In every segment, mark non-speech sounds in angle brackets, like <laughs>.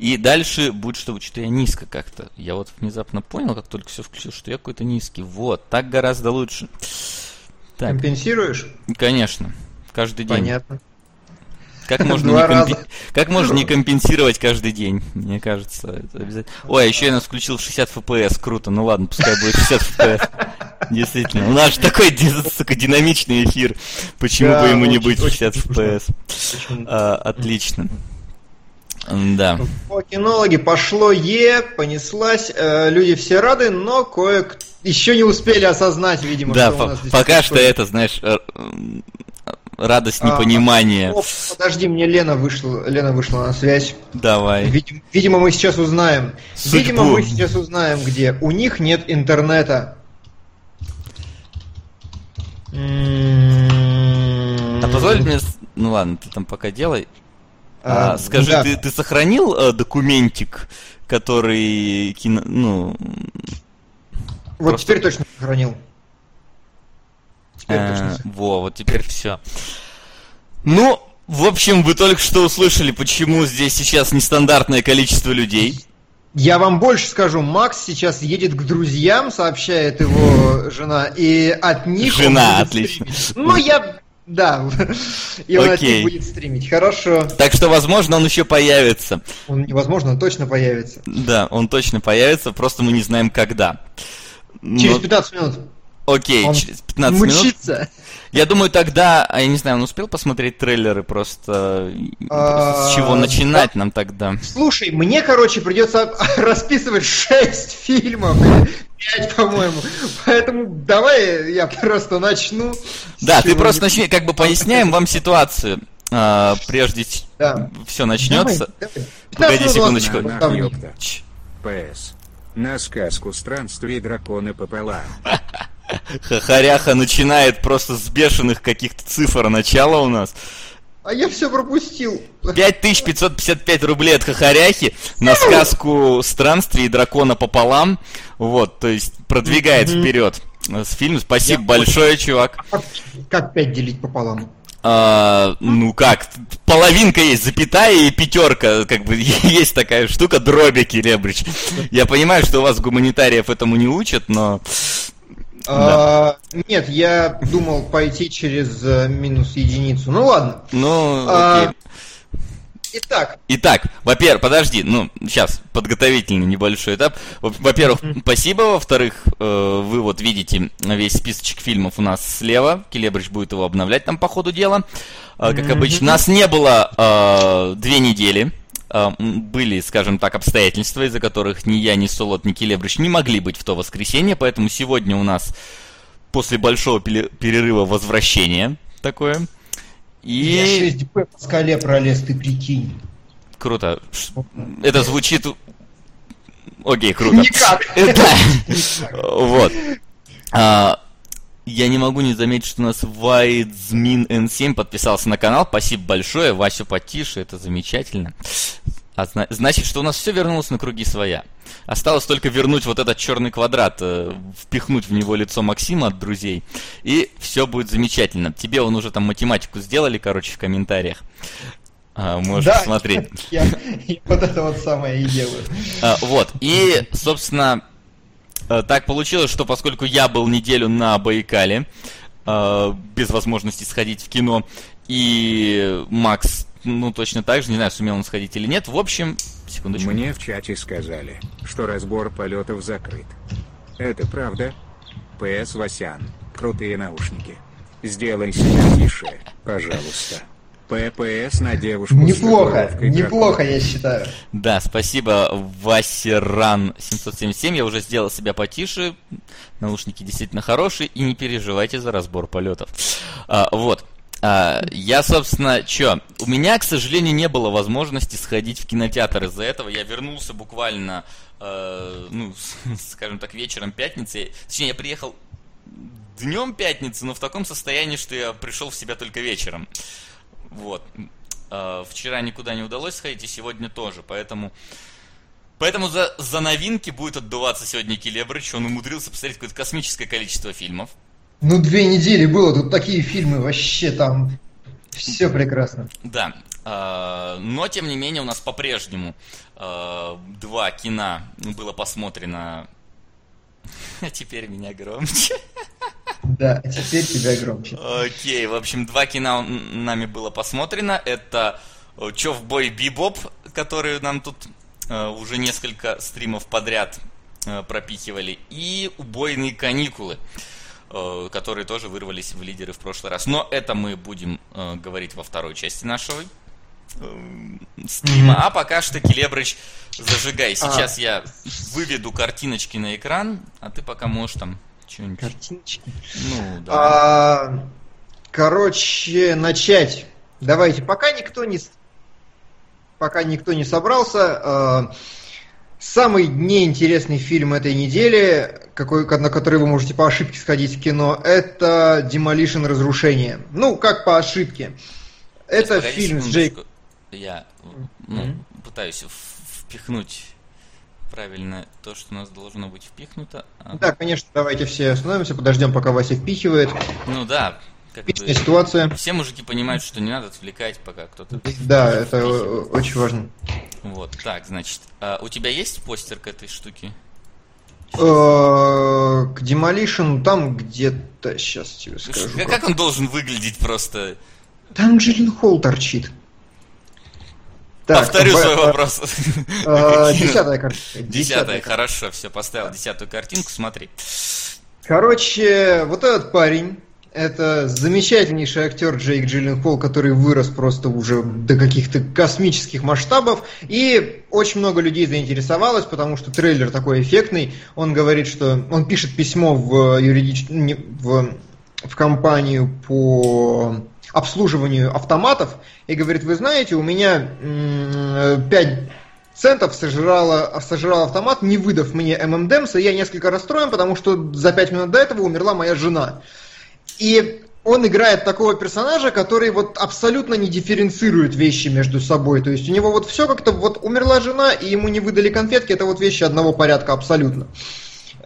И дальше будет, что, что я низко как-то. Я вот внезапно понял, как только все включил, что я какой-то низкий. Вот, так гораздо лучше. Так. Компенсируешь? Конечно. Каждый день. Понятно. Как можно, не компи... как можно не компенсировать каждый день? Мне кажется, это обязательно. Ой, а еще я нас включил в 60 FPS. Круто. Ну ладно, пускай будет 60 FPS. Действительно. У нас же такой, сука, динамичный эфир. Почему да, бы ему очень, не быть в 60 FPS? А, отлично. Да. По кинологи пошло Е, понеслась, э, люди все рады, но кое еще не успели осознать, видимо, да, что у нас пока что это, знаешь, э, радость непонимания. А, подожди, мне Лена вышла, Лена вышла на связь. Давай. Видимо, видимо мы сейчас узнаем. Судьбу. Видимо, мы сейчас узнаем, где. У них нет интернета. А позволь мне... Ну ладно, ты там пока делай. А, а, скажи, да. ты, ты сохранил э, документик, который кино, ну. Вот просто... теперь точно сохранил. Теперь э, точно. Во, вот теперь все. Ну, в общем, вы только что услышали, почему здесь сейчас нестандартное количество людей. Я вам больше скажу, Макс сейчас едет к друзьям, сообщает его жена, и от них... Жена, отлично. Ну, я да, и он Окей. будет стримить. Хорошо. Так что, возможно, он еще появится. Он невозможно, он точно появится. Да, он точно появится, просто мы не знаем когда. Через Но... 15 минут. Окей, он через 15 мучится. минут. Я думаю, тогда, а я не знаю, он успел посмотреть трейлеры, просто, просто с чего а, начинать нам тогда? Слушай, мне, короче, придется <laughs> расписывать 6 фильмов, 5, по-моему. Поэтому давай я просто начну. Да, ты просто начни, как бы поясняем вам ситуацию. А, прежде да. все начнется. Давай, давай. Погоди секундочку. ПС. На сказку странствий драконы пополам. Хахаряха начинает просто с бешеных каких-то цифр начала у нас. А я все пропустил. 5555 рублей от Хахаряхи на сказку странствий дракона пополам. Вот, то есть продвигает mm-hmm. вперед с фильм. Спасибо я большое, очень... чувак. Как 5 делить пополам? А, ну как, половинка есть, запятая и пятерка, как бы <laughs> есть такая штука, дробики, Лебрич. Я понимаю, что у вас гуманитариев этому не учат, но а, нет, я думал пойти через э, минус единицу. Ну ладно. Ну, а, окей. Итак. Итак, во-первых, подожди, ну, сейчас, подготовительный небольшой этап. Во-первых, mm-hmm. спасибо. Во-вторых, э, вы вот видите весь списочек фильмов у нас слева. Келебрич будет его обновлять там по ходу дела. Э, как mm-hmm. обычно. Нас не было э, две недели. Э, были, скажем так, обстоятельства, из-за которых ни я, ни Солод, ни Келебрич не могли быть в то воскресенье, поэтому сегодня у нас после большого перерыва возвращение такое. И... Я 6 по скале пролез, ты прикинь. Круто. Это звучит... Окей, круто. Никак. Да. <laughs> Вот. Я не могу не заметить, что у нас Вайдзмин N7 подписался на канал. Спасибо большое. Васю потише, это замечательно. А зна- значит, что у нас все вернулось на круги своя. Осталось только вернуть вот этот черный квадрат, э, впихнуть в него лицо Максима от друзей, и все будет замечательно. Тебе он уже там математику сделали, короче, в комментариях. А, можешь да, посмотреть. Я, я вот это вот самое и делаю. А, вот, и, собственно, так получилось, что поскольку я был неделю на Байкале, э, без возможности сходить в кино, и Макс ну, точно так же, не знаю, сумел он сходить или нет. В общем, секундочку. Мне в чате сказали, что разбор полетов закрыт. Это правда? ПС Васян, крутые наушники. Сделай себя тише, пожалуйста. ППС на девушку Неплохо, неплохо, я считаю. Да, спасибо, Васеран 777. Я уже сделал себя потише. Наушники действительно хорошие. И не переживайте за разбор полетов. А, вот. А, я, собственно, что? У меня, к сожалению, не было возможности сходить в кинотеатр из-за этого. Я вернулся буквально, э, ну, <laughs> скажем так, вечером пятницы. Точнее, я приехал днем пятницы, но в таком состоянии, что я пришел в себя только вечером. Вот. Э, вчера никуда не удалось сходить, и сегодня тоже, поэтому... Поэтому за, за новинки будет отдуваться сегодня Келебрыч. Он умудрился посмотреть какое-то космическое количество фильмов. Ну, две недели было, тут такие фильмы вообще там. Все прекрасно. Да. А, но, тем не менее, у нас по-прежнему а, два кино было посмотрено. <laughs> А теперь меня громче. Да, теперь тебя громче. Окей, в общем, два кино нами было посмотрено. Это Чов Бой Бибоп, который нам тут уже несколько стримов подряд пропихивали, и Убойные каникулы. Э, которые тоже вырвались в лидеры в прошлый раз. Но это мы будем э, говорить во второй части нашего э, стрима. Mm-hmm. А пока что, Келебрыч, зажигай. А. Сейчас а... я выведу картиночки на экран, а ты пока можешь там что-нибудь... Картиночки? Ну, да. А, короче, начать. Давайте, пока никто не... Пока никто не собрался, Самый неинтересный фильм этой недели, какой, на который вы можете по ошибке сходить в кино, это Demolition Разрушение. Ну, как по ошибке. Это Погоди фильм с Джейк... Я ну, mm-hmm. пытаюсь впихнуть правильно то, что у нас должно быть впихнуто. Ага. Да, конечно, давайте все остановимся, подождем, пока Вася впихивает. Ну да, как бы, ситуация. Все мужики понимают, что не надо отвлекать, пока кто-то... Да, это очень важно. Вот, так, значит, а у тебя есть постер к этой штуке? Э, к Demolition там где-то, сейчас тебе скажу. Как он должен выглядеть просто? Там Джиллин Холл торчит. Так, Повторю свой вопрос. Э, десятая картинка. Десятая, хорошо, все, поставил десятую картинку, смотри. Короче, вот этот парень, это замечательнейший актер Джейк Джилленхол, который вырос просто уже до каких-то космических масштабов. И очень много людей заинтересовалось, потому что трейлер такой эффектный. Он говорит, что он пишет письмо в, юридич... в, в компанию по обслуживанию автоматов и говорит, вы знаете, у меня 5 центов сожрал, сожрал автомат, не выдав мне ММДМС, и я несколько расстроен, потому что за 5 минут до этого умерла моя жена. И он играет такого персонажа, который вот абсолютно не дифференцирует вещи между собой. То есть у него вот все как-то вот умерла жена, и ему не выдали конфетки, это вот вещи одного порядка абсолютно.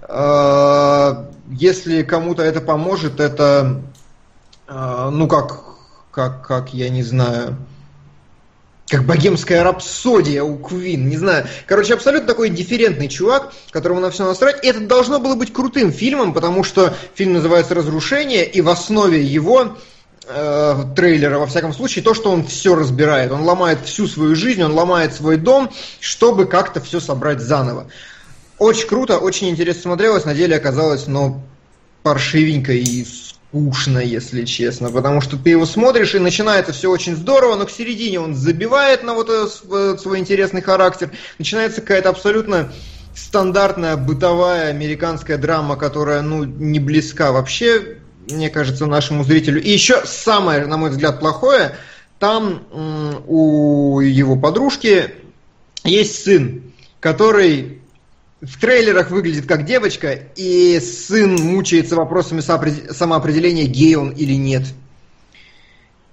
А, если кому-то это поможет, это а, ну как, как, как, я не знаю, как богемская рапсодия у Квин, не знаю. Короче, абсолютно такой дифферентный чувак, которому на все насрать. И это должно было быть крутым фильмом, потому что фильм называется «Разрушение», и в основе его э, трейлера, во всяком случае, то, что он все разбирает. Он ломает всю свою жизнь, он ломает свой дом, чтобы как-то все собрать заново. Очень круто, очень интересно смотрелось, на деле оказалось, но паршивенько и скучно, если честно, потому что ты его смотришь, и начинается все очень здорово, но к середине он забивает на вот этот свой интересный характер, начинается какая-то абсолютно стандартная бытовая американская драма, которая, ну, не близка вообще, мне кажется, нашему зрителю. И еще самое, на мой взгляд, плохое, там у его подружки есть сын, который в трейлерах выглядит как девочка, и сын мучается вопросами самоопределения, гей он или нет.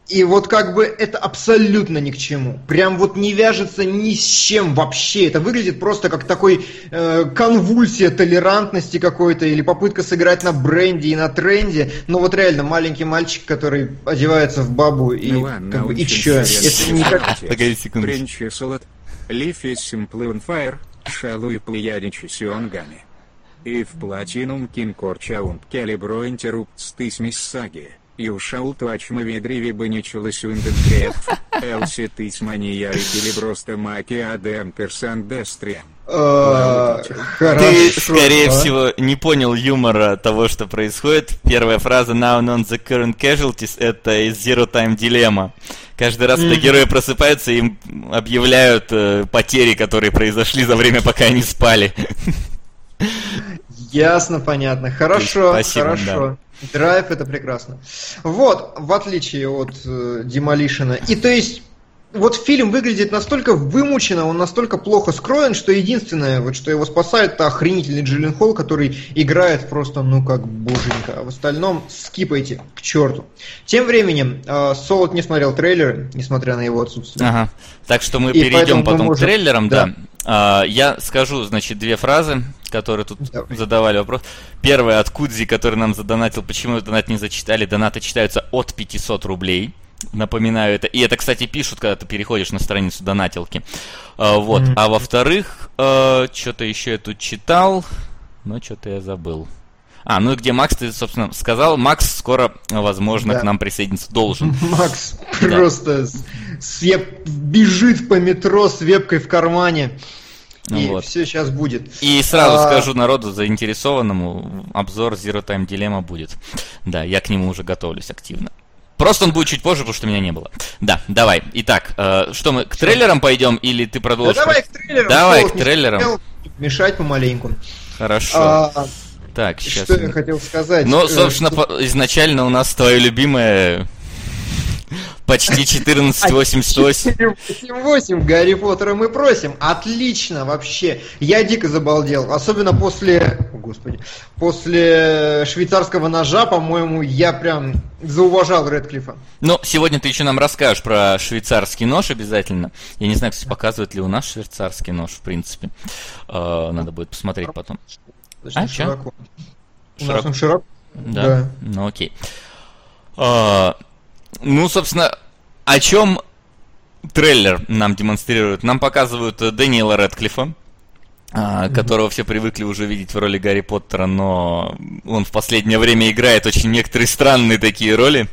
И вот как бы это абсолютно ни к чему. Прям вот не вяжется ни с чем вообще. Это выглядит просто как такой э, конвульсия толерантности какой-то или попытка сыграть на бренде и на тренде. Но вот реально маленький мальчик, который одевается в бабу и, ну, ладно, как бы, и чё? Это никак... Погоди секунду. Is simply on fire. Шалуй плеядичи сионгами. И в платинум кинкорчаунт келебро интеррупт стыс миссаги. И ушел точно ведриве бы ничелось уинденкреф. <laughs> Элси тыс манияри келеброста маки адем персан дестрием. А, Ты, скорее всего, не понял юмора того, что происходит. Первая фраза Now on the current casualties это из Zero Time Dilemma. Каждый раз, когда герои просыпаются, им объявляют э, потери, которые произошли за время, пока они спали. Ясно, понятно. Хорошо, Спасибо, хорошо. Да. Драйв это прекрасно. Вот, в отличие от э, Demolition. И то есть вот фильм выглядит настолько вымученно, он настолько плохо скроен, что единственное, вот, что его спасает, это охренительный Джиллен Холл, который играет просто, ну, как боженька. А в остальном скипайте к черту. Тем временем, э, Солод не смотрел трейлер, несмотря на его отсутствие. Ага. Так что мы И перейдем потом можем... к трейлерам, да. да. А, я скажу, значит, две фразы, которые тут Давай. задавали вопрос. Первая от Кудзи, который нам задонатил, почему донат не зачитали. Донаты читаются от 500 рублей. Напоминаю это. И это, кстати, пишут, когда ты переходишь на страницу донатилки. А, вот. Mm-hmm. А во-вторых, э, что-то еще я тут читал, но что-то я забыл. А, ну и где Макс, ты, собственно, сказал, Макс скоро, возможно, да. к нам присоединиться должен. <laughs> Макс просто да. бежит по метро с вебкой в кармане. И вот. все сейчас будет. И сразу а... скажу народу заинтересованному, обзор Zero Time Dilemma будет. Да, я к нему уже готовлюсь активно. Просто он будет чуть позже, потому что меня не было. Да, давай. Итак, э, что мы к трейлерам пойдем или ты продолжишь? Да давай к трейлерам. Давай к трейлерам. Мешать помаленьку. Хорошо. А, так, сейчас. Что я хотел сказать? Ну, собственно, э, изначально у нас твое любимое Почти 1488. 88 Гарри Поттера мы просим. Отлично вообще. Я дико забалдел. Особенно после... О, господи. После швейцарского ножа, по-моему, я прям зауважал Редклифа. Ну, сегодня ты еще нам расскажешь про швейцарский нож обязательно. Я не знаю, кстати, показывает ли у нас швейцарский нож, в принципе. Э, надо будет посмотреть потом. А, широко. У нас он широк? Да. да. Ну, окей. А, ну, собственно, о чем трейлер нам демонстрирует? Нам показывают Дэниела Редклифа, mm-hmm. которого все привыкли уже видеть в роли Гарри Поттера, но он в последнее время играет очень некоторые странные такие роли,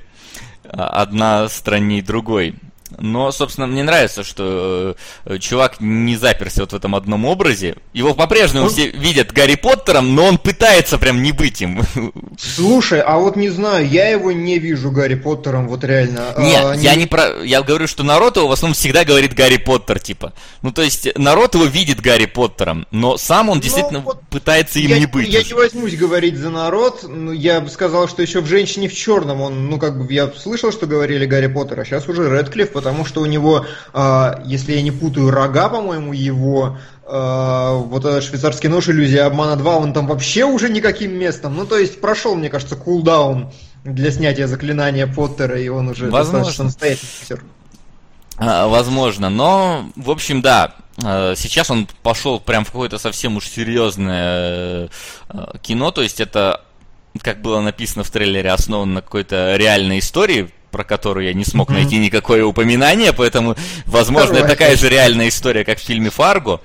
а, одна страннее другой. Но, собственно, мне нравится, что э, чувак не заперся вот в этом одном образе. Его по-прежнему он... все видят Гарри Поттером, но он пытается прям не быть им. <laughs> Слушай, а вот не знаю, я его не вижу Гарри Поттером, вот реально. Нет, а, я не... не про... Я говорю, что народ его в основном всегда говорит Гарри Поттер, типа. Ну, то есть, народ его видит Гарри Поттером, но сам он ну, действительно вот пытается им я, не быть. Я уже. не возьмусь говорить за народ, я бы сказал, что еще в «Женщине в черном» он, ну, как бы, я слышал, что говорили Гарри Поттер, а сейчас уже Редклифф, потому что у него, а, если я не путаю, рога, по-моему, его, а, вот этот швейцарский нож иллюзия обмана 2, он там вообще уже никаким местом. Ну, то есть прошел, мне кажется, кулдаун для снятия заклинания Поттера, и он уже Возможно. достаточно настоятельный актер. А, возможно, но, в общем, да, сейчас он пошел прям в какое-то совсем уж серьезное кино, то есть это, как было написано в трейлере, основано на какой-то реальной истории, про которую я не смог найти никакое упоминание, поэтому, возможно, это такая же реальная история, как в фильме «Фарго».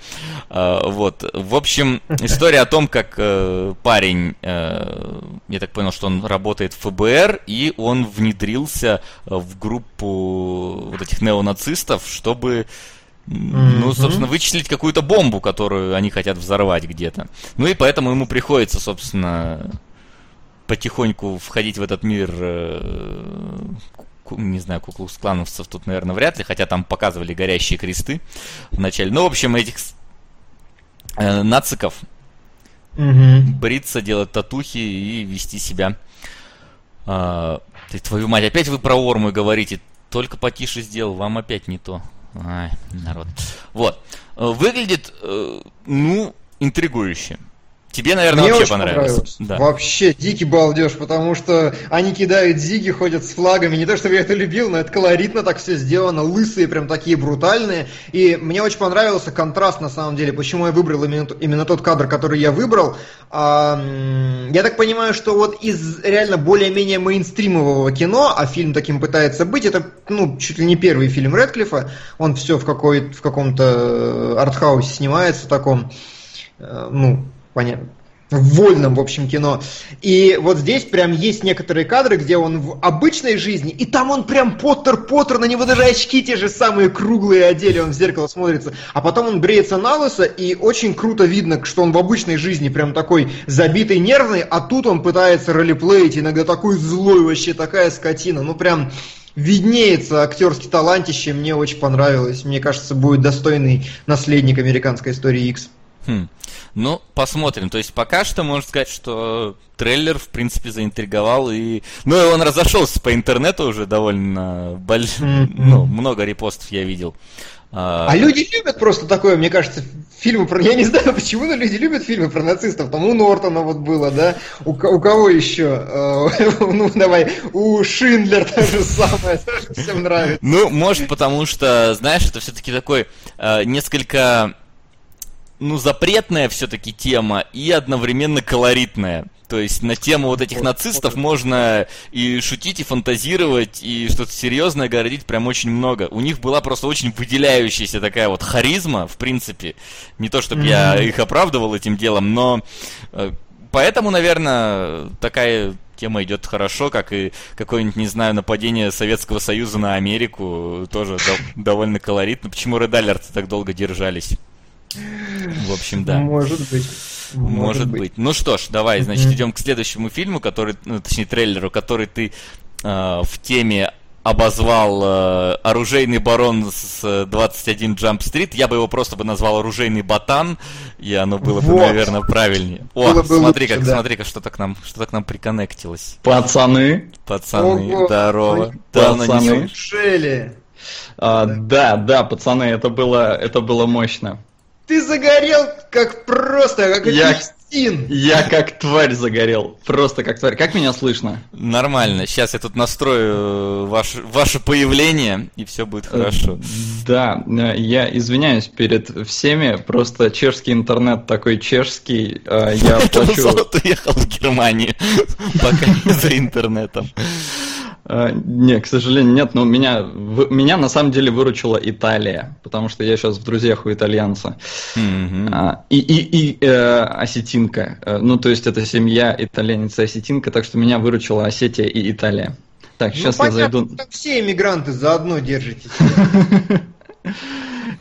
А, вот. В общем, история о том, как э, парень, э, я так понял, что он работает в ФБР, и он внедрился в группу вот этих неонацистов, чтобы ну, собственно, вычислить какую-то бомбу, которую они хотят взорвать где-то. Ну и поэтому ему приходится, собственно, потихоньку входить в этот мир, э, не знаю, куклукс-клановцев тут, наверное, вряд ли, хотя там показывали горящие кресты в начале. Ну, в общем, этих э, нациков угу. бриться, делать татухи и вести себя. Э, ты, твою мать, опять вы про Орму говорите, только потише сделал, вам опять не то. Ай, народ. Вот. Э, выглядит, ну, интригующе. Тебе, наверное, Мне вообще понравилось. понравилось. Да. Вообще дикий балдеж, потому что они кидают зиги, ходят с флагами. Не то, чтобы я это любил, но это колоритно так все сделано. Лысые, прям такие брутальные. И мне очень понравился контраст, на самом деле, почему я выбрал именно, именно тот кадр, который я выбрал. А, я так понимаю, что вот из реально более-менее мейнстримового кино, а фильм таким пытается быть, это ну, чуть ли не первый фильм Редклифа. Он все в, какой, в каком-то артхаусе снимается таком э, ну, понятно, в вольном, в общем, кино. И вот здесь прям есть некоторые кадры, где он в обычной жизни, и там он прям Поттер-Поттер, на него даже очки те же самые круглые одели, он в зеркало смотрится. А потом он бреется на лысо, и очень круто видно, что он в обычной жизни прям такой забитый, нервный, а тут он пытается ролеплеить, иногда такой злой вообще, такая скотина. Ну прям виднеется актерский талантище, мне очень понравилось. Мне кажется, будет достойный наследник американской истории X. Хм. Ну, посмотрим. То есть пока что можно сказать, что трейлер, в принципе, заинтриговал и... Ну, и он разошелся по интернету уже довольно больш... mm-hmm. ну, много репостов я видел. А... а люди любят просто такое, мне кажется, фильмы про... Я не знаю, <laughs> почему, но люди любят фильмы про нацистов. Там у Нортона вот было, да? У, у кого еще? Э, <laughs> ну, давай, у Шиндлер то же самое, всем нравится. Ну, может, потому что, знаешь, это все-таки такой э, несколько ну, запретная все-таки тема и одновременно колоритная. То есть на тему вот этих нацистов можно и шутить, и фантазировать, и что-то серьезное говорить прям очень много. У них была просто очень выделяющаяся такая вот харизма, в принципе. Не то, чтобы я их оправдывал этим делом, но э, поэтому, наверное, такая тема идет хорошо, как и какое-нибудь, не знаю, нападение Советского Союза на Америку, тоже до- довольно колоритно. Почему Red Alert так долго держались? В общем, да. Может быть. Может быть. Ну что ж, давай, значит, идем к следующему фильму, который, ну, точнее, трейлеру, который ты э, в теме обозвал э, оружейный барон с э, 21 Jump Street. Я бы его просто бы назвал оружейный ботан, и оно было бы, Вот. наверное, правильнее. О, Было бы смотри, лучше, как, да. смотри, как что-то к нам, что-то к нам приконнектилось. Пацаны, Пацаны, Ого, здорово. ой, Давно не пацаны. слышал. Неужели? а, да, да, пацаны, это было, это было мощно. Ты загорел как просто, как Я- апельсин. Я как тварь загорел, просто как тварь. Как меня слышно? Нормально. Сейчас я тут настрою э, ваше, ваше появление, и все будет хорошо. Да, э, я извиняюсь перед всеми, просто чешский интернет такой чешский, э, я <laughs> плачу... Золото уехал в Германию, <laughs> пока не за интернетом. Э, Не, к сожалению, нет, но меня, в- меня на самом деле выручила Италия, потому что я сейчас в друзьях у итальянца. Мгм. А, И, и, и э, осетинка. Э, Ну, то есть это семья итальянец и осетинка, так что меня выручила Осетия и Италия. Так, сейчас ну, я понятно, зайду. там все иммигранты заодно держитесь. <laughs>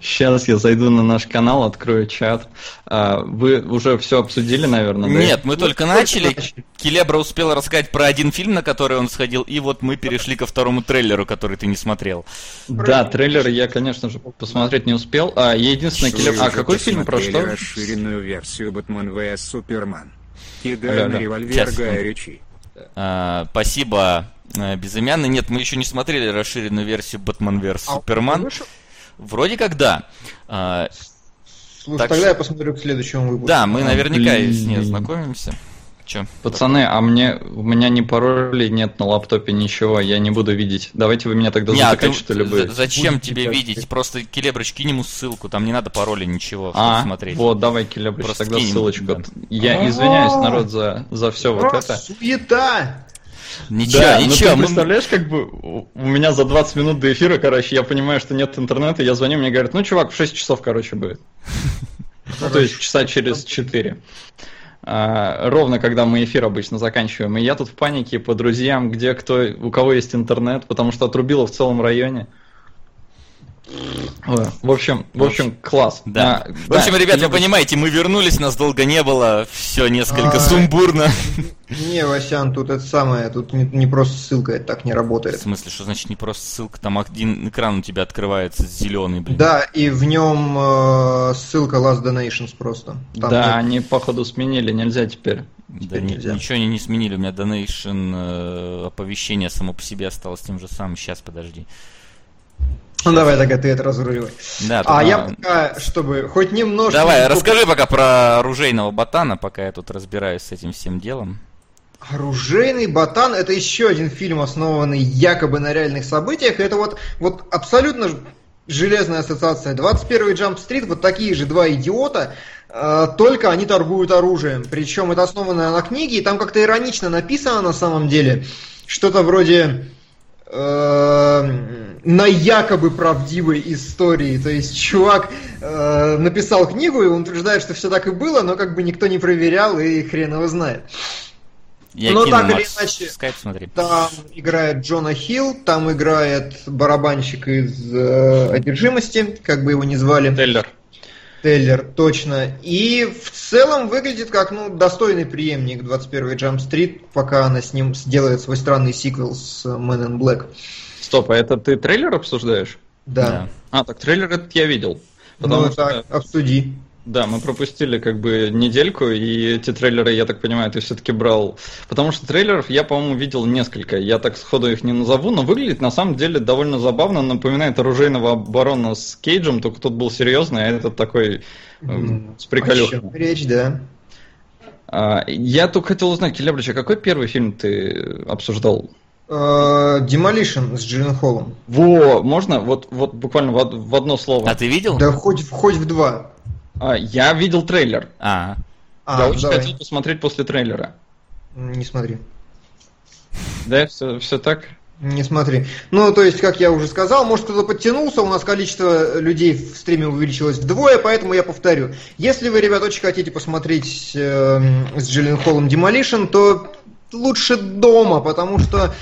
Сейчас я зайду на наш канал, открою чат. А, Вы уже все обсудили, наверное? да? Нет, мы Ну, только начали. Келебра успел рассказать про один фильм, на который он сходил, и вот мы перешли ко второму трейлеру, который ты не смотрел. Да, трейлер я, конечно же, посмотреть не успел. А единственное, Вы Келеб- А какой фильм про что? расширенную версию Бэтмен vs Суперман. Алло. на револьвер Гая. Ричи. А, спасибо, э, безымянный. Нет, мы еще не смотрели расширенную версию Бэтмен vs А, Суперман. вышел? Вроде как да. А, Слушай, Так тогда что- я посмотрю к следующему выпуску. да, мы А, наверняка с ней блин. ознакомимся. Че? Пацаны, а мне у меня ни паролей нет на лаптопе, ничего, я не буду видеть. Давайте вы меня тогда Не, а затыкать, ты- что ли, будет? за- зачем Будете тебе так. видеть? Просто Келебрыч, кинь ему ссылку, там не надо пароля, ничего, А, смотреть. вот, давай, Келебрич, Просто тогда кинем, ссылочку. да. Я извиняюсь, народ, за, за все вот А, это. Суета! Ничего, да, ничего, но ты представляешь, как бы у у меня за 20 минут до эфира, короче, я понимаю, что нет интернета, я звоню, мне говорят, ну, чувак, в 6 часов, короче, будет. Ну, <laughs> то есть часа через 4. А, ровно когда мы эфир обычно заканчиваем. И я тут в панике по друзьям, где кто, у кого есть интернет, потому что отрубило в целом районе. В общем, в общем, класс. Да. А, В общем, да, ребят, вы понимаете, мы вернулись, нас долго не было, все несколько А. сумбурно. Не, Васян, тут это самое, тут не, не просто ссылка, это так не В работает. смысле, что значит не просто ссылка, там один экран у тебя открывается зеленый, блин. Да, и в нем э, ссылка Last Donations просто. Там Да, нет- они, походу, сменили, нельзя теперь. Да теперь ни- нельзя. ничего они не сменили, у меня donation э, оповещение само по себе осталось тем же самым. Сейчас, подожди. Ну давай тогда ты это разруливай. Да, А я пока, чтобы хоть немножко... Давай, расскажи пока про оружейного ботана, пока я тут разбираюсь с этим всем делом. Оружейный ботан это еще один фильм, основанный якобы на реальных событиях. Это вот, вот абсолютно железная ассоциация. 21 Jump Street, вот такие же два идиота, э, только они торгуют оружием. Причем это основано на книге, и там как-то иронично написано на самом деле. Что-то вроде на якобы правдивой истории. То есть чувак э, написал книгу, и он утверждает, что все так и было, но как бы никто не проверял, и хрен его знает. Я кину, так или иначе. скайп смотри. Там играет Джона Хилл, там играет барабанщик из э, «Одержимости», как бы его ни звали. Тейлер. Теллер, точно. И в целом выглядит как ну, достойный преемник 21 Jump Street, пока она с ним сделает свой странный сиквел с Man in Black. Стоп, а это ты трейлер обсуждаешь? Да. А, так трейлер этот я видел. Потому Ну что, так, обсуди. Да, мы пропустили как бы недельку, и эти трейлеры, я так понимаю, ты все-таки брал. Потому что трейлеров я, по-моему, видел несколько. Я так сходу их не назову, но выглядит на самом деле довольно забавно. Напоминает оружейного барона с Кейджем, только тот был серьезный, а этот такой М, с чем речь, да. А, Я только хотел узнать, Келебрич, а какой первый фильм ты обсуждал? Э, Demolition с Джиллен Холлом. Во, можно? Вот, вот буквально в, в одно слово. А ты видел? Да хоть, хоть в два. А, я видел трейлер. А, А, я очень давай. хотел посмотреть после трейлера. Не смотри. Да, все, все так? Не смотри. Ну, то есть, как я уже сказал, может кто-то подтянулся, у нас количество людей в стриме увеличилось вдвое, поэтому я повторю. Если вы, ребят, очень хотите посмотреть э, с Джиллен Холлом Demolition, то лучше дома, потому что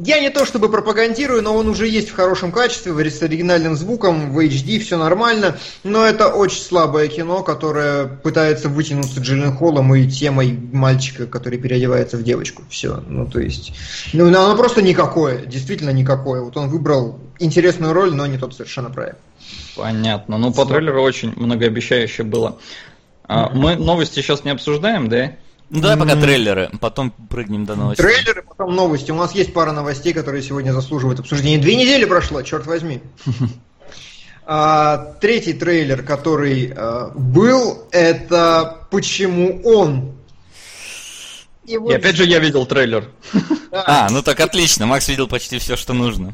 я не то чтобы пропагандирую, но он уже есть в хорошем качестве, с оригинальным звуком, в HD, все нормально. Но это очень слабое кино, которое пытается вытянуться Джиллен Холлом и темой мальчика, который переодевается в девочку. Все. Ну, то есть. Ну, оно просто никакое, действительно никакое. Вот он выбрал интересную роль, но не тот совершенно проект. Понятно. Ну, по трейлеру очень многообещающе было. А, мы новости сейчас не обсуждаем, да? Ну давай пока трейлеры, потом прыгнем до новостей. Трейлеры, потом новости. У нас есть пара новостей, которые сегодня заслуживают обсуждения. Две недели прошло, черт возьми. <laughs> А, третий трейлер, который а, был, это почему он. И, вот... И опять же я видел трейлер. Да. А, ну так отлично, Макс видел почти все, что нужно.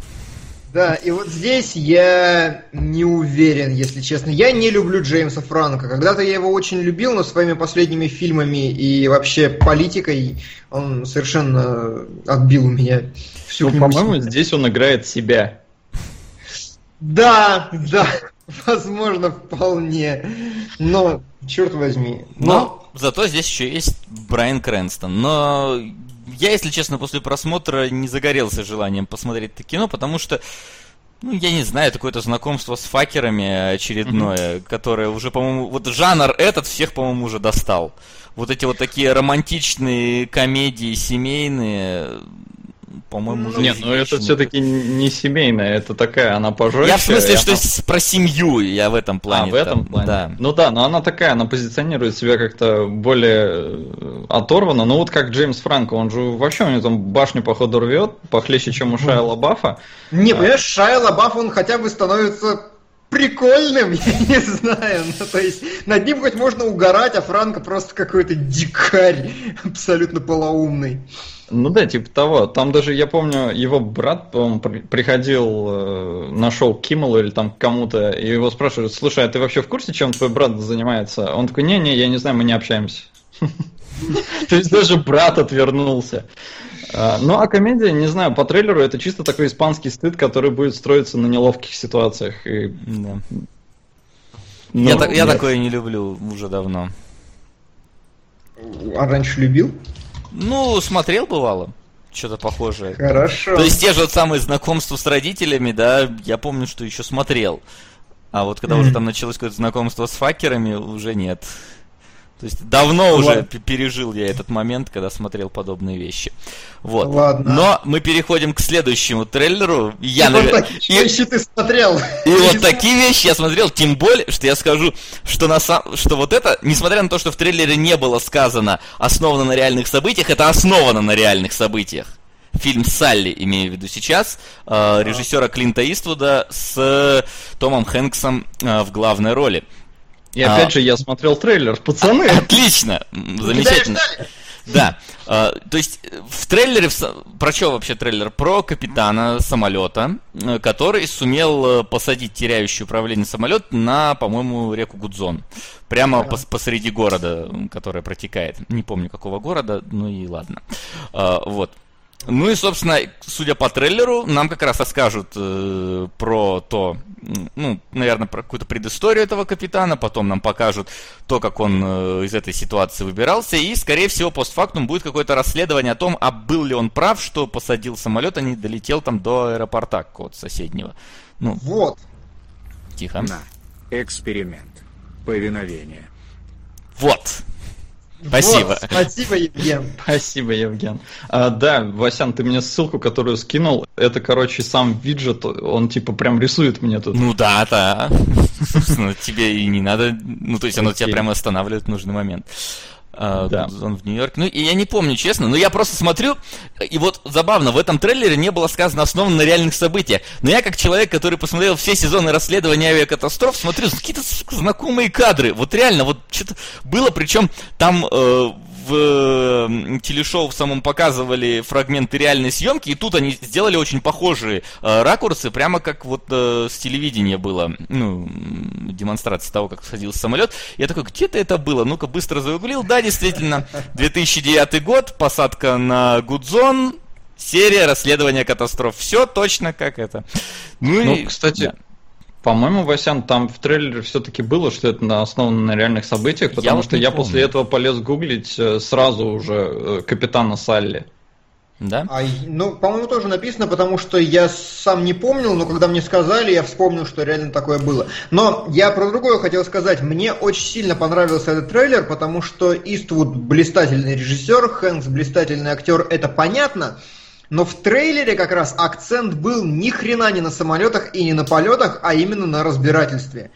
Да, и вот здесь я не уверен, если честно. Я не люблю Джеймса Франка. Когда-то я его очень любил, но своими последними фильмами и вообще политикой он совершенно отбил у меня всю ну, По-моему, здесь он играет себя. Да, да, возможно, вполне. Но, черт возьми. Но, но зато здесь еще есть Брайан Крэнстон. Но я, если честно, после просмотра не загорелся желанием посмотреть это кино, потому что, ну, я не знаю, это какое-то знакомство с факерами очередное, mm-hmm. которое уже, по-моему, вот жанр этот всех, по-моему, уже достал. Вот эти вот такие романтичные комедии семейные, по-моему, уже Нет, ну это все-таки не семейная, это такая, она пожестче. Я в смысле, что она... про семью, я в этом плане. А, в этом плане? Да. Ну да, но она такая, она позиционирует себя как-то более э, оторванно. Ну вот как Джеймс Франко, он же вообще у него там башню походу рвет, похлеще, чем у Шайа Лабафа. Не, а... понимаешь, Шайа Лабаф, он хотя бы становится прикольным, <laughs> я не знаю. Ну, то есть над ним хоть можно угорать, а Франко просто какой-то дикарь, абсолютно полоумный. Ну да, типа того. Там даже, я помню, его брат, по при приходил э, на шоу Киммелу или там кому-то, и его спрашивают, слушай, а ты вообще в курсе, чем твой брат занимается? Он такой, не-не, я не знаю, мы не общаемся. <laughs> То есть даже брат отвернулся. А, ну, а комедия, не знаю, по трейлеру это чисто такой испанский стыд, который будет строиться на неловких ситуациях. И... Да. Ну, я, так, я такое не люблю уже давно. А раньше любил? Ну, смотрел бывало. Что-то похожее. Хорошо. То есть те же вот самые знакомства с родителями, да, я помню, что еще смотрел. А вот когда mm-hmm. уже там началось какое-то знакомство с факерами, уже нет. То есть давно Ладно. уже пережил я этот момент, когда смотрел подобные вещи. Вот. Ладно. Но мы переходим к следующему трейлеру. Я, и навер... вот такие и... вещи ты смотрел. <laughs> И вот такие вещи я смотрел, тем более, что я скажу, что, на сам... что вот это, несмотря на то, что в трейлере не было сказано основано на реальных событиях, это основано на реальных событиях фильм «Салли», имею в виду сейчас, э, режиссера Клинта Иствуда с Томом Хэнксом э, в главной роли. И а, опять же, я смотрел трейлер, пацаны. Отлично, замечательно. Да, э, то есть в трейлере, про что вообще трейлер? Про капитана самолета, э, который сумел э, посадить теряющий управление самолет на, по-моему, реку Гудзон. Прямо пос посреди города, которая протекает. Не помню какого города, ну и ладно. Э, вот. Ну и, собственно, судя по трейлеру, нам как раз расскажут э, про то, ну, наверное, про какую-то предысторию этого капитана, потом нам покажут то, как он э, из этой ситуации выбирался, и, скорее всего, постфактум будет какое-то расследование о том, а был ли он прав, что посадил самолет, а не долетел там до аэропорта какого-то соседнего. Ну, вот. Тихо. На. Эксперимент. Повиновение. Вот. Спасибо. Вот, спасибо, Евген. <laughs> Спасибо, Евген. А, да, Васян, ты мне ссылку, которую скинул, это, короче, сам виджет, он типа прям рисует мне тут. Ну да, да. <laughs> Тебе и не надо, ну то есть оно тебя прямо останавливает в нужный момент. Uh, да. Он в Нью-Йорке. Ну, и я не помню, честно, но я просто смотрю, и вот забавно, в этом трейлере не было сказано основано на реальных событиях. Но я, как человек, который посмотрел все сезоны расследования авиакатастроф, смотрю, какие-то знакомые кадры. Вот реально, вот что-то было, причем там э, в телешоу в самом показывали фрагменты реальной съемки, и тут они сделали очень похожие э, ракурсы, прямо как вот э, с телевидения было, ну, демонстрация того, как садился самолет. Я такой, где-то это было? Ну-ка, быстро загуглил. Да, действительно, <laughs> 2009 год, посадка на Гудзон, серия расследования катастроф. Все точно как это. Ну, ну и, кстати, да. По-моему, Васян, там в трейлере все-таки было, что это основано на реальных событиях, потому я что я помню. после этого полез гуглить э, сразу уже э, капитана Салли. Да? А, ну, по-моему, тоже написано, потому что я сам не помнил, но когда мне сказали, я вспомнил, что реально такое было. Но я про другое хотел сказать. Мне очень сильно понравился этот трейлер, потому что Иствуд блистательный режиссер, Хэнкс блистательный актер, это понятно. Но в трейлере как раз акцент был ни хрена не на самолетах и не на полетах, а именно на разбирательстве.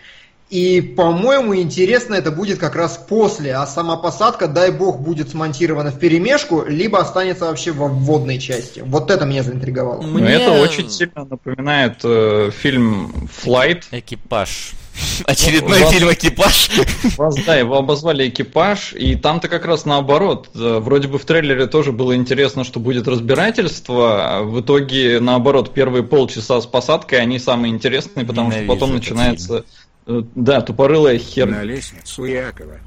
И, по-моему, интересно это будет как раз после, а сама посадка, дай бог, будет смонтирована в перемешку, либо останется вообще во вводной части. Вот это меня заинтриговало. Мне... Это очень сильно напоминает э, фильм Flight. Экипаж. <laughs> Очередной вас, фильм «Экипаж». <laughs> Вас, да, его обозвали «Экипаж», и там-то как раз наоборот. Э, вроде бы в трейлере тоже было интересно, что будет разбирательство, а в итоге, наоборот, первые полчаса с посадкой, они самые интересные, потому Ненавижу что потом начинается... Фильм. Э, да, тупорылая хер. На лестницу Якова.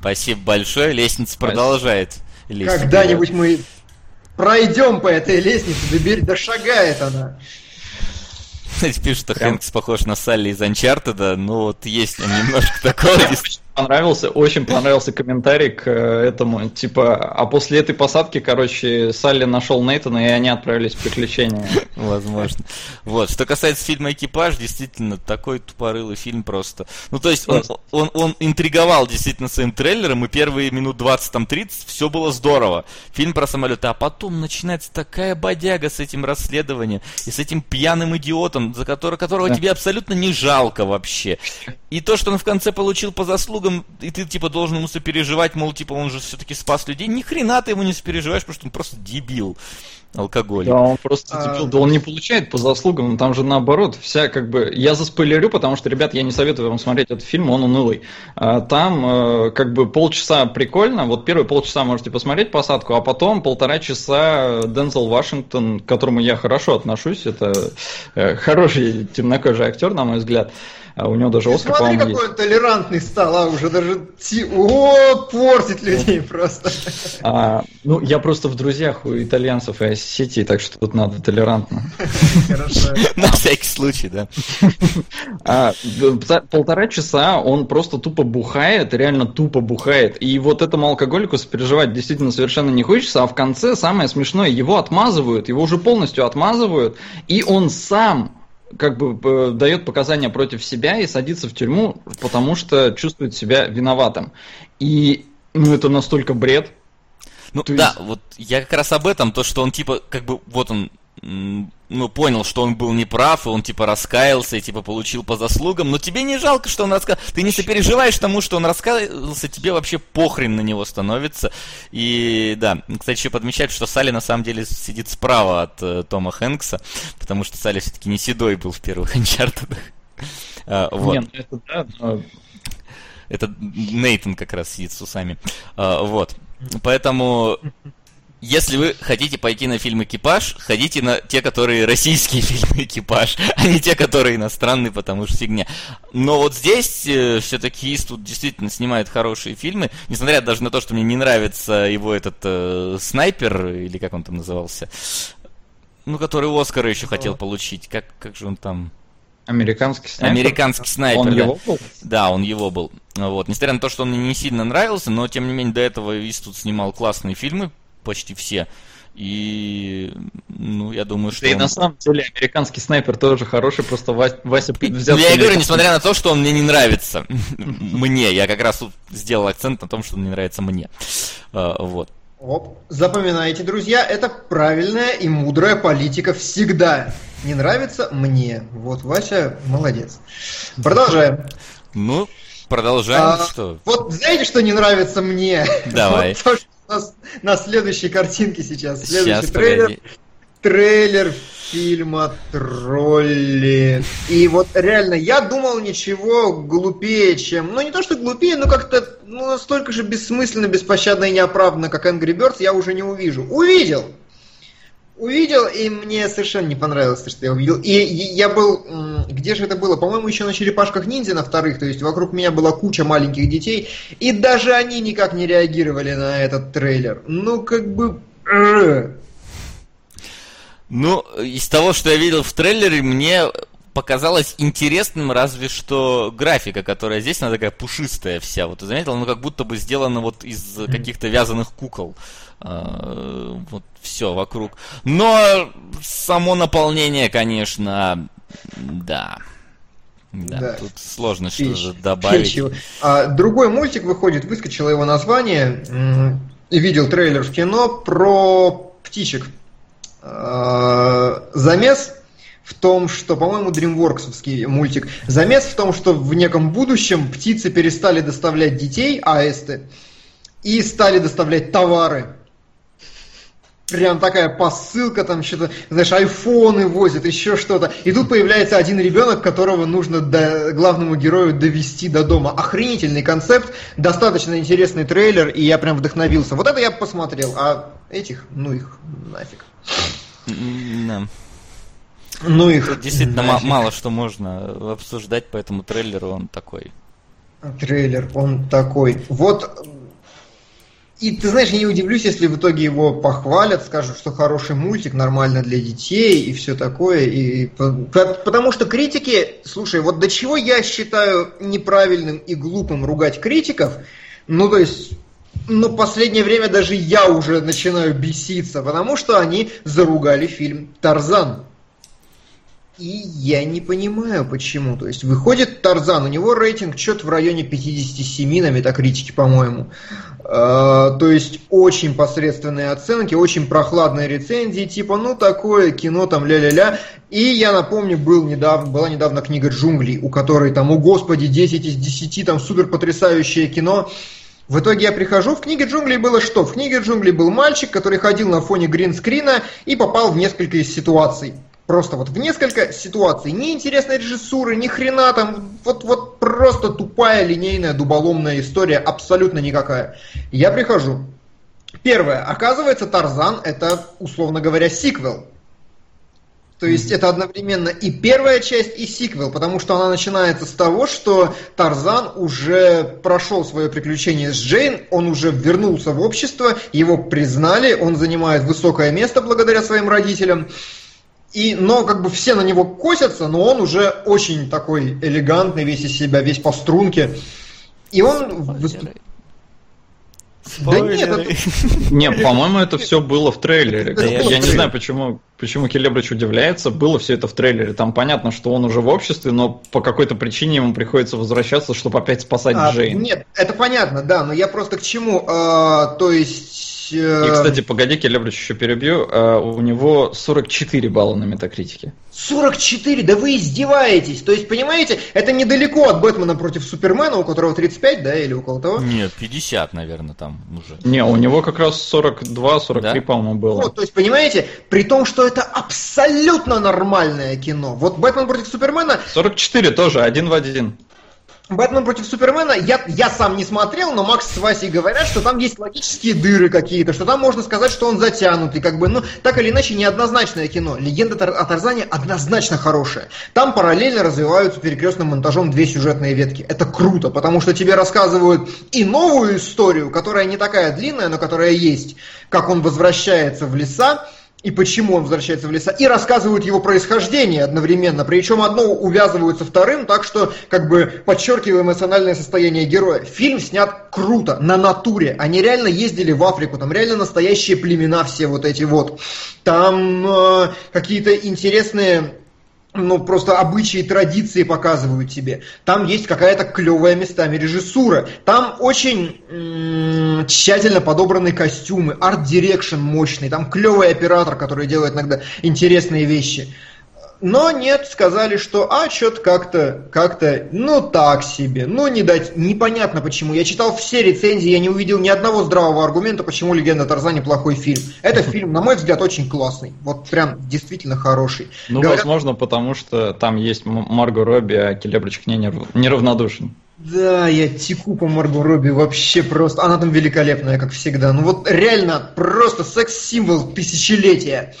Спасибо большое, лестница Спасибо. продолжает. Когда-нибудь мы пройдем по этой лестнице, добер... дошагает она. Кстати, <laughs> пишут, что Прям... Хэнкс похож на Салли из Анчартеда, ну вот есть немножко такого <laughs> понравился, очень понравился комментарий к э, этому, типа, а после этой посадки, короче, Салли нашел Нейтана, и они отправились в приключения. Возможно. Вот, что касается фильма «Экипаж», действительно, такой тупорылый фильм просто. Ну, то есть, он, он, он интриговал действительно своим трейлером, и первые минут 20, там, 30, все было здорово. Фильм про самолеты, а потом начинается такая бодяга с этим расследованием, и с этим пьяным идиотом, за которого, которого да. тебе абсолютно не жалко вообще. И то, что он в конце получил по заслугам, и ты, типа, должен ему сопереживать, мол, типа, он же все-таки спас людей, ни хрена ты ему не сопереживаешь, потому что он просто дебил алкоголь. Да, он просто а... дебил. Да он не получает по заслугам, там же наоборот, вся как бы... Я заспойлерю, потому что, ребят, я не советую вам смотреть этот фильм, он унылый. А, там э, как бы полчаса прикольно, вот первые полчаса можете посмотреть посадку, а потом полтора часа Дензел Вашингтон, к которому я хорошо отношусь, это э, хороший темнокожий актер, на мой взгляд. А у него даже Оскар, Смотри, какой есть. он толерантный стал, а уже даже о, портит людей просто. А, ну, я просто в друзьях у итальянцев и сети, так что тут надо толерантно. Хорошо. <laughs> На всякий случай, да. А, полтора часа он просто тупо бухает, реально тупо бухает. И вот этому алкоголику сопереживать действительно совершенно не хочется, а в конце самое смешное, его отмазывают, его уже полностью отмазывают, и он сам как бы э, дает показания против себя и садится в тюрьму, потому что чувствует себя виноватым. И ну это настолько бред. Ну То да, есть... вот я как раз об этом, то что он типа как бы вот он ну, понял, что он был неправ, и он, типа, раскаялся, и, типа, получил по заслугам, но тебе не жалко, что он раскаялся, ты не сопереживаешь тому, что он раскаялся, тебе вообще похрен на него становится, и, да, кстати, еще подмечать, что Салли, на самом деле, сидит справа от э, Тома Хэнкса, потому что Салли все-таки не седой был в первых <laughs> Анчартедах. А, вот. Нет, это да, но... Это Нейтан как раз сидит с усами. А, вот. Поэтому если вы хотите пойти на фильм «Экипаж», ходите на те, которые российские <laughs> фильмы «Экипаж», а не те, которые иностранные, потому что фигня. Но вот здесь э, все-таки Иствуд действительно снимает хорошие фильмы, несмотря даже на то, что мне не нравится его этот э, снайпер, или как он там назывался, ну, который Оскара еще хотел получить. Как, как же он там... Американский снайпер. Американский снайпер. Он да. его был? Да, он его был. Вот. Несмотря на то, что он мне не сильно нравился, но тем не менее до этого Иствуд снимал классные фильмы, почти все. И, ну, я думаю, что... Да он... и на самом деле американский снайпер тоже хороший, просто Вася, Вася взял... Я и говорю, несмотря на то, что он мне не нравится. <laughs> Мне. Я как раз тут сделал акцент на том, что он не нравится мне. А, вот. Оп. Запоминайте, друзья, это правильная и мудрая политика всегда. Не нравится мне. Вот, Вася молодец. Продолжаем. Ну, продолжаем. А, что? Вот знаете, что не нравится мне? Давай. <laughs> Вот то, на, на следующей картинке сейчас. Следующий сейчас, трейлер. Погоди. трейлер фильма «Тролли». И вот реально, я думал ничего глупее, чем... Ну, не то, что глупее, но как-то ну, настолько же бессмысленно, беспощадно и неоправданно, как Angry Birds, я уже не увижу. Увидел! Увидел, и мне совершенно не понравилось, то, что я увидел. И я был... Где же это было? По-моему, еще на черепашках ниндзя на вторых, то есть вокруг меня была куча маленьких детей, и даже они никак не реагировали на этот трейлер. Ну, как бы... Э, ну, из того, что я видел в трейлере, мне показалось интересным разве что графика, которая здесь, она такая пушистая вся. Вот ты заметил, ну как будто бы сделана вот из каких-то вязаных кукол. А, вот все вокруг. Но само наполнение, конечно, да. Да, да. тут сложно что-то добавить. А, другой мультик выходит, выскочило его название. Видел трейлер в кино про птичек. Э, замес в том, что, по-моему, DreamWorks мультик, замес в том, что в неком будущем птицы перестали доставлять детей, аисты, и стали доставлять товары. Прям такая посылка, там что-то, знаешь, айфоны возят, еще что-то. И тут появляется один ребенок, которого нужно до, главному герою довести до дома. Охренительный концепт, достаточно интересный трейлер, и я прям вдохновился. Вот это я посмотрел, а этих, ну их нафиг. Да. Ну их. Действительно нафиг. мало что можно обсуждать по этому трейлеру, он такой. Трейлер, он такой. Вот и ты знаешь, я не удивлюсь, если в итоге его похвалят, скажут, что хороший мультик, нормально для детей и все такое. И... Потому что критики, слушай, вот до чего я считаю неправильным и глупым ругать критиков, ну то есть ну, последнее время даже я уже начинаю беситься, потому что они заругали фильм «Тарзан». И я не понимаю, почему. То есть выходит Тарзан, у него рейтинг что-то в районе 57 на метакритике, по-моему. Э, то есть очень посредственные оценки, очень прохладные рецензии, типа, ну такое кино там ля-ля-ля. И я напомню, был недавно, была недавно книга «Джунглей», у которой там, о господи, 10 из 10, там супер потрясающее кино. В итоге я прихожу, в книге джунглей было что? В книге джунглей был мальчик, который ходил на фоне гринскрина и попал в несколько из ситуаций. Просто вот в несколько ситуаций. Ни интересной режиссуры, ни хрена там. Вот, вот просто тупая линейная дуболомная история, абсолютно никакая. Я прихожу. Первое. Оказывается, Тарзан это, условно говоря, сиквел. То есть это одновременно и первая часть, и сиквел, потому что она начинается с того, что Тарзан уже прошел свое приключение с Джейн, он уже вернулся в общество, его признали, он занимает высокое место благодаря своим родителям. И, но как бы все на него косятся, но он уже очень такой элегантный, весь из себя, весь по струнке. И он выступает да нет, это... Не, по-моему, это все было в трейлере. Я, я не знаю, почему, почему Келебрич удивляется. Было все это в трейлере. Там понятно, что он уже в обществе, но по какой-то причине ему приходится возвращаться, чтобы опять спасать а, Джейн. Нет, это понятно, да, но я просто к чему? А, то есть И, кстати, погоди, Келебрич еще перебью. Э, у него 44 балла на метакритике. 44? Да вы издеваетесь! То есть, понимаете, это недалеко от Бэтмена против Супермена, у которого 35, да, или около того? Нет, 50, наверное, там уже. Не, у него как раз 42-43, да? по-моему, было. Вот, то есть, понимаете, при том, что это абсолютно нормальное кино. Вот Бэтмен против Супермена... 44 тоже, один в один. Бэтмен против Супермена, я, я сам не смотрел, но Макс с Васей говорят, что там есть логические дыры какие-то, что там можно сказать, что он затянутый, как бы, ну, так или иначе, неоднозначное кино. Легенда о Тарзане однозначно хорошая. Там параллельно развиваются перекрестным монтажом две сюжетные ветки. Это круто, потому что тебе рассказывают и новую историю, которая не такая длинная, но которая есть, как он возвращается в леса, и почему он возвращается в леса, и рассказывают его происхождение одновременно, причем одно увязываются вторым, так что как бы подчеркивая эмоциональное состояние героя. Фильм снят круто, на натуре, они реально ездили в Африку, там реально настоящие племена все вот эти вот, там э, какие-то интересные ну, просто обычаи, традиции показывают тебе. Там есть какая-то клевая местами режиссура. Там очень тщательно подобраны костюмы, art direction мощный. Там клевый оператор, который делает иногда интересные вещи. Но нет, сказали, что а, что-то как-то, как-то, ну так себе, ну не дать, непонятно почему. Я читал все рецензии, я не увидел ни одного здравого аргумента, почему «Легенда о Тарзане» плохой фильм. Это <laughs> фильм, на мой взгляд, очень классный, вот прям действительно хороший. Ну, Говорят... возможно, потому что там есть Марго Робби, а Келебрич к ней неравнодушен. Да, я теку по Марго Робби вообще просто. Она там великолепная, как всегда. Ну вот реально, просто секс-символ тысячелетия.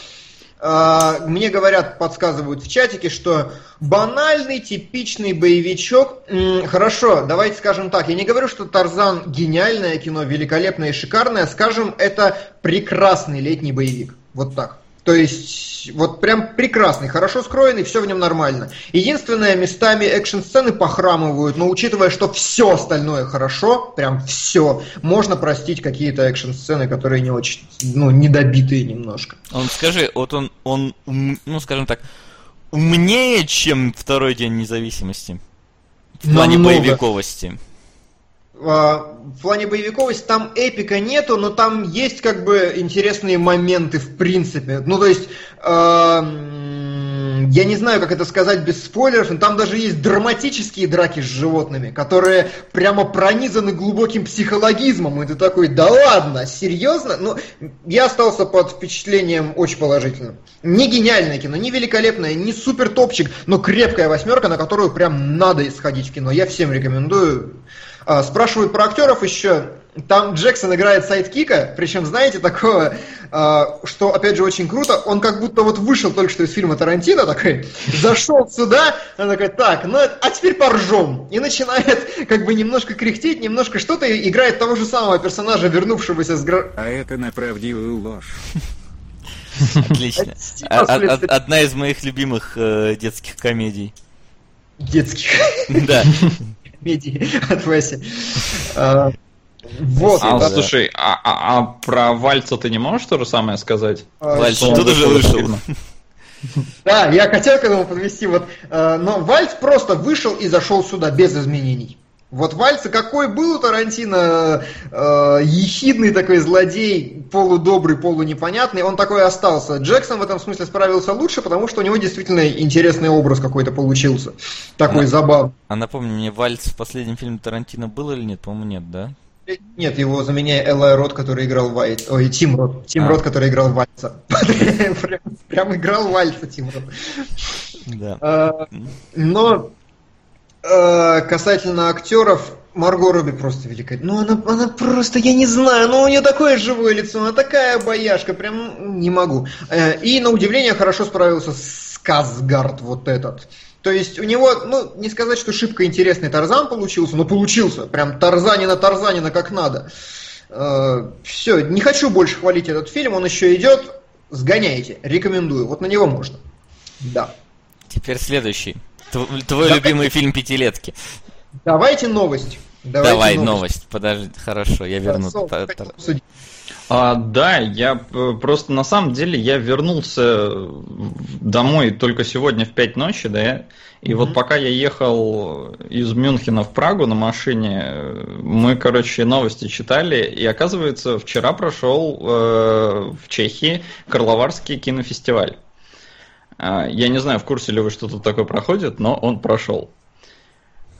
А, мне говорят, подсказывают в чатике, что банальный, типичный боевичок. Хорошо, давайте скажем так. Я не говорю, что Тарзан гениальное кино, великолепное и шикарное. Скажем, это прекрасный летний боевик. Вот так. То есть, вот прям прекрасный, хорошо скроенный, все в нем нормально. Единственное, местами экшн-сцены похрамывают, но учитывая, что все остальное хорошо, прям все, можно простить какие-то экшн-сцены, которые не очень, ну, недобитые немножко. Он, скажи, вот он, он, ну, скажем так, умнее, чем второй день независимости? В плане Намного. боевиковости. А, в плане боевиковости там эпика нету, но там есть как бы интересные моменты в принципе. Ну то есть, э, я не знаю, как это сказать без спойлеров, но там даже есть драматические драки с животными, которые прямо пронизаны глубоким психологизмом. И ты такой, да ладно, серьезно? Ну, я остался под впечатлением очень положительным. Не гениальное кино, не великолепное, не супер топчик, но крепкая восьмерка, на которую прям надо исходить в кино. Я всем рекомендую. А, спрашивают про актеров еще. Там Джексон играет sidekick а, причем, знаете, такого, а, что, опять же, очень круто, он как будто вот вышел только что из фильма Тарантино такой, <laughs> зашел сюда, он такой, так, ну, а теперь поржем. И начинает как бы немножко кряхтеть, немножко что-то, и играет того же самого персонажа, вернувшегося с... А это на правдивую ложь. <laughs> Отлично. Одна из моих любимых э, детских комедий. Детских? <laughs> Да комедии <laughs> от Веси. А, вот. А, да. слушай, а, а, а про Вальца ты не можешь то же самое сказать? А, Вальц тут уже вышел. <laughs> Да, я хотел к этому подвести. Вот, э, но Вальц просто вышел и зашел сюда без изменений. Вот Вальца какой был у Тарантино, э, ехидный такой злодей, полудобрый, полунепонятный, он такой остался. Джексон в этом смысле справился лучше, потому что у него действительно интересный образ какой-то получился. Такой а, забавный. А напомни мне, Вальц в последнем фильме Тарантино был или нет? По-моему, нет, да? Нет, его заменяет Элай Рот, который играл Вайт. Ой, Тим Рот. Тим а. Рот, который играл Вальца. <laughs> Прям играл Вальца Тим Рот. Да. А, но Э, касательно актеров, Марго Робби просто великолепна. Ну, она, она просто, я не знаю, ну, у нее такое живое лицо, она такая бояшка, прям не могу. Э, и, на удивление, хорошо справился с Казгард вот этот. То есть у него, ну, не сказать, что шибко интересный Тарзан получился, но получился. Прям Тарзанина Тарзанина как надо. Э, все, не хочу больше хвалить этот фильм, он еще идет. Сгоняйте, рекомендую. Вот на него можно. Да. Теперь следующий. Твой Давай. любимый фильм пятилетки. Давайте новость. Давайте Давай новость. новость. Подожди, хорошо, я верну. А, да, я э, просто на самом деле я вернулся домой только сегодня в 5 ночи, да, и mm-hmm. вот пока я ехал из Мюнхена в Прагу на машине, мы, короче, новости читали, и оказывается, вчера прошел э, в Чехии Карловарский кинофестиваль. А, я не знаю, в курсе ли вы, что тут такое проходит, но он прошел.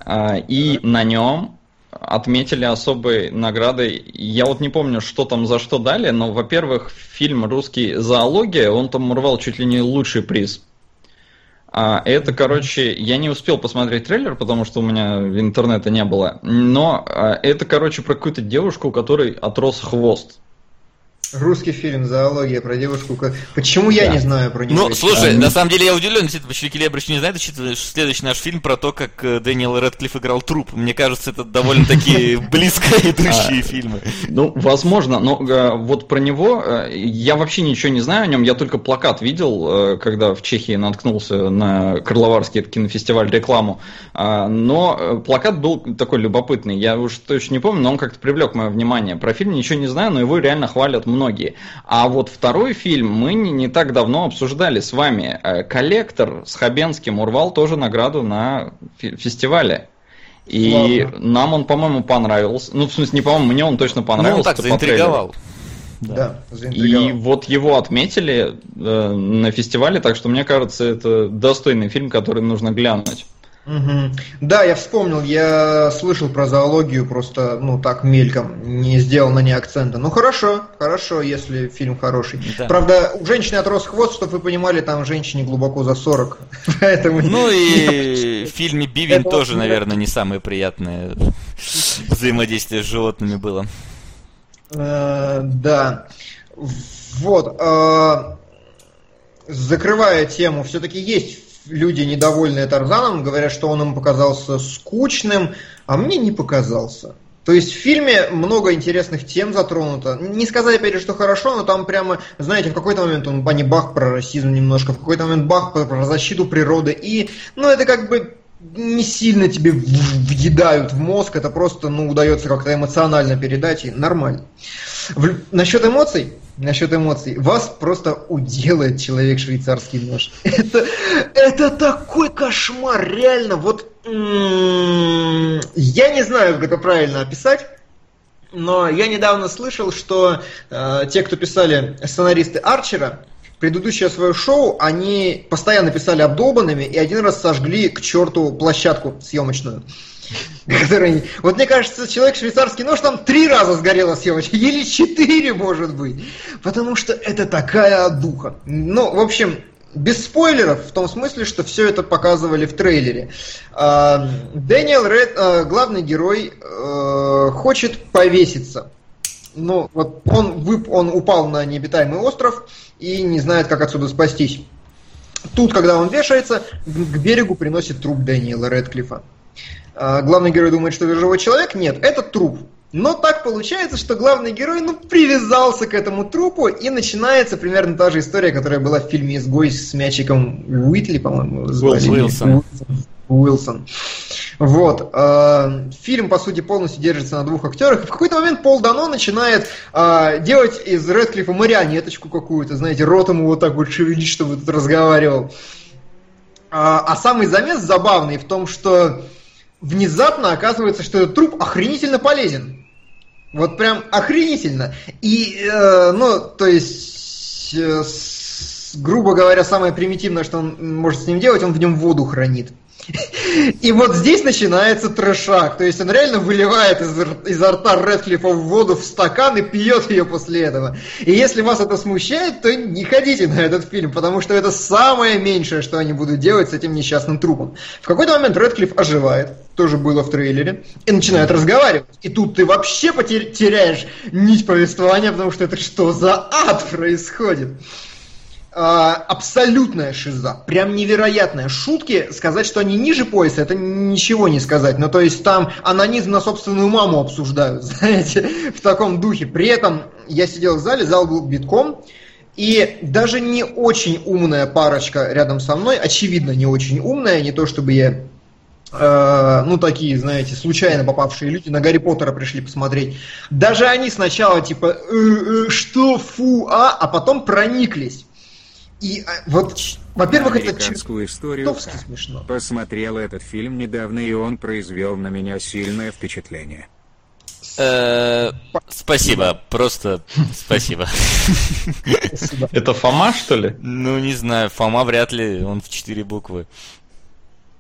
А, и на нем отметили особой наградой. Я вот не помню, что там за что дали, но, во-первых, фильм «Русский зоология», он там урвал чуть ли не лучший приз. А это, короче, я не успел посмотреть трейлер, потому что у меня интернета не было. Но это, короче, про какую-то девушку, у которой отрос хвост. Русский фильм «Зоология» про девушку. Почему я да. не знаю про него? Ну, слушай, а, на самом деле я удивлен, действительно, почему Келебрич не знает, учитывая, что следующий наш фильм про то, как э, Дэниел Рэдклифф играл труп. Мне кажется, это довольно-таки <laughs> близко идущие а, фильмы. Ну, возможно, но э, вот про него э, я вообще ничего не знаю о нем, я только плакат видел, когда в Чехии наткнулся на Карловарский кинофестиваль рекламу. А, но плакат был такой любопытный, я уж точно не помню, но он как-то привлек мое внимание. Про фильм ничего не знаю, но его реально хвалят много многие. А вот второй фильм мы не, не так давно обсуждали с вами. Э, «Коллектор» с Хабенским урвал тоже награду на фестивале. И Ладно. нам он, по-моему, понравился. Ну, в смысле, не по-моему, мне он точно понравился. Ну, он так заинтриговал. Да. Да, И вот его отметили э, на фестивале, так что мне кажется, это достойный фильм, который нужно глянуть. Мгм. Да, я вспомнил, я слышал про зоологию, просто, ну, так мельком, не сделал на ней акцента. Ну, хорошо, хорошо, если фильм хороший. Да. Правда, у женщины отрос хвост, чтобы вы понимали, там женщине глубоко за 40. <laughs> Поэтому... Ну и в фильме Бивень Это тоже, наверное, не самое приятное взаимодействие с животными было. Э, Да. Вот. э, Закрывая тему, все-таки есть люди, недовольные Тарзаном, говорят, что он им показался скучным, а мне не показался. То есть в фильме много интересных тем затронуто. Не сказать, опять же, что хорошо, но там прямо, знаете, в какой-то момент он они бах про расизм немножко, в какой-то момент бах про, защиту природы. И, ну, это как бы не сильно тебе въедают в мозг, это просто, ну, удается как-то эмоционально передать, и нормально. В- насчет эмоций, насчет эмоций, вас просто уделает человек швейцарский нож. <laughs> Это, это такой кошмар, реально, вот м, я не знаю, как это правильно описать, но я недавно слышал, что э, те, кто писали сценаристы Арчера, предыдущее свое шоу, они постоянно писали обдолбанными и один раз сожгли к черту площадку съемочную. Который- Вот мне кажется, человек швейцарский нож там три раза сгорела съемочка, или четыре, может быть. Потому что это такая духа. Ну, в общем, без спойлеров, в том смысле, что все это показывали в трейлере. А, Дэниел Ред, а, главный герой, э, хочет повеситься. Ну, вот он, вып- он упал на необитаемый остров и не знает, как отсюда спастись. Тут, когда он вешается, к берегу приносит труп Дэниела Редклифа. А, Главный герой думает, что это живой человек. Нет, это труп. Но так получается, что главный герой ну, привязался к этому трупу, и начинается примерно та же история, которая была в фильме «Изгой» с мячиком Уитли, по-моему. Уилсон. Уилсон. Вот. э, Фильм, по сути, полностью держится на двух актерах. И в какой-то момент Пол Дано начинает э, делать из Редклифа марионеточку какую-то, знаете, ротом его так вот шевелить, чтобы тут разговаривал. А, а самый замес забавный в том, что внезапно оказывается, что этот труп охренительно полезен. Вот прям охренительно. И, э, ну, то есть, э, с- грубо говоря, самое примитивное, что он может с ним делать, он в нем воду хранит. И вот здесь начинается трешак. То есть он реально выливает из, изо рта Редклифа воду в стакан и пьет ее после этого. И если вас это смущает, то не ходите на этот фильм, потому что это самое меньшее, что они будут делать с этим несчастным трупом. В какой-то момент Редклифф оживает, тоже было в трейлере, и начинает разговаривать. И тут ты вообще потер- теряешь нить повествования, потому что это что за ад происходит? А, абсолютная шиза, прям невероятная. Шутки, сказать, что они ниже пояса, это ничего не сказать. Ну, то есть там анонизм на собственную маму обсуждают, <laughs> знаете, в таком духе. При этом я сидел в зале, зал был битком, и даже не очень умная парочка рядом со мной, очевидно, не очень умная, не то чтобы я э, ну, такие, знаете, случайно попавшие люди на Гарри Поттера пришли посмотреть. Даже они сначала типа, «Э, э, что, фу, а, а потом прониклись. И э, вот, во-первых, это Американскую историю. чертовски смешно. Посмотрел этот фильм недавно, и он произвел на меня сильное впечатление. Э, Спасибо, просто спасибо. <laughs> Это Фома, что ли? Ну, не знаю, Фома вряд ли, он в четыре буквы.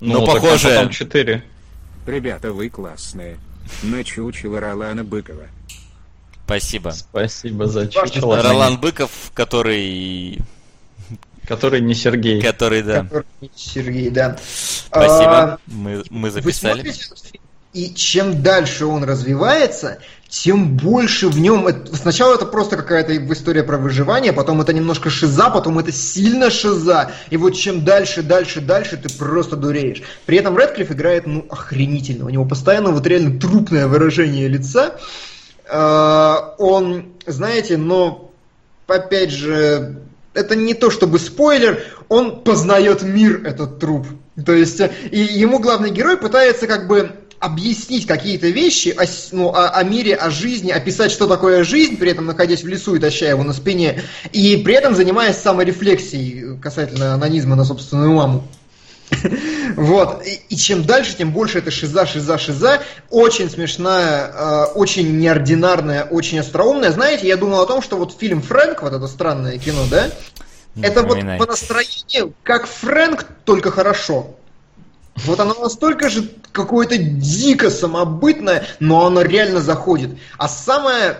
Ну, Ну, так похоже. а потом 4. Ребята, вы классные. Начучила Ролана Быкова. Спасибо. Спасибо за чучело. Ролан Быков, который... Который не Сергей. Который, да. Который Сергей, да. Спасибо. А, Мы, мы Вы записали. смотрите этот фильм, и чем дальше он развивается, тем больше в нем... Сначала это просто какая-то история про выживание, потом это немножко шиза, потом это сильно шиза. И вот чем дальше, дальше, дальше, ты просто дуреешь. При этом Редклифф играет, ну, охренительно. У него постоянно вот реально трупное выражение лица. А, Он, знаете, но, опять же, это не то чтобы спойлер, он познает мир, этот труп. То есть, э, и ему главный герой пытается как бы объяснить какие-то вещи о, ну, о, о мире, о жизни, описать, что такое жизнь, при этом находясь в лесу и таща его на спине, и при этом занимаясь саморефлексией касательно анонизма на собственную маму. <laughs> Вот. И, и чем дальше, тем больше это шиза, шиза, шиза. Очень смешная, э, очень неординарная, очень остроумная. Знаете, я думал о том, что вот фильм «Фрэнк», вот это странное кино, да? Не это вот по настроению, как Фрэнк, только хорошо. Вот оно настолько же какое-то дико самобытное, но оно реально заходит. А самое,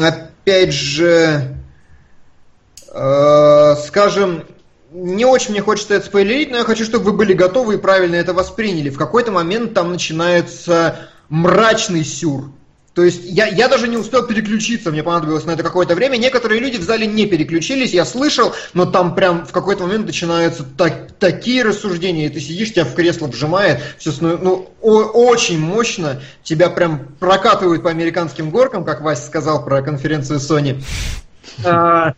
опять же, э, скажем, не очень мне хочется это спойлерить, но я хочу, чтобы вы были готовы и правильно это восприняли. В какой-то момент там начинается мрачный сюр. То есть я, я даже не успел переключиться, мне понадобилось на это какое-то время. Некоторые люди в зале не переключились, я слышал, но там прям в какой-то момент начинаются так, такие рассуждения, и ты сидишь, тебя в кресло вжимает, все, ну, о- очень мощно, тебя прям прокатывают по американским горкам, как Вася сказал про конференцию Sony. <laughs>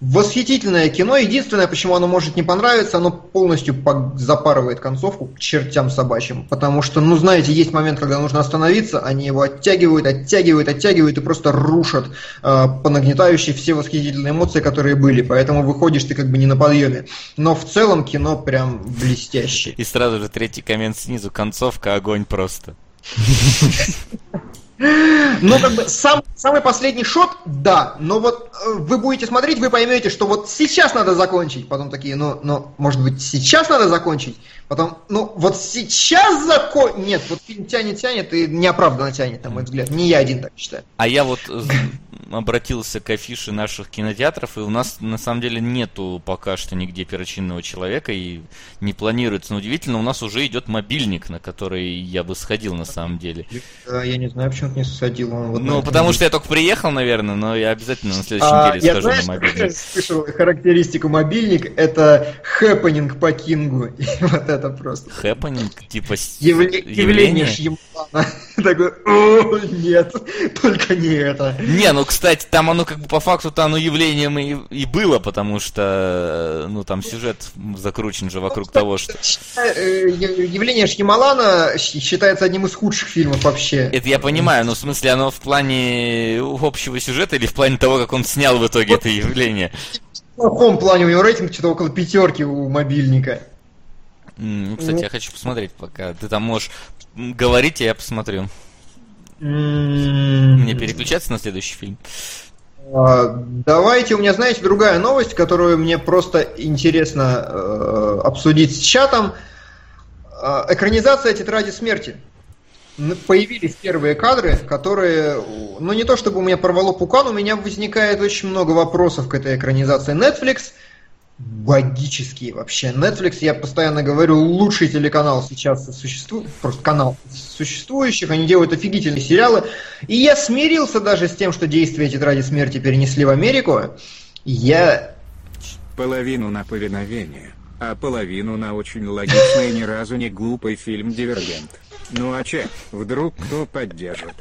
Восхитительное кино. Единственное, почему оно может не понравиться, оно полностью по- запарывает концовку к чертям собачьим. Потому что, ну, знаете, есть момент, когда нужно остановиться, они его оттягивают, оттягивают, оттягивают и просто рушат э, по нагнетающей все восхитительные эмоции, которые были. Поэтому выходишь ты как бы не на подъеме. Но в целом кино прям блестящее. И сразу же третий коммент снизу. Концовка огонь просто. <laughs> Ну, как бы, сам, самый последний шот, да, но вот э, вы будете смотреть, вы поймете, что вот сейчас надо закончить. Потом такие, ну, ну, может быть, сейчас надо закончить? Потом, ну, вот сейчас закон... Нет, вот фильм тянет-тянет и неоправданно тянет, на мой взгляд. Не я один так считаю. А я вот э, обратился к афише наших кинотеатров, и у нас на самом деле нету пока что нигде перочинного человека, и не планируется. Но удивительно, у нас уже идет мобильник, на который я бы сходил на самом деле. Я не знаю, почему ты не садил. он вот Ну, потому видео. что я только приехал, наверное, но я обязательно на следующей А, неделе я схожу знаешь, на мобильник. <laughs> слышал характеристику мобильник, это хэппенинг по Кингу. <laughs> И вот это просто. Хэппенинг, типа Явле- явление Шьямалана. <laughs> Такой, о, нет, только не это. Не, ну, кстати, там оно как бы по факту-то оно явлением и, и было, потому что, э, ну, там сюжет закручен же вокруг того, что... Э, Явление Шьямалана считается одним из худших фильмов вообще. Это я понимаю, но в смысле оно в плане общего сюжета или в плане того, как он снял в итоге это явление? В плохом плане у него рейтинг что-то около пятерки у мобильника. Ну, кстати, я хочу посмотреть пока. Ты там можешь говорить, а я посмотрю. М, Мне переключаться на следующий фильм? а, Давайте, у меня, знаете, другая новость, которую мне просто интересно э, обсудить с чатом. А, Экранизация «Тетради смерти». Появились первые кадры, которые, ну не то чтобы у меня порвало пукан, у меня возникает очень много вопросов к этой экранизации. Netflix богические вообще. Netflix, я постоянно говорю, лучший телеканал сейчас существует, просто канал существующих, они делают офигительные сериалы. И я смирился даже с тем, что действие Тетради Смерти перенесли в Америку. Я Половину на повиновение, а половину на очень логичный и ни разу не глупый фильм «Дивергент». Ну а че, вдруг кто поддержит?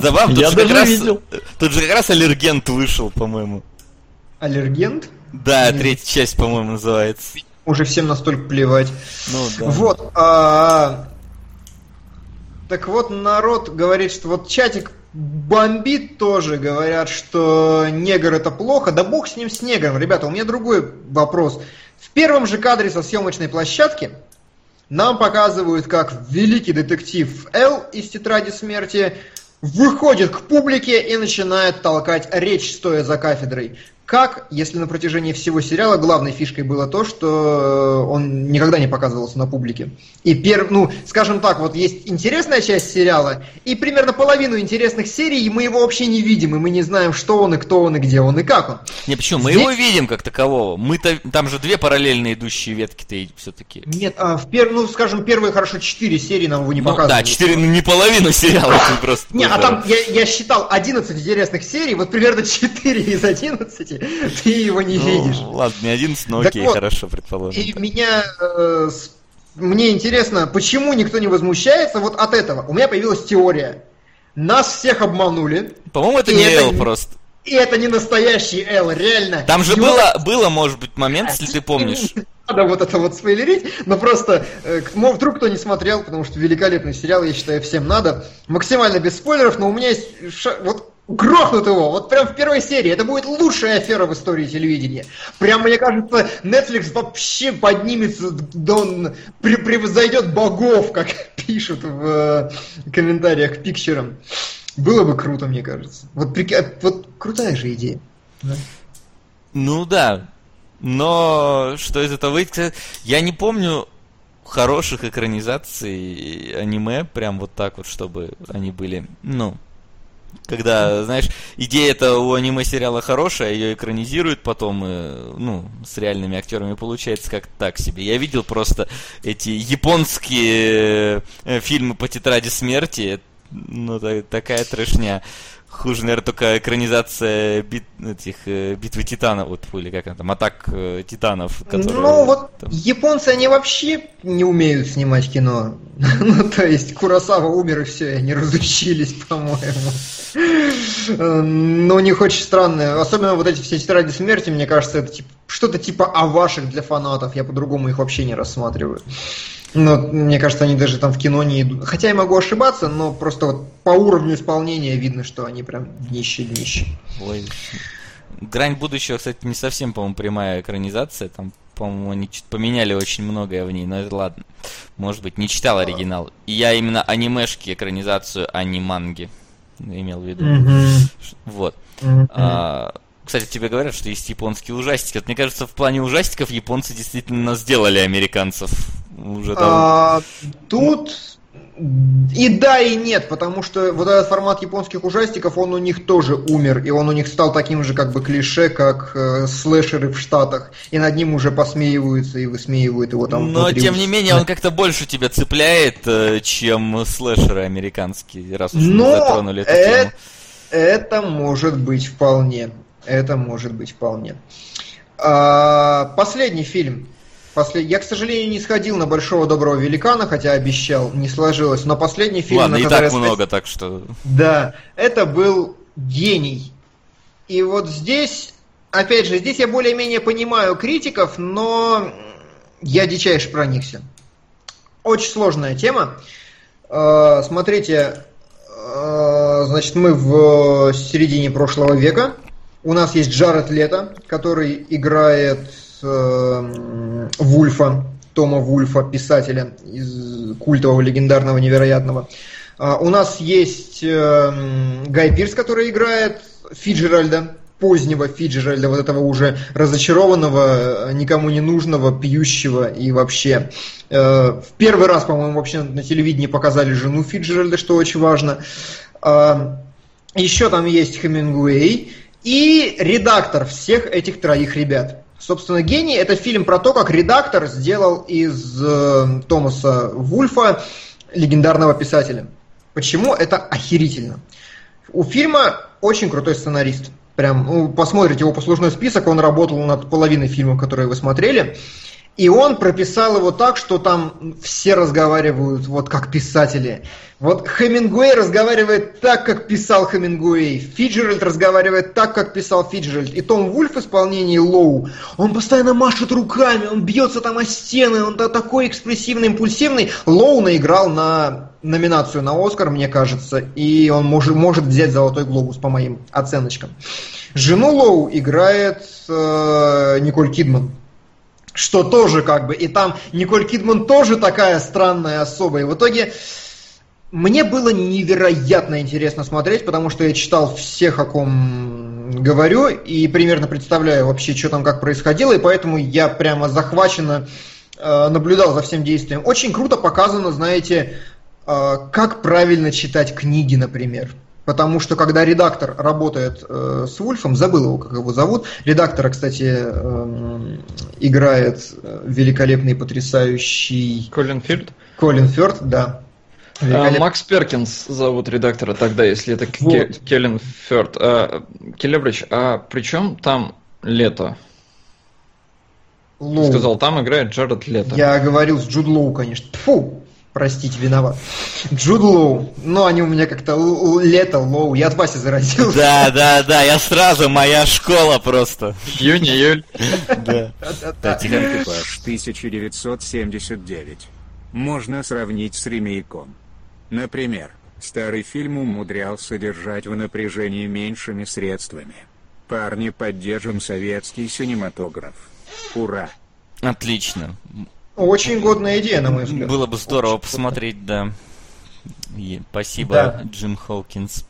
Забавно, тут Я же даже раз, видел. Тут же как раз аллергент вышел, по-моему. аллергент, Да, третья часть, по-моему, называется. уже всем настолько плевать. Ну, да. Вот. а, так вот, народ говорит, что вот чатик бомбит тоже, говорят, что негр это плохо. Да бог с ним с негром. Ребята, у меня другой вопрос. В первом же кадре со съемочной площадки нам показывают, как великий детектив Эл из «Тетради смерти» выходит к публике и начинает толкать речь, стоя за кафедрой. Как, если на протяжении всего сериала главной фишкой было то, что он никогда не показывался на публике. И перв, ну, скажем так, вот есть интересная часть сериала, и примерно половину интересных серий мы его вообще не видим, и мы не знаем, что он, и кто он, и где он, и как он. Не, почему? Мы Здесь- его видим как такового. Мы-то там же две параллельно идущие ветки-то все-таки. Нет, а в пер, ну, скажем, первые, хорошо, четыре серии нам его не Ну, показывали. да, четыре, ну, не половину сериала просто. Не, а там я, я считал 11 интересных серий, вот примерно <laughs> 4 из 11 <laughs> ты его не Ну, видишь. Ладно, не 11, но Так окей, вот, хорошо, предположим. И меня, э, мне интересно, почему никто не возмущается вот от этого. У меня появилась теория. Нас всех обманули, По-моему, это не Эл просто. и это не настоящий Эл, реально. Там же Его- было, было, может быть, момент, если ты помнишь. <laughs> надо вот это вот спойлерить, но просто э, вдруг кто не смотрел, потому что великолепный сериал, я считаю, всем надо. Максимально без спойлеров, но у меня есть ша- вот грохнут его, вот прям в первой серии. Это будет лучшая афера в истории телевидения. Прям, мне кажется, Netflix вообще поднимется, да он превзойдет богов, как <laughs> пишут в э, комментариях к пикчерам. Было бы круто, мне кажется. Вот, вот крутая же идея. Да? Ну да. Но что из этого выйдет? Я не помню хороших экранизаций аниме, прям вот так вот, чтобы они были, ну, когда, знаешь, идея это у аниме-сериала хорошая, ее экранизируют потом, э, ну, с реальными актерами получается как так себе. Я видел просто эти японские э, фильмы по тетради смерти, ну, такая трешня. Хуже, наверное, только экранизация бит, этих э, битвы титанов, вот, или как она там, атак э, титанов. Которые, ну, вот там... японцы, они вообще не умеют снимать кино. <laughs> ну, то есть, Курасава умер, и все, и они разучились, <laughs> по-моему. Ну, у них очень странное. Особенно вот эти все тетради смерти, мне кажется, это типа, что-то типа о ваших для фанатов. Я по-другому их вообще не рассматриваю. Но мне кажется, они даже там в кино не идут. Хотя я могу ошибаться, но просто вот по уровню исполнения видно, что они прям днище-днище. Ой. Грань будущего, кстати, не совсем, по-моему, прямая экранизация. Там, по-моему, они поменяли очень многое в ней. Но это ладно. Может быть, не читал оригинал. И я именно анимешки экранизацию, а не манги имел в виду. Mm-hmm. Вот. Mm-hmm. А, кстати, тебе говорят, что есть японские ужастики. Вот, мне кажется, в плане ужастиков японцы действительно сделали американцев. Уже а, тут и да, и нет, потому что вот этот формат японских ужастиков, он у них тоже умер, и он у них стал таким же как бы клише, как э, слэшеры в Штатах, и над ним уже посмеиваются и высмеивают его там. Но тем не менее он как-то больше тебя цепляет, э, чем слэшеры американские, раз уж Но мы затронули эту это, тему. Это может быть вполне. Это может быть вполне. А, последний фильм. Послед... Я, к сожалению, не сходил на Большого Доброго Великана, хотя обещал, не сложилось. Но последний фильм... Ладно, на и так много, так что... Да, это был «Гений». И вот здесь, опять же, здесь я более-менее понимаю критиков, но я дичайше проникся. Очень сложная тема. А, смотрите, а, значит, мы в середине прошлого века. У нас есть Джаред Лето, который играет э, Вульфа, Тома Вульфа, писателя из культового, легендарного, невероятного. Uh, у нас есть э, Гай Пирс, который играет Фиджеральда, позднего Фиджеральда, вот этого уже разочарованного, никому не нужного, пьющего и вообще. Э, в первый раз, по-моему, вообще на телевидении показали жену Фиджеральда, что очень важно. Э, еще там есть Хемингуэй, и редактор всех этих троих ребят. Собственно, «Гений» — это фильм про то, как редактор сделал из э, Томаса Вульфа легендарного писателя. Почему это охерительно? У фильма очень крутой сценарист. Прям, ну, посмотрите его послужной список, он работал над половиной фильмов, которые вы смотрели. И он прописал его так, что там все разговаривают вот как писатели. Вот Хемингуэй разговаривает так, как писал Хемингуэй. Фиджеральд разговаривает так, как писал Фиджеральд. И Том Вульф в исполнении Лоу, он постоянно машет руками, он бьется там о стены, он такой экспрессивный, импульсивный. Лоу наиграл на номинацию на Оскар, мне кажется, и он может, может взять Золотой Глобус по моим оценочкам. Жену Лоу играет э, Николь Кидман что тоже как бы, и там Николь Кидман тоже такая странная особа, и в итоге мне было невероятно интересно смотреть, потому что я читал всех, о ком говорю, и примерно представляю вообще, что там как происходило, и поэтому я прямо захваченно э, наблюдал за всем действием. Очень круто показано, знаете, э, как правильно читать книги, например. Потому что когда редактор работает э, с Вульфом, забыл его, как его зовут. Редактора, кстати, э, играет великолепный, потрясающий... Колин Фирд? Колин Фирд, да. А, Макс Перкинс зовут редактора тогда, если это вот. Келлен Ферд. А, Келебрич, а при чем там лето? Лоу. Ты сказал, там играет Джаред Лето. Я говорил с Джуд Лоу, конечно. Фу, Простите, виноват. Джуд Лоу. Ну, они у меня как-то лето, Лоу. Я от Васи заразился. Да, да, да, я сразу, моя школа просто. Июнь, июль. Да. Экипаж 1979. Можно сравнить с ремейком. Например, Старый фильм умудрялся держать в напряжении меньшими средствами. Парни, поддержим советский синематограф. Ура! Отлично. Очень годная идея, на мой взгляд. Было бы здорово посмотреть, да. Спасибо, Да. Джим Холкинс.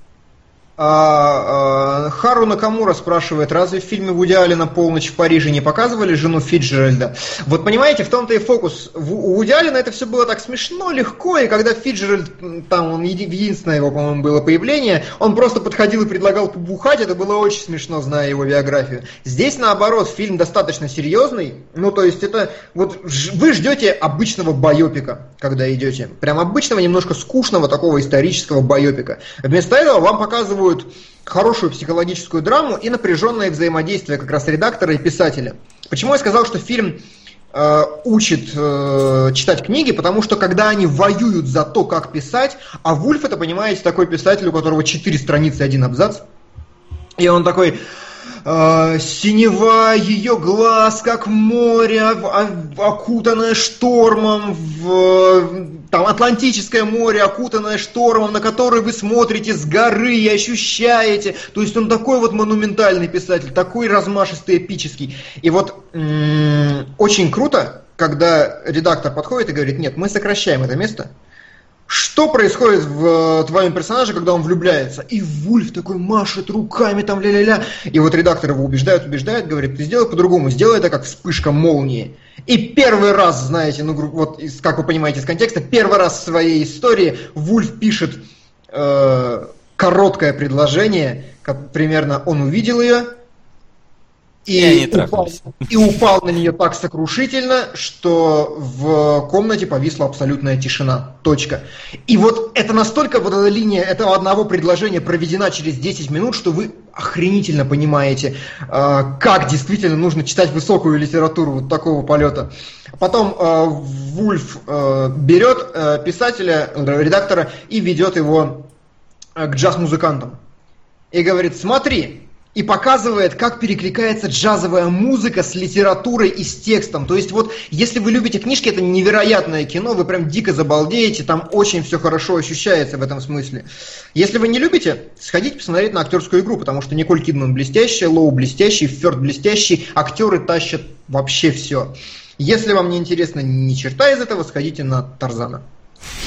А, а, Хару Накамура спрашивает, разве в фильме Вуди Аллена «Полночь в Париже» не показывали жену Фиджеральда? Вот понимаете, в том-то и фокус. У Вуди Аллена это все было так смешно, легко, и когда Фиджеральд, там, он еди- единственное его, по-моему, было появление, он просто подходил и предлагал побухать, это было очень смешно, зная его биографию. Здесь, наоборот, фильм достаточно серьезный, ну, то есть это, вот вы ждете обычного байопика, когда идете. Прям обычного, немножко скучного такого исторического байопика. Вместо этого вам показывают хорошую психологическую драму и напряженное взаимодействие как раз редактора и писателя. Почему я сказал, что фильм э, учит э, читать книги, потому что когда они воюют за то, как писать, а Вульф это, понимаете, такой писатель, у которого четыре страницы и один абзац, и он такой, э, синева ее глаз, как море, ов- ов- окутанное штормом, в, там Атлантическое море, окутанное штормом, на который вы смотрите с горы и ощущаете. То есть он такой вот монументальный писатель, такой размашистый, эпический. И вот м, очень круто, когда редактор подходит и говорит, нет, мы сокращаем это место, что происходит в э, твоем персонаже, когда он влюбляется? И Вульф такой машет руками, там ля-ля-ля. И вот редактор его убеждает, убеждает, говорит, ты сделай по-другому, сделай это как вспышка молнии. И первый раз, знаете, ну вот как вы понимаете из контекста, первый раз в своей истории Вульф пишет э, короткое предложение, как примерно он увидел ее, И они упал, и упал на нее так сокрушительно, что в комнате повисла абсолютная тишина. Точка. И вот это настолько, вот эта линия этого одного предложения проведена через 10 минут, что вы охренительно понимаете, э, как действительно нужно читать высокую литературу вот такого полета. Потом э, Вульф э, берет писателя, э, редактора и ведет его к джаз-музыкантам. И говорит, смотри, и показывает, как перекликается джазовая музыка с литературой и с текстом. То есть вот, если вы любите книжки, это невероятное кино, вы прям дико забалдеете, там очень все хорошо ощущается в этом смысле. Если вы не любите, сходите посмотреть на актерскую игру, потому что Николь Кидман блестящая, Лоу блестящий, Фёрд блестящий, актеры тащат вообще все. Если вам не интересно ни черта из этого, сходите на Тарзана.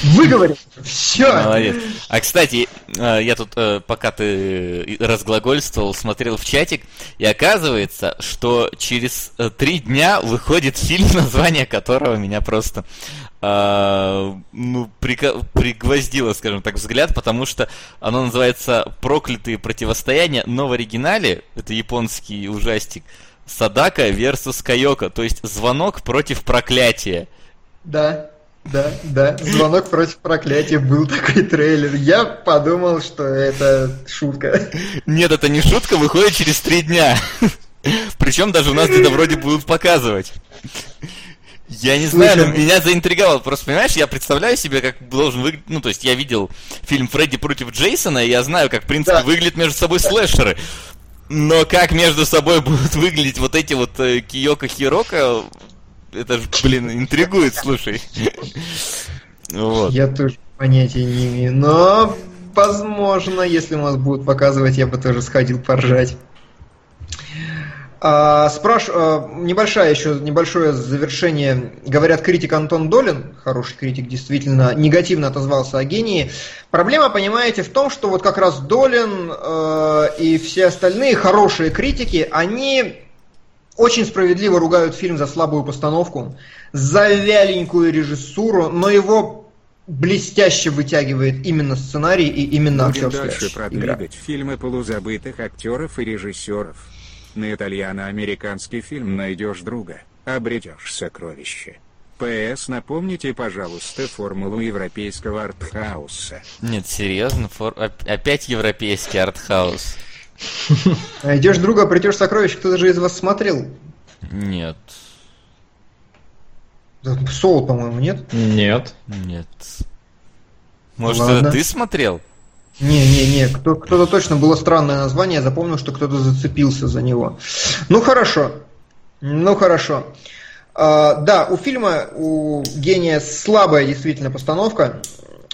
Выговорил. Все. Молодец. А кстати, э, я тут, э, пока ты разглагольствовал, смотрел в чатик, и оказывается, что через э, три дня выходит фильм, <laughs> название которого меня просто э, ну, пригвоздило, скажем так, взгляд, потому что оно называется «Проклятые противостояния», но в оригинале, это японский ужастик, Садака versus Кайока, то есть звонок против проклятия. Да, да, да. Звонок против проклятия был такой трейлер. Я подумал, что это шутка. Нет, это не шутка, выходит через три дня. Причем даже у нас где-то вроде будут показывать. Я не знаю, но Слушай, меня заинтриговало. Просто, понимаешь, я представляю себе, как должен выглядеть... Ну, то есть я видел фильм «Фредди против Джейсона», и я знаю, как, в принципе, Да. выглядят между собой слэшеры. Но как между собой будут выглядеть вот эти вот э, Киока Хирока, это же, блин, интригует, слушай. Вот. Я тоже понятия не имею. Но, возможно, если у нас будут показывать, я бы тоже сходил поржать. А, спраш... а, небольшая еще, небольшое завершение. Говорят, критик Антон Долин, хороший критик, действительно, негативно отозвался о гении. Проблема, понимаете, в том, что вот как раз Долин э, и все остальные хорошие критики, они очень справедливо ругают фильм за слабую постановку, за вяленькую режиссуру, но его блестяще вытягивает именно сценарий и именно актерская дальше игра. продвигать фильмы полузабытых актеров и режиссеров. На итальяно-американский фильм найдешь друга, обретешь сокровище. ПС, напомните, пожалуйста, формулу европейского артхауса. Нет, серьезно, фор- оп- опять европейский артхаус. Найдешь друга, обретешь сокровище, кто-то же из вас смотрел. Нет, Соул, по-моему, нет? Нет. нет. Может, Ладно. это ты смотрел? Не-не-не, кто, кто-то точно было странное название, я запомнил, что кто-то зацепился за него. Ну хорошо, ну хорошо. А, да, у фильма, у гения слабая действительно постановка.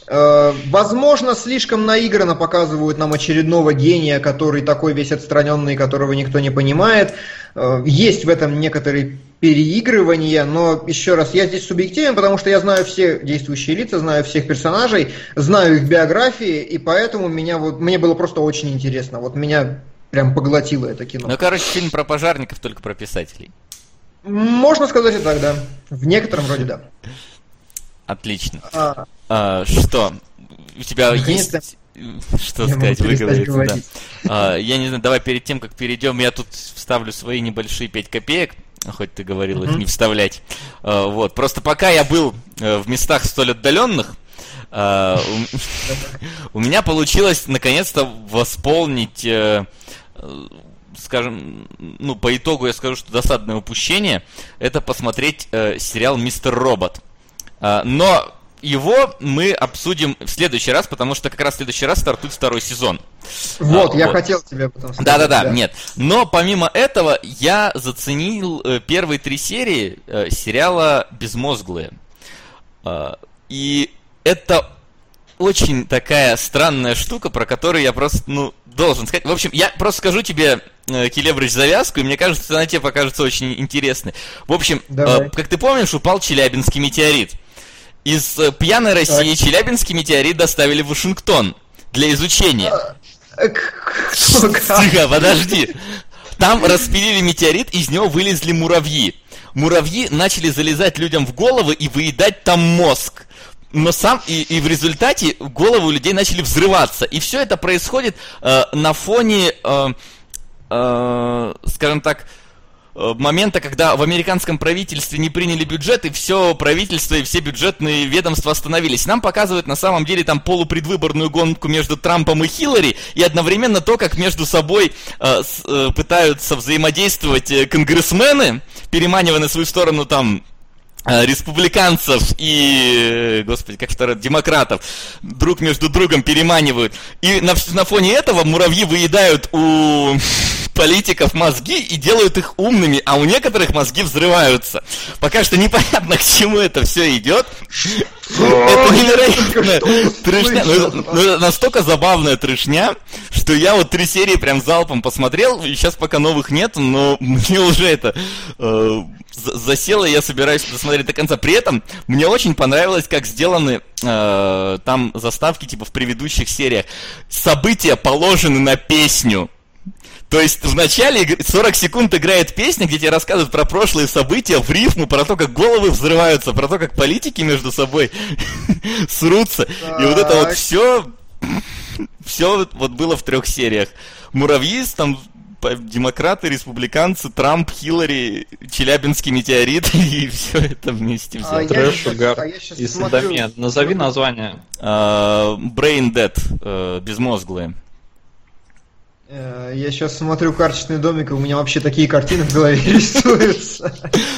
Э, возможно, слишком наигранно показывают нам очередного гения, который такой весь отстраненный, которого никто не понимает. Э, есть в этом некоторые переигрывания, но еще раз, я здесь субъективен, потому что я знаю все действующие лица, знаю всех персонажей, знаю их биографии, и поэтому меня вот, мне было просто очень интересно. Вот меня прям поглотило это кино. Ну, короче, фильм про пожарников, только про писателей. Можно сказать и так, да. В некотором роде да. Отлично. А, а, что? У тебя есть... Что я сказать, выговориться, да. А, я не знаю, давай перед тем, как перейдем, я тут вставлю свои небольшие 5 копеек, хоть ты говорил mm-hmm. их не вставлять. А, вот, просто пока я был э, в местах столь отдаленных, а, у, <laughs> у меня получилось наконец-то восполнить э, скажем, ну, по итогу я скажу, что досадное упущение, это посмотреть э, сериал «Мистер Робот». Э, но его мы обсудим в следующий раз, потому что как раз в следующий раз стартует второй сезон. Вот, а, я вот. хотел тебе об этом сказать. Да-да-да, нет. Но помимо этого, я заценил э, первые три серии э, сериала «Безмозглые». Э, и это очень такая странная штука, про которую я просто, ну, должен сказать. В общем, я просто скажу тебе, э, Келебрыч, завязку, и мне кажется, она тебе покажется очень интересной. В общем, э, как ты помнишь, упал Челябинский метеорит. Из э, пьяной России. Челябинский метеорит доставили в Вашингтон для изучения. А, Тихо, подожди. Там распилили метеорит, из него вылезли муравьи. Муравьи начали залезать людям в головы и выедать там мозг но сам и, и в результате головы у людей начали взрываться. И все это происходит э, на фоне, э, э, скажем так, э, момента, когда в американском правительстве не приняли бюджет, и все правительство и все бюджетные ведомства остановились. Нам показывают на самом деле там полупредвыборную гонку между Трампом и Хиллари, и одновременно то, как между собой э, с, э, пытаются взаимодействовать э, конгрессмены, переманивая на свою сторону там Э, республиканцев и, э, господи, как второй, демократов друг между другом переманивают. И на, на фоне этого муравьи выедают у <laughs> политиков мозги и делают их умными, а у некоторых мозги взрываются. Пока что непонятно, <laughs> к чему это все идет. <laughs> Это невероятная трешня. Ну, ну, настолько забавная трешня, что я вот три серии прям залпом посмотрел, и сейчас пока новых нет, но мне уже это засело, я собираюсь досмотреть до конца. При этом мне очень понравилось, как сделаны э, там заставки, типа в предыдущих сериях. События положены на песню. То есть в начале 40 секунд играет песня, где тебе рассказывают про прошлые события в рифму, про то, как головы взрываются, про то, как политики между собой <laughs> срутся. И вот это вот все, все вот было в трех сериях. Муравьи там демократы, республиканцы, Трамп, Хиллари, Челябинский метеорит <laughs> и все это вместе взято. А Трэш, угар а и садомия. Назови название. Uh, Brain Dead, uh, безмозглые. Э, я сейчас смотрю карточный домик, и у меня вообще такие картины в голове <laughs> рисуются.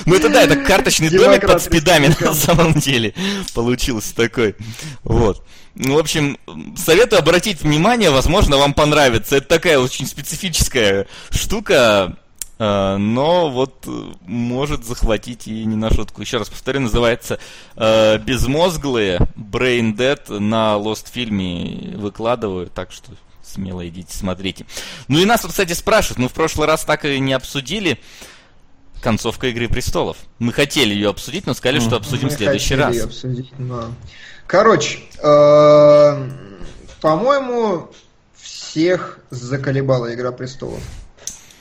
Ну это да, это карточный домик под спидами на самом деле получился такой. Вот. Ну, в общем, советую обратить внимание, возможно, вам понравится. Это такая очень специфическая штука, э, но вот э, может захватить и не на шутку. Еще раз повторю, называется «Безмозглые», «Brain Dead» на Lost фильме выкладываю, так что смело идите, смотрите. Ну и нас вот, кстати, спрашивают, мы в прошлый раз так и не обсудили концовка Игры Престолов. Мы хотели ее обсудить, но сказали, что обсудим в следующий раз. Обсудить, но... Короче, э, по-моему, всех заколебала Игра Престолов.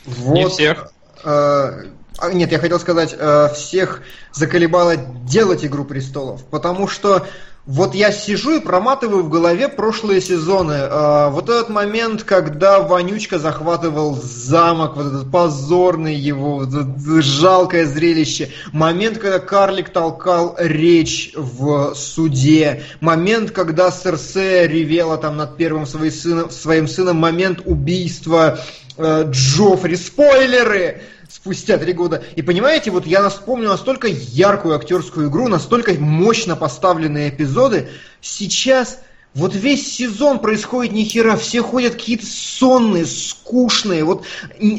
Вот, не всех. Э, а, нет, я хотел сказать, э, всех заколебало делать Игру Престолов, потому что вот я сижу и проматываю в голове прошлые сезоны. А, вот этот момент, когда Вонючка захватывал замок, вот этот позорный его, вот жалкое зрелище. Момент, когда Карлик толкал речь в суде. Момент, когда Серсея ревела там над первым своим сыном. Своим сыном. Момент убийства э, Джоффри. Спойлеры! Спустя три года. И понимаете, вот я вспомнил настолько яркую актерскую игру, настолько мощно поставленные эпизоды. Сейчас Вот весь сезон происходит ни хера, все ходят какие-то сонные, скучные. Вот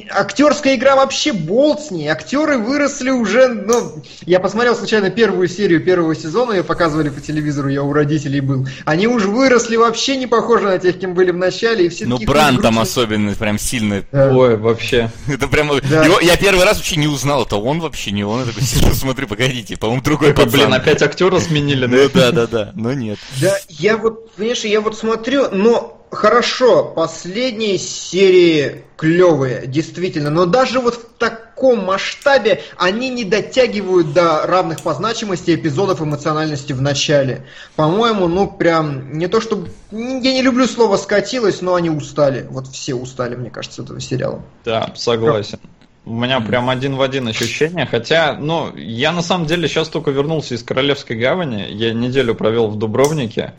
актерская игра вообще болт с ней. Актеры выросли уже, ну, я посмотрел случайно первую серию первого сезона, ее показывали по телевизору, я у родителей был. Они уже выросли вообще не похожи на тех, кем были в начале. И все ну, Бран там особенно прям сильно. Да. Ой, вообще. Это прямо... Да. Его... Я первый раз вообще не узнал, это он вообще не он. Я такой сижу, смотрю, погодите, по-моему, другой пацан. Блин, опять актера сменили, да? Ну да, да, да, но нет. Да, я вот Понимаешь, я вот смотрю, но хорошо, последние серии клевые, действительно, но даже вот в таком масштабе они не дотягивают до равных по значимости эпизодов эмоциональности в начале. По-моему, ну прям, не то что... Я не люблю слово «скатилось», но они устали. Вот все устали, мне кажется, этого сериала. Да, согласен. У меня прям один в один ощущение, хотя, ну, я на самом деле сейчас только вернулся из Королевской гавани, я неделю провел в Дубровнике,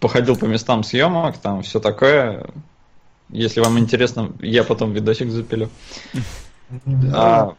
походил по местам съемок, там все такое. Если вам интересно, я потом видосик запилю. А,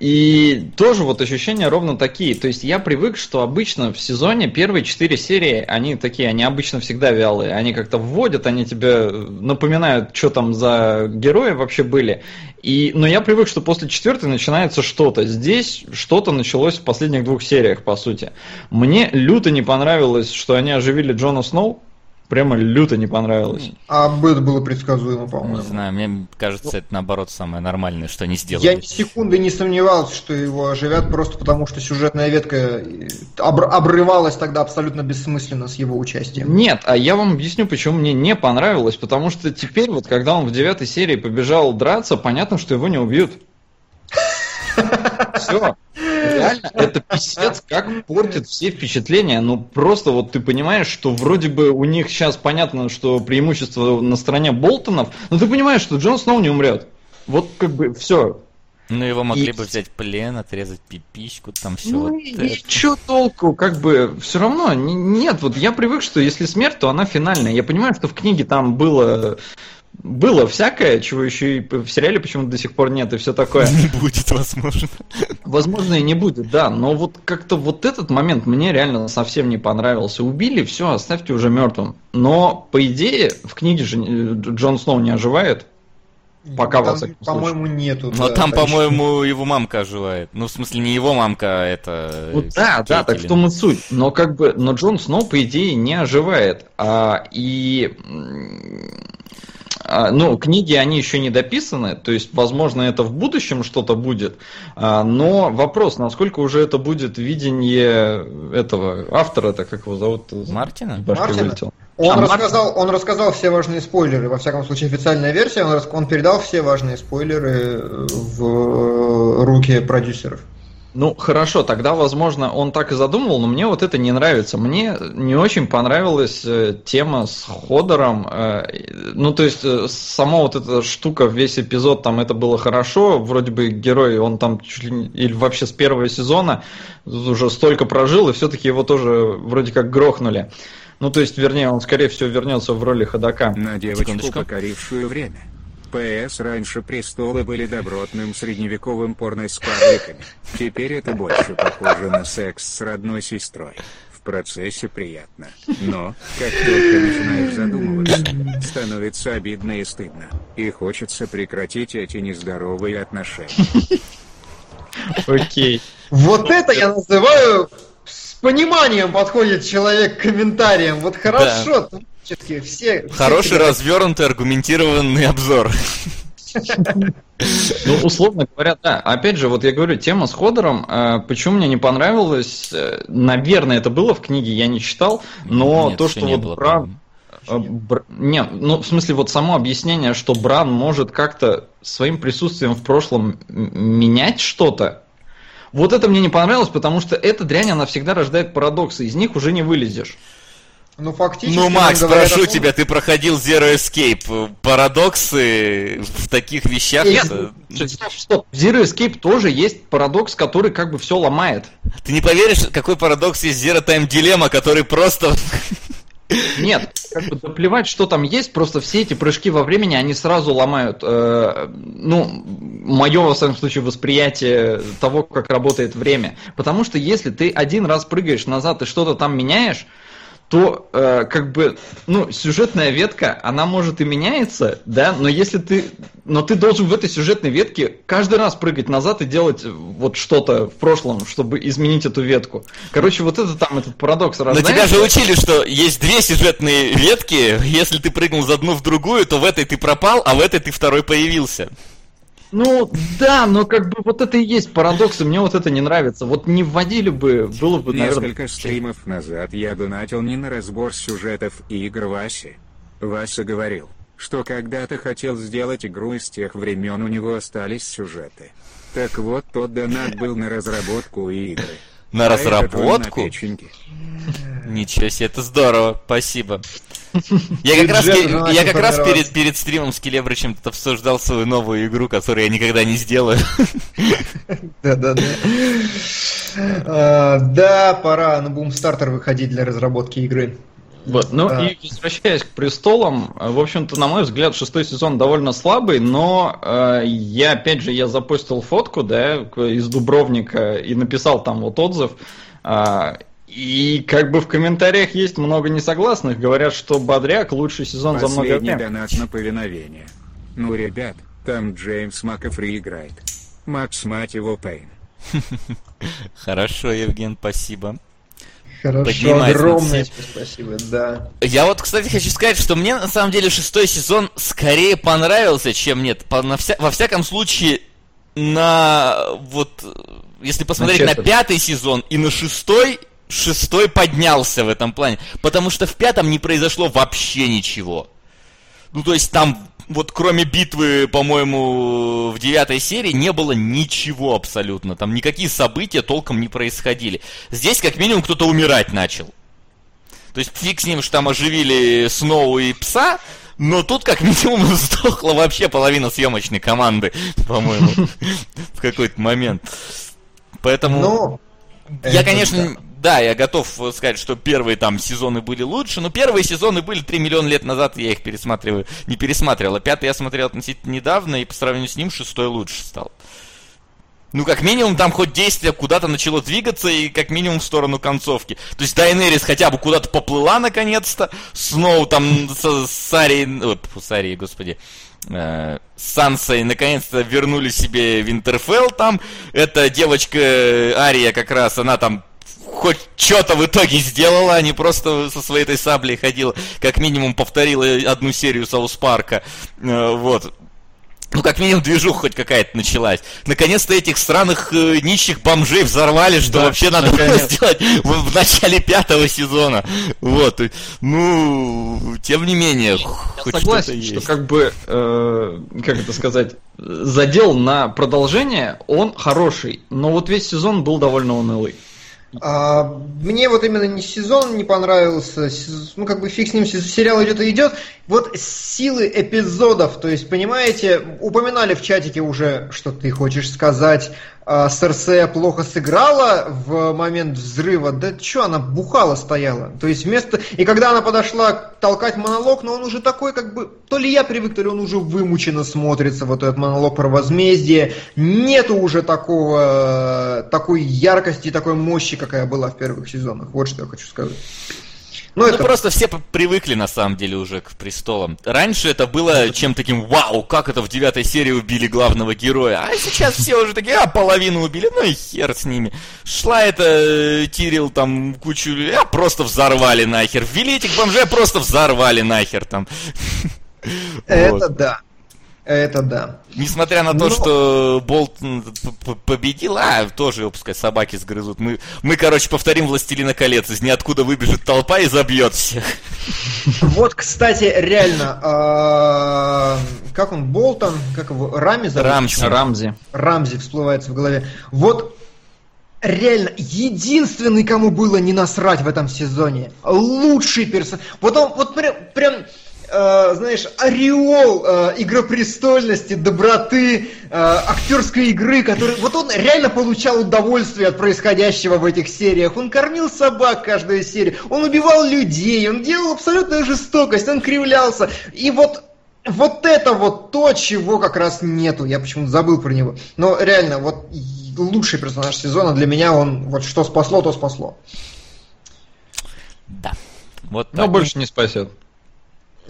и тоже вот ощущения ровно такие. То есть я привык, что обычно в сезоне первые четыре серии, они такие, они обычно всегда вялые. Они как-то вводят, они тебе напоминают, что там за герои вообще были. И, но я привык, что после четвертой начинается что-то. Здесь что-то началось в последних двух сериях, по сути. Мне люто не понравилось, что они оживили Джона Сноу. Прямо люто не понравилось. А это было предсказуемо, по-моему. Не знаю, мне кажется, это наоборот самое нормальное, что они сделали. Я ни секунды не сомневался, что его оживят, просто потому что сюжетная ветка э, обр- обрывалась тогда абсолютно бессмысленно с его участием. Нет, а я вам объясню, почему мне не понравилось. Потому что теперь, вот когда он в девятой серии побежал драться, понятно, что его не убьют. Все. Реально, это писец, как портит все впечатления. Ну, просто вот ты понимаешь, что вроде бы у них сейчас понятно, что преимущество на стороне Болтонов, но ты понимаешь, что Джон Сноу не умрет. Вот как бы все. Ну, его могли и... бы взять плен, отрезать пипичку, там все. Ну, вот и это. что толку? Как бы все равно нет. Вот я привык, что если смерть, то она финальная. Я понимаю, что в книге там было было всякое, чего еще и в сериале почему-то до сих пор нет, и все такое. Не будет, возможно. Возможно, и не будет, да. Но вот как-то вот этот момент мне реально совсем не понравился. Убили, все, оставьте уже мертвым. Но, по идее, в книге же э, Джон Сноу не оживает. Пока там, По-моему, нету. Но да, там, по-моему, его мамка оживает. Ну, в смысле, не его мамка, а это... Ну, да, да, так в том и суть. Но как бы, но Джон Сноу, по идее, не оживает. А, и ну, книги, они еще не дописаны, то есть, возможно, это в будущем что-то будет, а, но вопрос, насколько уже это будет видение этого автора, это как его зовут? Мартина? Мартина? Он, а, рассказал, Мар... он рассказал все важные спойлеры, во всяком случае, официальная версия, он, он передал все важные спойлеры в руки продюсеров. Ну, хорошо, тогда, возможно, он так и задумывал, но мне вот это не нравится. Мне не очень понравилась э, тема с Ходором. Э, ну, то есть, э, сама вот эта штука, весь эпизод, там это было хорошо. Вроде бы герой, он там чуть ли не, или вообще с первого сезона уже столько прожил, и все-таки его тоже вроде как грохнули. Ну, то есть, вернее, он, скорее всего, вернется в роли ходока. На девочку, покорившую время. ПС раньше престолы были добротным средневековым порно с карликами. Теперь это больше похоже на секс с родной сестрой. В процессе приятно. Но, как только начинаешь задумываться, становится обидно и стыдно. И хочется прекратить эти нездоровые отношения. Окей. Вот это я называю с пониманием подходит человек к комментариям. Вот хорошо, все, все Хороший все развернутый аргументированный обзор. <laughs> Ну, условно говоря, да. Опять же, вот я говорю, тема с Ходором, э, почему мне не понравилось, э, наверное, это было в книге, я не читал, но Нет, то, что вот было, Бран... Э, бр... Не, ну, в смысле, вот само объяснение, что Бран может как-то своим присутствием в прошлом менять что-то, вот это мне не понравилось, потому что эта дрянь, она всегда рождает парадоксы, из них уже не вылезешь. Ну, фактически... Ну, Макс, прошу тебя, ты проходил Zero Escape. Парадоксы в таких вещах... Нет, стоп, стоп. В Zero Escape тоже есть парадокс, который как бы все ломает. Ты не поверишь, какой парадокс есть Zero Time Dilemma, который просто... Нет, как бы плевать, что там есть, просто все эти прыжки во времени, они сразу ломают, э, ну, мое, во всяком случае, восприятие того, как работает время. Потому что если ты один раз прыгаешь назад и что-то там меняешь, то э, как бы, ну, сюжетная ветка, она может и меняется, да, но если ты, но ты должен в этой сюжетной ветке каждый раз прыгать назад и делать вот что-то в прошлом, чтобы изменить эту ветку. Короче, вот это там этот парадокс рождается. Но тебя же учили, что есть две сюжетные ветки, если ты прыгнул за одну в другую, то в этой ты пропал, а в этой ты второй появился. Ну, да, но как бы вот это и есть парадокс, и мне вот это не нравится. Вот не вводили бы, было бы, наверное... Несколько стримов назад я донатил не на разбор сюжетов и игр Васи. Вася говорил, что когда-то хотел сделать игру из тех времен у него остались сюжеты. Так вот, тот донат был на разработку игры. На разработку? Ничего себе, это здорово, спасибо. Я как раз, я как раз перед, перед стримом с Келебричем тут обсуждал свою новую игру, которую я никогда не сделаю. Да-да-да. А, да, пора на Boomstarter выходить для разработки игры. Вот, ну а. и возвращаясь к престолам, в общем-то, на мой взгляд, шестой сезон довольно слабый, но э, я, опять же, я запустил фотку, да, из Дубровника и написал там вот отзыв. Э, и как бы в комментариях есть много несогласных. Говорят, что Бодряк лучший сезон Последний за много лет. донат на повиновение. Ну, ребят, там Джеймс Макафри играет. Макс, мать его, Пейн. <laughs> Хорошо, Евген, спасибо. Хорошо, огромное спасибо, да. Я вот, кстати, хочу сказать, что мне на самом деле шестой сезон скорее понравился, чем нет. По, на вся, во всяком случае, на вот если посмотреть на, на пятый сезон и на шестой, шестой поднялся в этом плане. Потому что в пятом не произошло вообще ничего. Ну, то есть там, вот кроме битвы, по-моему, в девятой серии не было ничего абсолютно. Там никакие события толком не происходили. Здесь, как минимум, кто-то умирать начал. То есть фиг с ним, что там оживили Сноу и Пса, но тут как минимум <laughs> сдохла вообще половина съемочной команды, <laughs> по-моему, <laughs> в какой-то момент. Поэтому... Я, конечно, да, я готов сказать, что первые там сезоны были лучше, но первые сезоны были 3 миллиона лет назад, я их пересматриваю, не пересматривал. А пятый я смотрел относительно недавно, и по сравнению с ним шестой лучше стал. Ну, как минимум, там хоть действие куда-то начало двигаться, и как минимум в сторону концовки. То есть Дайнерис хотя бы куда-то поплыла наконец-то, Сноу там с, с Арией, ой, с Арией, господи, э, Сансой наконец-то вернули себе Винтерфелл там. Эта девочка Ария как раз, она там хоть что-то в итоге сделала, а не просто со своей этой саблей ходила. Как минимум повторила одну серию Саус Парка. Э, вот. Ну, как минимум, движуха хоть какая-то началась. Наконец-то этих странных э, нищих бомжей взорвали, что да, вообще надо было сделать в, в начале пятого сезона. Вот. Ну, тем не менее, Я хоть согласен, что, что как бы, э, как это сказать, задел на продолжение, он хороший, но вот весь сезон был довольно унылый. А, мне вот именно не сезон не понравился, ну как бы фиг с ним, сериал идет и идет. Вот силы эпизодов, то есть, понимаете, упоминали в чатике уже, что ты хочешь сказать, а, Серсея плохо сыграла в момент взрыва, да что, она бухала стояла. То есть вместо... И когда она подошла толкать монолог, но он уже такой, как бы... То ли я привык, то ли он уже вымученно смотрится, вот этот монолог про возмездие. Нету уже такого... такой яркости, такой мощи, какая была в первых сезонах. Вот что я хочу сказать. Ну, ну это... просто все привыкли на самом деле уже к престолам. Раньше это было чем таким, вау, как это в девятой серии убили главного героя. А сейчас все уже такие, а половину убили, ну и хер с ними. Шла это э, Тирил там кучу, а просто взорвали нахер. Ввели этих бомжей, просто взорвали нахер там. <laughs> Это да. Это да. Несмотря на то, Но... что Болт победил, а, тоже его пускай собаки сгрызут. Мы, мы, короче, повторим «Властелина колец». Из ниоткуда выбежит толпа и забьет всех. Вот, кстати, реально, а, как он, Болтон, как его, Рами зовут? Рамси. Рамзи. Рамзи всплывается в голове. Вот реально единственный, кому было не насрать в этом сезоне. Лучший персонаж. Вот он, вот прям, прям э, знаешь, ореол э, игропрестольности, доброты, э, актерской игры, который... Вот он реально получал удовольствие от происходящего в этих сериях. Он кормил собак каждую серию, он убивал людей, он делал абсолютную жестокость, он кривлялся. И вот вот это вот то, чего как раз нету. Я почему-то забыл про него. Но реально, вот лучший персонаж сезона для меня, он вот что спасло, то спасло. Да. Вот Но так. больше не спасет.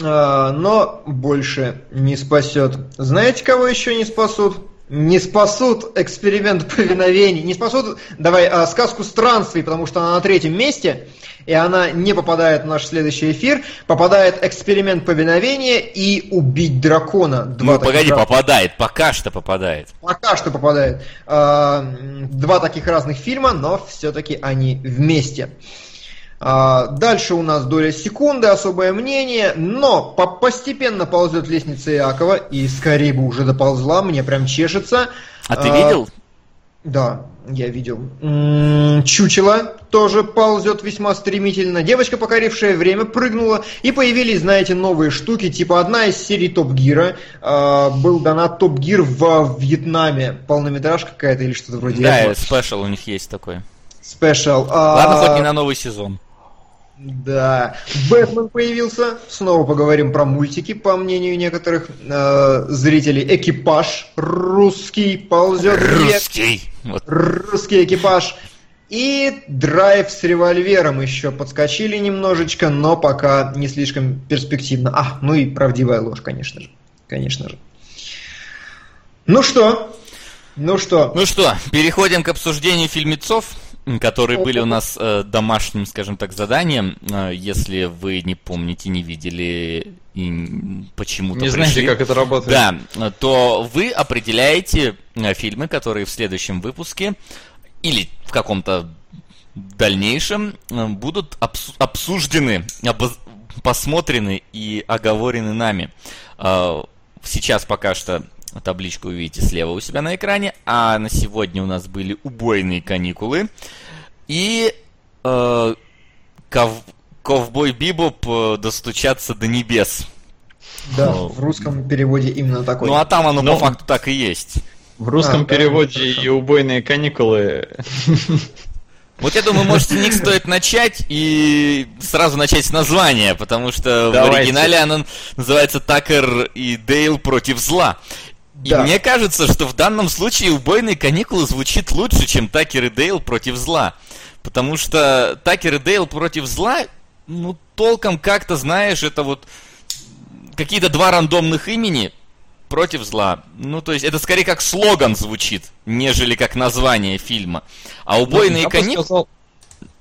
А, но больше не спасет. Знаете, кого еще не спасут? Не спасут эксперимент повиновения, не спасут, давай, а, сказку странствий, потому что она на третьем месте, и она не попадает в наш следующий эфир. Попадает эксперимент повиновения и убить дракона. Два Ну, погоди, разных- попадает, пока что попадает. Пока что попадает. А, Два таких разных фильма, но все-таки они вместе. А, Дальше у нас доля секунды, особое мнение, но по- постепенно ползет лестница Иакова, и скорее бы уже доползла, мне прям чешется. А ты А, видел? Да, я видел. Чучело тоже ползет весьма стремительно. Девочка, покорившая время, прыгнула. И появились, знаете, новые штуки. Типа одна из серий Топ Гира. э, был донат Топ Гир в Вьетнаме. Полнометражка какая-то или что-то вроде Да, спешл у них есть такой. Спешл. Ладно, А, хоть не на новый сезон. Да. Бэтмен появился. Снова поговорим про мультики, по мнению некоторых э, зрителей. Экипаж русский ползет. Русский. Вот. русский экипаж. И драйв с револьвером еще подскочили немножечко, но пока не слишком перспективно. А, ну и правдивая ложь, конечно же. Конечно же. Ну что? Ну что? Ну что, переходим к обсуждению фильмецов, которые были у нас э, домашним, скажем так, заданием. Э, если вы не помните, не видели и почему-то Не знаете, пришли, как это работает? Да, э, то вы определяете э, фильмы, которые в следующем выпуске или в каком-то дальнейшем э, будут обсу- обсуждены, обоз- посмотрены и оговорены нами. Э, Сейчас пока что табличку вы видите слева у себя на экране, а на сегодня у нас были убойные каникулы и э, ков- ковбой Бибоп э, достучаться до небес. Да, Ну, в русском переводе именно такой. Ну а там оно Ну, по факту так и есть. В русском А, да, переводе хорошо. и убойные каникулы. Вот я думаю, может, с них стоит начать и сразу начать с названия, потому что в Давайте. оригинале оно называется Такер и Дейл против зла. И Да. мне кажется, что в данном случае убойные каникулы звучит лучше, чем Такер и Дейл против зла. Потому что Такер и Дейл против зла, ну, толком как-то, знаешь, это вот какие-то два рандомных имени против зла. Ну, то есть, это скорее как слоган звучит, нежели как название фильма. А убойные Я бы каникулы... сказал,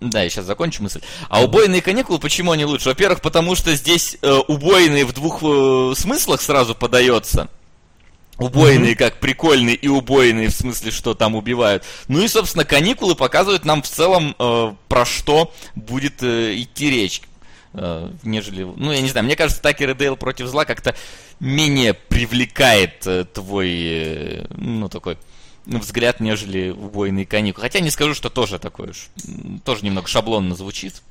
Да, я сейчас закончу мысль. А убойные каникулы почему они лучше? Во-первых, потому что здесь э, убойные в двух э, смыслах сразу подается. Убойные как прикольные и убойные в смысле, что там убивают. Ну и, собственно, каникулы показывают нам в целом, э, про что будет э, идти речь. Э, нежели... Ну, я не знаю, мне кажется, Такер и Дейл против зла как-то менее привлекает э, твой, э, ну, такой взгляд, нежели убойные каникулы. Хотя не скажу, что тоже такой уж, тоже немного шаблонно звучит.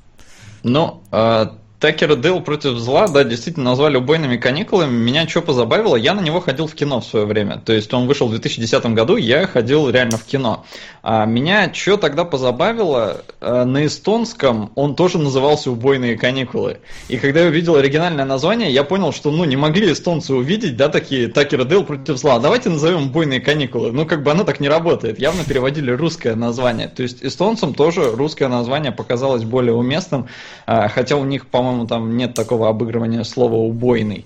Ну, а, Такер и Дейл против зла, да, действительно назвали убойными каникулами. Меня что позабавило, я на него ходил в кино в свое время. То есть он вышел в 2010 году, я ходил реально в кино. А меня что тогда позабавило, а, на эстонском он тоже назывался «Убойные каникулы». И когда я увидел оригинальное название, я понял, что ну не могли эстонцы увидеть, да, такие Такер и Дейл против зла. Давайте назовем «Убойные каникулы». Ну как бы оно так не работает. Явно переводили русское название. То есть эстонцам тоже русское название показалось более уместным, а, хотя у них, по-моему, там нет такого обыгрывания слова «убойный».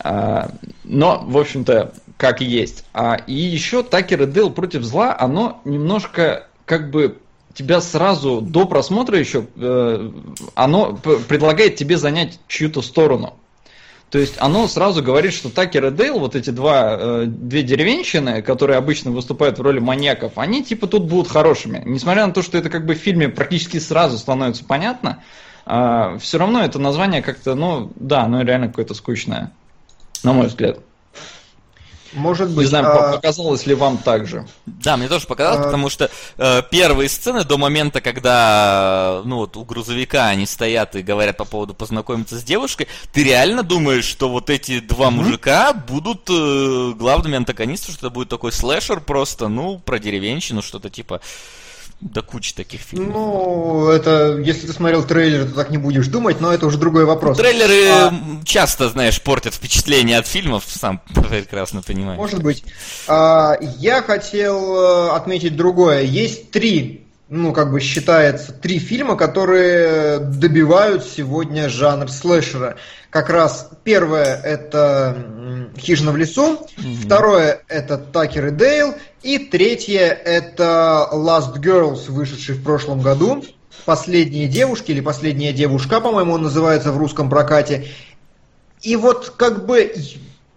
А, Но, в общем-то, как есть. А, И еще Такер и Дейл против зла, оно немножко как бы тебя сразу до просмотра еще, э, оно предлагает тебе занять чью-то сторону. То есть оно сразу говорит, что Такер и Дейл, вот эти два, э, две деревенщины, которые обычно выступают в роли маньяков, они типа тут будут хорошими. Несмотря на то, что это как бы в фильме практически сразу становится понятно, все равно это название как-то, ну да, оно реально какое-то скучное, на мой взгляд. Может Не быть. знаю, а, показалось ли вам так же. Да, мне тоже показалось, А- потому что э, первые сцены до момента, когда ну вот у грузовика они стоят и говорят по поводу познакомиться с девушкой, ты реально думаешь, что вот эти два мужика будут э, главными антагонистами, что это будет такой слэшер просто, ну, про деревенщину, что-то типа до кучи таких фильмов. Ну, это, если ты смотрел трейлер, то так не будешь думать, но это уже другой вопрос. Трейлеры А, часто, знаешь, портят впечатление от фильмов, сам <laughs> прекрасно понимаю. Может быть. А, Я хотел э, отметить другое. Есть три ну, как бы считается, три фильма, которые добивают сегодня жанр слэшера. Как раз первое это «Хижина в лесу», mm-hmm. второе это «Такер и Дейл», и третье это «Last Girls», вышедший в прошлом году. «Последние девушки» или «Последняя девушка», по-моему, он называется в русском прокате. И вот как бы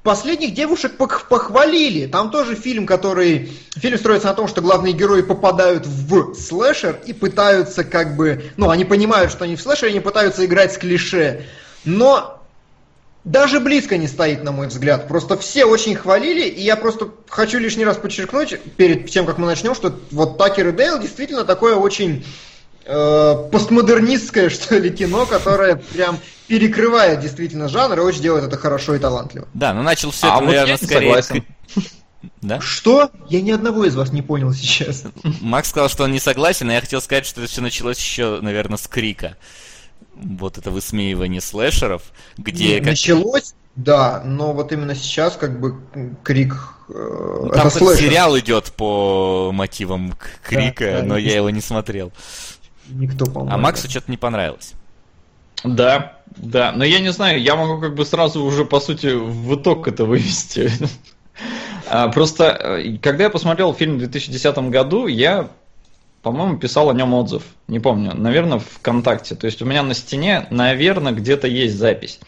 Последних девушек похвалили. Там тоже фильм, который... Фильм строится на том, что главные герои попадают в слэшер и пытаются как бы... Ну, они понимают, что они в слэшере, они пытаются играть с клише. Но даже близко не стоит, на мой взгляд. Просто все очень хвалили, и я просто хочу лишний раз подчеркнуть, перед тем, как мы начнем, что вот Такер и Дейл действительно такое очень э, постмодернистское, <laughs> что ли, кино, которое прям перекрывает действительно жанр и очень делает это хорошо и талантливо. Да, но начал все а это, вот наверное, скорее... Согласен. Да? Что? Я ни одного из вас не понял сейчас. Макс сказал, что он не согласен, а я хотел сказать, что это все началось еще, наверное, с крика. Вот это высмеивание слэшеров, где... Не, как... Началось, да, но вот именно сейчас как бы крик... Э, ну, там сериал идет по мотивам крика, да, да, но я его не смотрел. Никто, по-моему. А Максу что-то не понравилось. Да, да, но я не знаю, я могу как бы сразу уже, по сути, в итог это вывести. <laughs> А, просто, э, когда я посмотрел фильм в 2010 году, я по-моему, писал о нем отзыв. Не помню. Наверное, ВКонтакте. То есть у меня на стене, наверное, где-то есть запись.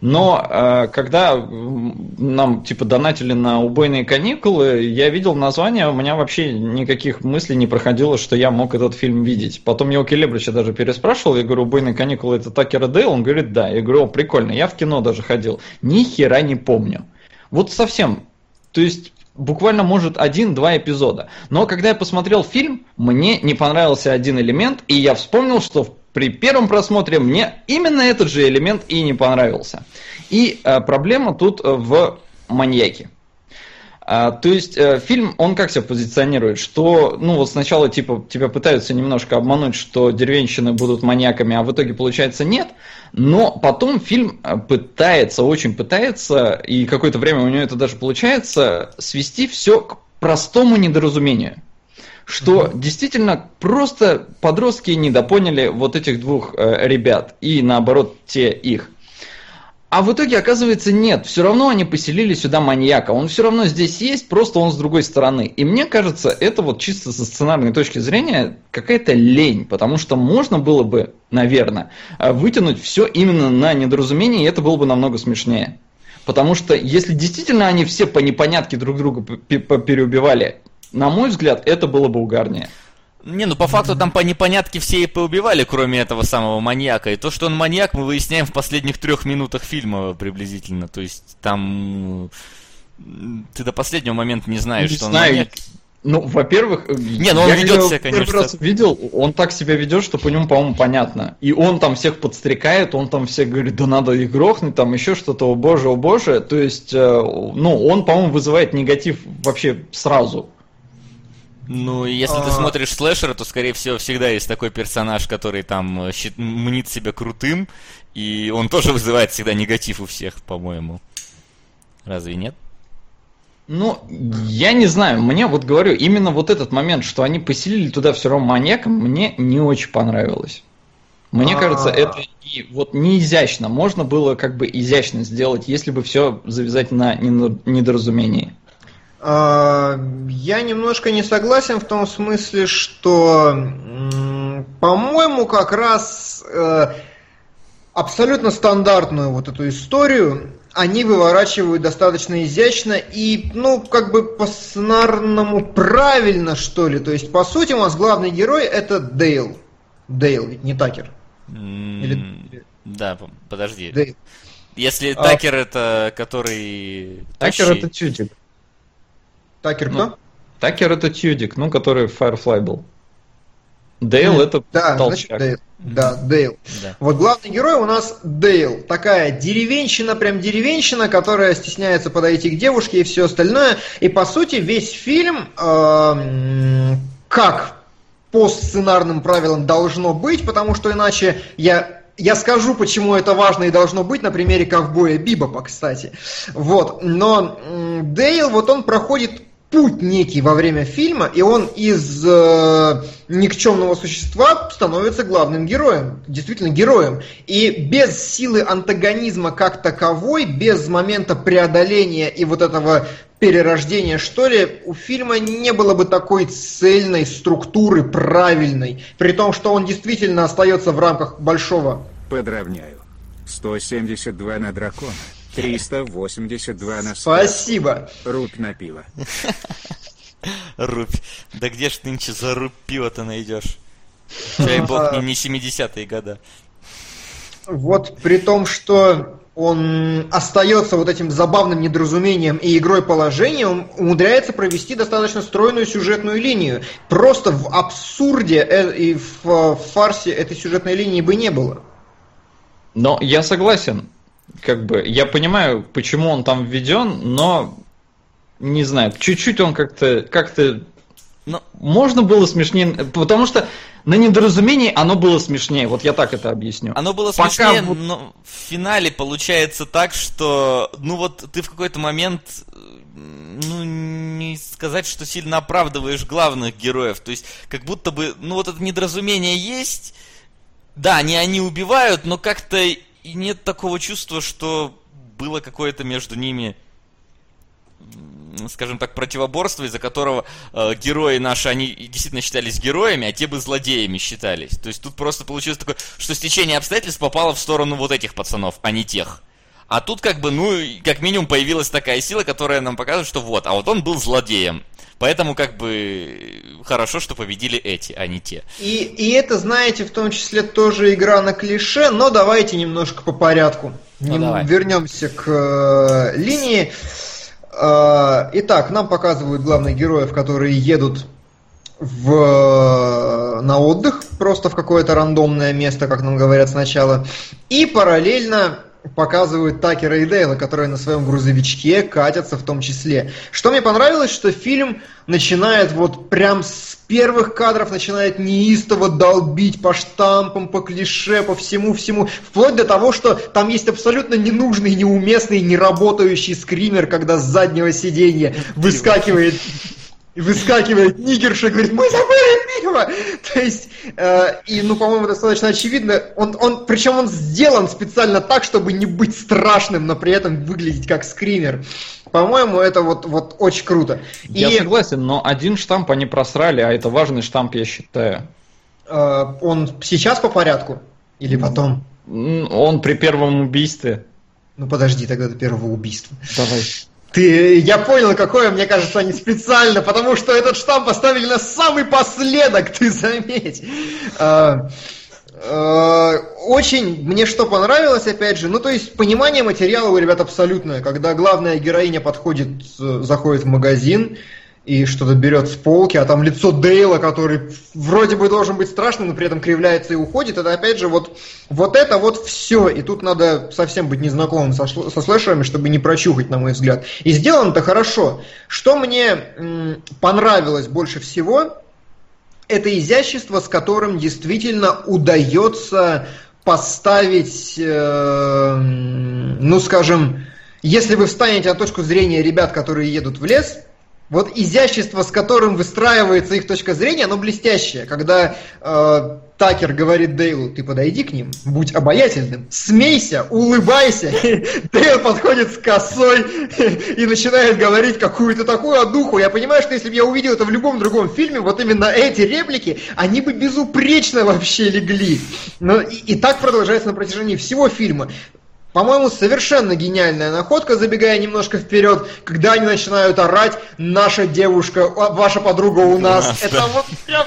Но э, когда нам типа донатили на убойные каникулы, я видел название, у меня вообще никаких мыслей не проходило, что я мог этот фильм видеть. Потом я у Келебрича даже переспрашивал, я говорю, убойные каникулы это Такер Дейл? Он говорит, да. Я говорю, о, прикольно, я в кино даже ходил. Ни хера не помню. Вот совсем. То есть буквально, может, один-два эпизода. Но когда я посмотрел фильм, мне не понравился один элемент, и я вспомнил, что при первом просмотре мне именно этот же элемент и не понравился. И э, проблема тут в маньяке. А, то есть э, фильм, он как себя позиционирует, что, ну вот сначала типа тебя пытаются немножко обмануть, что деревенщины будут маньяками, а в итоге получается нет, но потом фильм э, пытается, очень пытается, и какое-то время у него это даже получается, свести все к простому недоразумению. Что mm-hmm. действительно просто подростки недопоняли вот этих двух э, ребят, и наоборот те их. А в итоге, оказывается, нет. Все равно они поселили сюда маньяка. Он все равно здесь есть, просто он с другой стороны. И мне кажется, это вот чисто со сценарной точки зрения какая-то лень. Потому что можно было бы, наверное, вытянуть все именно на недоразумение, и это было бы намного смешнее. Потому что если действительно они все по непонятке друг друга переубивали, на мой взгляд, это было бы угарнее. Не, ну по факту там по непонятке все и поубивали, кроме этого самого маньяка. И то, что он маньяк, мы выясняем в последних трех минутах фильма приблизительно. То есть там ты до последнего момента не знаешь, не что знаю. он маньяк. Ну, во-первых, не, ну он я ведет себя, конечно. Первый раз видел, он так себя ведет, что по нему, по-моему, понятно. И он там всех подстрекает, он там всех говорит, да надо их грохнуть, там еще что-то, о боже, о боже. То есть, э, ну, он, по-моему, вызывает негатив вообще сразу. Ну, если а... ты смотришь слэшера, то, скорее всего, всегда есть такой персонаж, который там э, щит... мнит себя крутым, и он тоже вызывает всегда негатив у всех, по-моему. Разве нет? Ну, я не знаю, мне вот говорю, именно вот этот момент, что они поселили туда все равно маньяком, мне не очень понравилось. Мне А-а-а. кажется, это и вот не изящно. Можно было как бы изящно сделать, если бы все завязать на недоразумении. А, я немножко не согласен в том смысле, что, по-моему, как раз э, абсолютно стандартную вот эту историю они выворачивают достаточно изящно и, ну, как бы по сценарному правильно, что ли. То есть, по сути, у нас главный герой это Дейл. Дейл, ведь не Такер. Или... Да, подожди. Дейл. Если а... Такер это который... Такер это Чудик. Такер кто? Ну, Такер это Тюдик, ну, который в Firefly был. Дейл это да, значит, Дейл. Да, Дейл. Да. Вот главный герой у нас Дейл. Такая деревенщина, прям деревенщина, которая стесняется подойти к девушке и все остальное. И по сути весь фильм э, как по сценарным правилам должно быть, потому что иначе я я скажу, почему это важно и должно быть на примере ковбоя Бибопа, кстати. Вот. Но Дейл, вот он проходит путь некий во время фильма, и он из э, никчемного существа становится главным героем, действительно героем. И без силы антагонизма как таковой, без момента преодоления и вот этого перерождения, что ли, у фильма не было бы такой цельной структуры, правильной, при том, что он действительно остается в рамках большого. Подравняю. 172 на дракона. 382 на Спасибо. Рубь на пиво. Рубь. Да где ж нынче за рубь пиво-то найдешь? Дай бог, не, не 70-е года. Вот при том, что он остается вот этим забавным недоразумением и игрой положения, он умудряется провести достаточно стройную сюжетную линию. Просто в абсурде э, и в фарсе этой сюжетной линии бы не было. Но я согласен как бы, я понимаю, почему он там введен, но не знаю, чуть-чуть он как-то, как-то, но можно было смешнее, потому что на недоразумении оно было смешнее, вот я так это объясню. Оно было Пока смешнее, вот... но в финале получается так, что, ну вот ты в какой-то момент, ну не сказать, что сильно оправдываешь главных героев, то есть как будто бы, ну вот это недоразумение есть, да, не они убивают, но как-то и нет такого чувства, что было какое-то между ними скажем так, противоборство, из-за которого э, герои наши, они действительно считались героями, а те бы злодеями считались. То есть тут просто получилось такое, что стечение обстоятельств попало в сторону вот этих пацанов, а не тех. А тут как бы, ну, как минимум появилась такая сила, которая нам показывает, что вот, а вот он был злодеем. Поэтому как бы хорошо, что победили эти, а не те. И, и это, знаете, в том числе тоже игра на клише, но давайте немножко по порядку. Ну, Нем... давай. Вернемся к э, линии. Э, итак, нам показывают главных героев, которые едут в, на отдых, просто в какое-то рандомное место, как нам говорят сначала. И параллельно показывают Такера и Дейла, которые на своем грузовичке катятся в том числе. Что мне понравилось, что фильм начинает вот прям с первых кадров начинает неистово долбить по штампам, по клише, по всему-всему, вплоть до того, что там есть абсолютно ненужный, неуместный, неработающий скример, когда с заднего сиденья выскакивает и выскакивает нигерша и говорит, мы забыли пиво! То есть, э, и, ну, по-моему, достаточно очевидно, он, он, причем он сделан специально так, чтобы не быть страшным, но при этом выглядеть как скример. По-моему, это вот, вот очень круто. Я и... согласен, но один штамп они просрали, а это важный штамп, я считаю. Э, он сейчас по порядку? Или потом? Он при первом убийстве. Ну подожди тогда до первого убийства. Давай. Ты, я понял, какое, мне кажется, они специально, потому что этот штамп поставили на самый последок, <laughs> ты заметь. А, а, очень мне что понравилось, опять же, ну то есть понимание материала у ребят абсолютное, когда главная героиня подходит, э, заходит в магазин, и что-то берет с полки, а там лицо Дейла, который вроде бы должен быть страшным, но при этом кривляется и уходит, это опять же вот, вот это вот все. И тут надо совсем быть незнакомым со, со слэшерами, чтобы не прочухать, на мой взгляд. И сделано это хорошо. Что мне м, понравилось больше всего, это изящество, с которым действительно удается поставить, э, ну скажем, если вы встанете на точку зрения ребят, которые едут в лес, вот изящество, с которым выстраивается их точка зрения, оно блестящее. Когда э, Такер говорит Дейлу, ты подойди к ним, будь обаятельным, смейся, улыбайся. <laughs> Дейл подходит с косой <laughs> и начинает говорить какую-то такую одуху. Я понимаю, что если бы я увидел это в любом другом фильме, вот именно эти реплики, они бы безупречно вообще легли. Но и, и так продолжается на протяжении всего фильма. По-моему, совершенно гениальная находка, забегая немножко вперед, когда они начинают орать «Наша девушка, ваша подруга у нас». Это вот прям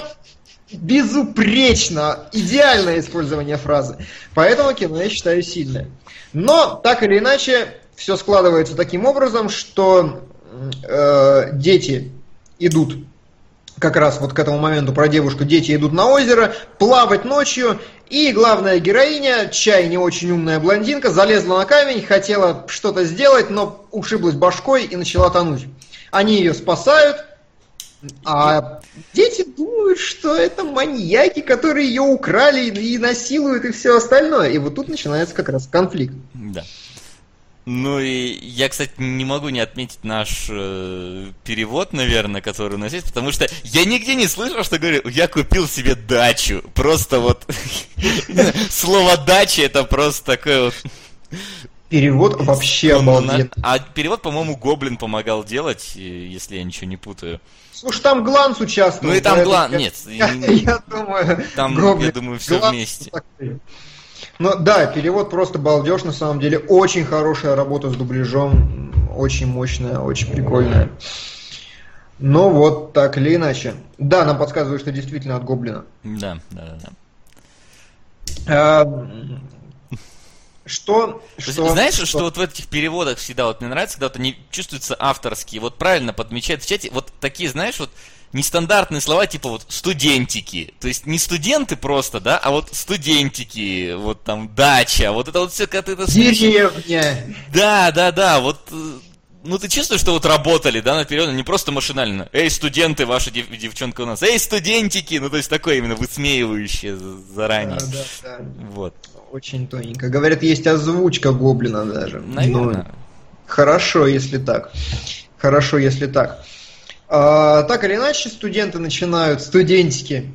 безупречно, идеальное использование фразы. Поэтому кино я считаю сильное. Но, так или иначе, все складывается таким образом, что э, дети идут как раз вот к этому моменту про девушку, дети идут на озеро, плавать ночью, и главная героиня, чай не очень умная блондинка, залезла на камень, хотела что-то сделать, но ушиблась башкой и начала тонуть. Они ее спасают, а дети думают, что это маньяки, которые ее украли и насилуют и все остальное. И вот тут начинается как раз конфликт. Да. Ну и я, кстати, не могу не отметить наш э, перевод, наверное, который у нас есть, потому что я нигде не слышал, что говорю, я купил себе дачу. Просто вот <laughs> слово дача это просто такое вот. Перевод вообще обалденный. А перевод, по-моему, Гоблин помогал делать, если я ничего не путаю. Слушай, там Гланс участвовал. Ну и там Гланс, нет. <laughs> Я, думаю, там, я думаю, все вместе. Ну да, перевод просто балдеж, на самом деле. Очень хорошая работа с дубляжом. Очень мощная, очень прикольная. Но вот так или иначе. Да, нам подсказывают, что действительно от Гоблина. Да, да, да. да. А, что, что, Знаешь, что? что вот в этих переводах всегда вот мне нравится, когда вот они чувствуются авторские. Вот правильно подмечают в чате. Вот такие, знаешь, вот нестандартные слова, типа вот студентики. То есть не студенты просто, да, а вот студентики, вот там дача, вот это вот все как это... Деревня. Да, да, да, вот ну ты чувствуешь, что вот работали, да, наперед, не просто машинально. Эй, студенты, ваша дев- девчонка у нас. Эй, студентики! Ну, то есть такое именно высмеивающее заранее. Да, да, да. Вот. Очень тоненько. Говорят, есть озвучка гоблина даже. Наверное. Ну, хорошо, если так. Хорошо, если так. А, так или иначе, студенты начинают, студентики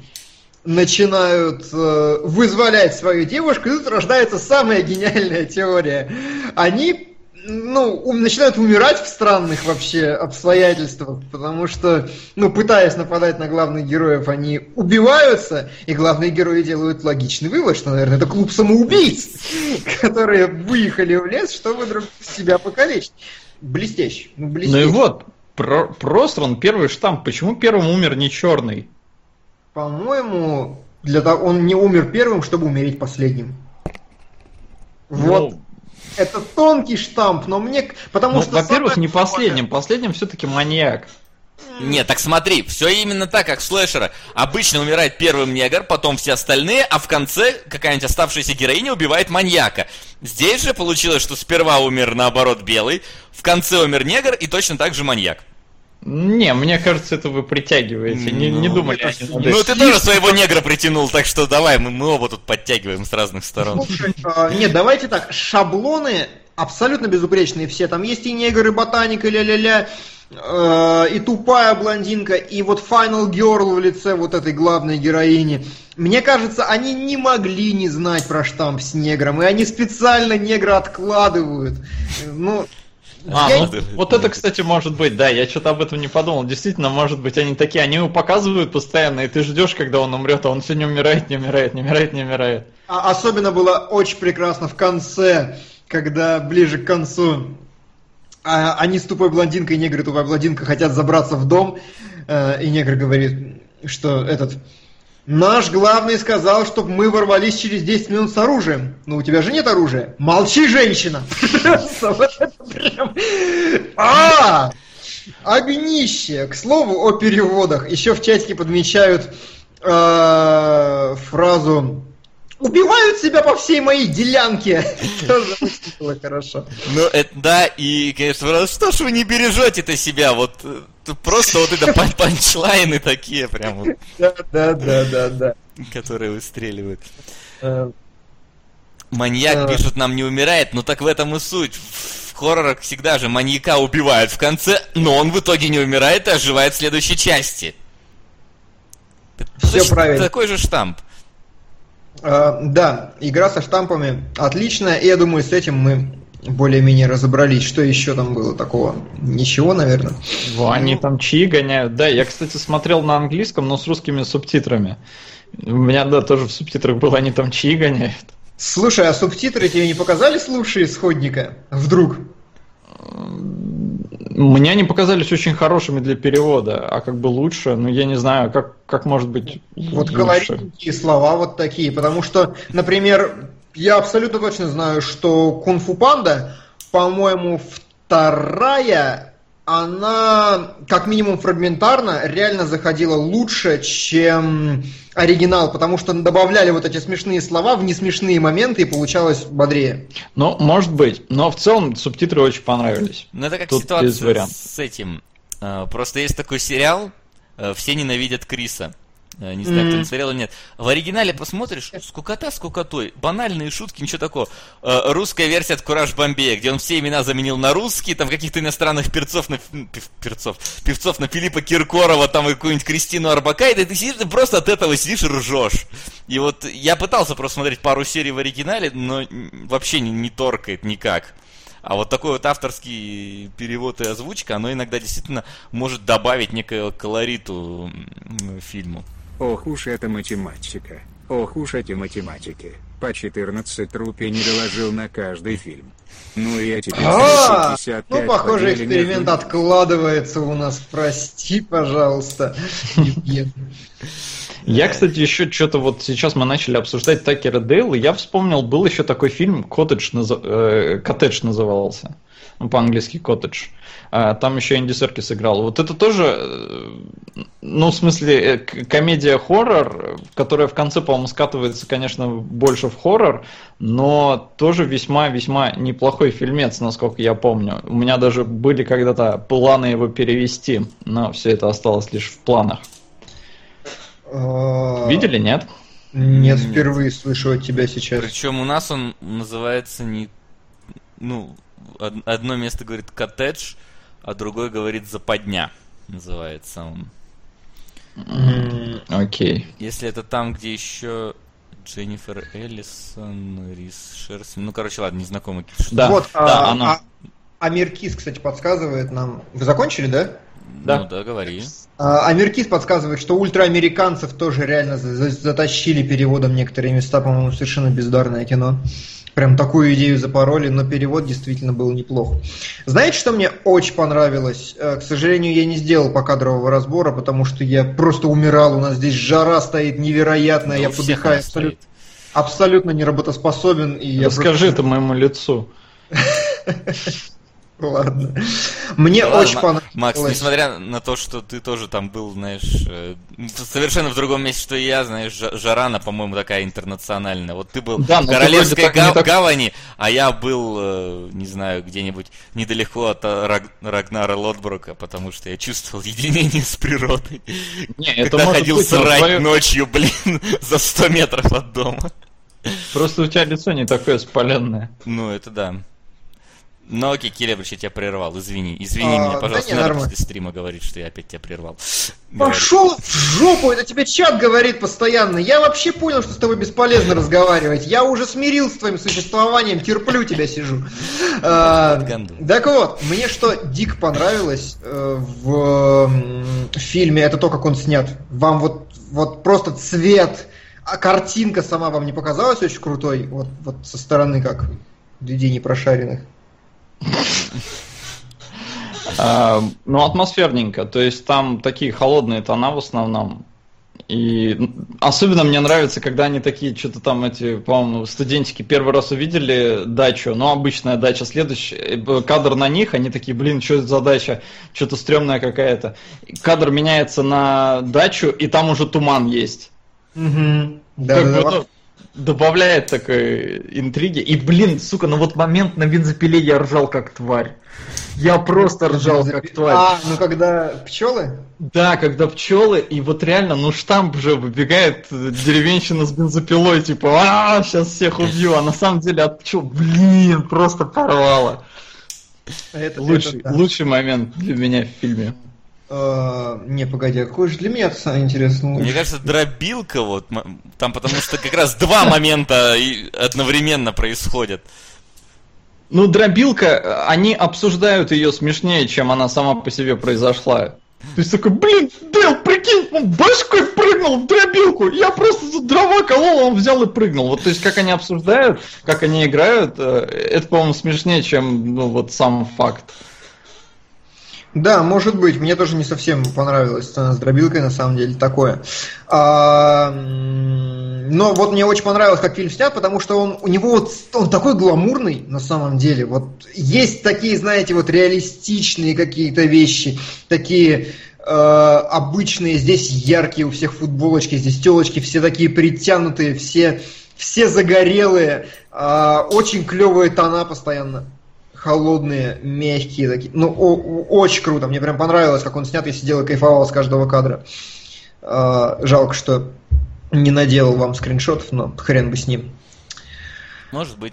начинают э, вызволять свою девушку, и тут рождается самая гениальная теория. Они ну, начинают умирать в странных вообще обстоятельствах, потому что, ну, пытаясь нападать на главных героев, они убиваются, и главные герои делают логичный вывод, что, наверное, это клуб самоубийц, <laughs> которые выехали в лес, чтобы друг себя покалечить. Блестяще. Ну, блестяще. ну и вот, про Простран первый штамп. Почему первым умер не черный? По-моему, для того, он не умер первым, чтобы умереть последним. Ну, вот. Это тонкий штамп, но мне... Потому ну, что во-первых, не последним. Последним все-таки маньяк. Нет, так смотри, все именно так, как слэшера. Обычно умирает первым негр, потом все остальные, а в конце какая-нибудь оставшаяся героиня убивает маньяка. Здесь же получилось, что сперва умер, наоборот, белый, в конце умер негр и точно так же маньяк. Не, мне кажется, это вы притягиваете. Ну, не, не ну, думали. Это... Ну, ты тоже своего негра притянул, так что давай, мы, мы оба тут подтягиваем с разных сторон. Слушай, а, нет, давайте так, шаблоны абсолютно безупречные все. Там есть и негр, и ботаник, и ля-ля-ля. Э, и тупая блондинка, и вот Final Girl в лице вот этой главной героини. Мне кажется, они не могли не знать про штамп с негром, и они специально негра откладывают. Ну, а, я... вот, вот это, кстати, может быть, да, я что-то об этом не подумал. Действительно, может быть, они такие, они его показывают постоянно, и ты ждешь, когда он умрет, а он все не умирает, не умирает, не умирает, не умирает. А особенно было очень прекрасно в конце, когда ближе к концу а, они с тупой блондинкой, негр и тупая блондинка хотят забраться в дом, э, и негр говорит, что этот... Наш главный сказал, чтобы мы ворвались через 10 минут с оружием. Но у тебя же нет оружия. Молчи, женщина! <laughs> А! Огнище! К слову о переводах. Еще в чатике подмечают э, фразу убивают себя по всей моей делянке. <laughs> Тоже было хорошо. Ну, это да, и, конечно, что ж вы не бережете-то себя? Вот э, просто вот это панчлайны такие прям. Да, да, да, да, да. Которые выстреливают. Э, Маньяк, э. пишут, нам не умирает, но так в этом и суть. В хоррорах всегда же маньяка убивают в конце, но он в итоге не умирает и оживает в следующей части. Все правильно. Такой же штамп. Uh, да, игра со штампами отличная, и я думаю, с этим мы более-менее разобрались. Что еще там было такого? Ничего, наверное. Во, они там чьи гоняют. Да, я, кстати, смотрел на английском, но с русскими субтитрами. У меня, да, тоже в субтитрах было, они там чьи гоняют. Слушай, а субтитры тебе не показались лучше исходника? Вдруг? Мне они показались очень хорошими для перевода, а как бы лучше, ну я не знаю, как, как может быть Вот колоритненькие слова вот такие, потому что, например, я абсолютно точно знаю, что Кунг-фу Панда, по-моему, вторая она, как минимум фрагментарно, реально заходила лучше, чем оригинал, потому что добавляли вот эти смешные слова в несмешные моменты, и получалось бодрее. Ну, может быть, но в целом субтитры очень понравились. Ну, это как Тут ситуация с этим. А, просто есть такой сериал «Все ненавидят Криса». Э, Не знаю, кто не смотрел или нет. В оригинале посмотришь, скукота скукотой, банальные шутки, ничего такого. Э, Русская версия от Кураж Бомбея, где он все имена заменил на русские, там каких-то иностранных перцов на... пев- перцов, певцов на Филиппа Киркорова, там и какую-нибудь Кристину Арбакайте, и ты сидишь, ты просто от этого сидишь и ржешь. И вот я пытался просто смотреть пару серий в оригинале, но вообще не, не торкает никак. А вот такой вот авторский перевод и озвучка, оно иногда действительно может добавить некого колориту фильму. Ох уж эта математика. Ох уж эти математики. По 14 рупий не доложил на каждый фильм. Ну и эти А, 555 ну, похоже, эксперимент откладывается у нас. Прости, пожалуйста. Я, кстати, еще что-то вот сейчас мы начали обсуждать Такера Дейла, я вспомнил, был еще такой фильм «Коттедж», э, «Коттедж» назывался, ну, по-английски «Коттедж». А, Там еще Энди Серкис играл. Вот это тоже, э, ну, в смысле, э, комедия-хоррор, которая в конце, по-моему, скатывается, конечно, больше в хоррор, но тоже весьма-весьма неплохой фильмец, насколько я помню. У меня даже были когда-то планы его перевести, но все это осталось лишь в планах. А, Видели, нет? Нет, впервые слышу от тебя сейчас. Причем у нас он называется не... Ну, одно место говорит коттедж, а другое говорит западня. Называется он. Окей. Если это там, где еще Дженнифер Эллисон, Рис Шерсин. Ну, короче, ладно, незнакомый. Да, Вот, да, а, оно. а- Амиркис, кстати, подсказывает нам. Вы закончили, да? Да. Ну да, говори. А, Амиркис подсказывает, что ультраамериканцев тоже реально за- за- затащили переводом некоторые места, по-моему, совершенно бездарное кино. Прям такую идею запороли, но перевод действительно был неплох. Знаете, что мне очень понравилось? Э, К сожалению, я не сделал покадрового разбора, потому что я просто умирал. У нас здесь жара стоит невероятная, Да я подыхаю абсолютно, абсолютно неработоспособен. И я Расскажи просто- это моему лицу. <laughs> Ладно. Мне Ладно, очень понравилось. Макс, несмотря на то, что ты тоже там был, знаешь, э, совершенно в другом месте, что и я, знаешь, Жа- Жарана, по-моему, такая интернациональная. Вот ты был Да, в Королевской га- так- гавани, а я был, э, не знаю, где-нибудь недалеко от э, Раг- Рагнара Лотбрука, потому что я чувствовал единение с природой. Не, это Когда может ходил быть, срать твое- ночью, блин, <laughs> за 100 метров от дома. Просто у тебя лицо не такое спаленное. Ну, это да. Ну окей, Келебрич, я тебя прервал, извини. Извини А, меня, да пожалуйста, не, не надо после стрима говорить, что я опять тебя прервал. Пошел в жопу, это тебе чат говорит постоянно. Я вообще понял, что с тобой бесполезно <laughs> разговаривать. Я уже смирился с твоим существованием, терплю тебя, сижу. <laughs> А. Так вот, мне что дико понравилось э, в фильме, это то, как он снят. Вам вот, вот просто цвет, а картинка сама вам не показалась очень крутой? Вот, вот со стороны как людей непрошаренных. А, ну, атмосферненько. То есть там такие холодные тона в основном. И особенно мне нравится, когда они такие, что-то там эти, по-моему, студентики первый раз увидели дачу, ну, обычная дача, следующий э, кадр на них, они такие, блин, что это за дача, что-то стрёмная какая-то. Кадр меняется на дачу, и там уже туман есть. Угу. Да, Как да, бы, да. Добавляет такой интриги. И, блин, сука, ну вот момент на бензопиле я ржал как тварь. Я просто ржал как тварь. А, ну когда пчелы? Да, когда пчелы, и вот реально, ну штамп же выбегает э, деревенщина с бензопилой, типа, а сейчас всех убью, а на самом деле от пчел, блин, просто порвало. Это, Лучший, это да. лучший момент для меня в фильме. Э, не, погоди, а какой же для меня это интересно? Мне кажется, дробилка вот, там потому что как раз два момента одновременно происходят. Ну, дробилка, они обсуждают ее смешнее, чем она сама по себе произошла. То есть такой, блин, Дэл, прикинь, он башкой прыгнул в дробилку. Я просто тут дрова колол, он взял и прыгнул. Вот, то есть, как они обсуждают, как они играют, э, это, по-моему, смешнее, чем, ну, вот сам факт. Да, может быть. Мне тоже не совсем понравилась сцена с дробилкой, на самом деле, такое. А, но вот мне очень понравилось, как фильм снят, потому что он у него вот он такой гламурный на самом деле. Вот есть такие, знаете, вот реалистичные какие-то вещи, такие э, обычные. Здесь яркие у всех футболочки, здесь телочки, все такие притянутые, все все загорелые, а, очень клевые тона постоянно холодные, мягкие такие. Ну, о- очень круто. Мне прям понравилось, как он снят. Я сидел и кайфовал с каждого кадра. Э, жалко, что не наделал вам скриншотов, но хрен бы с ним. Может быть.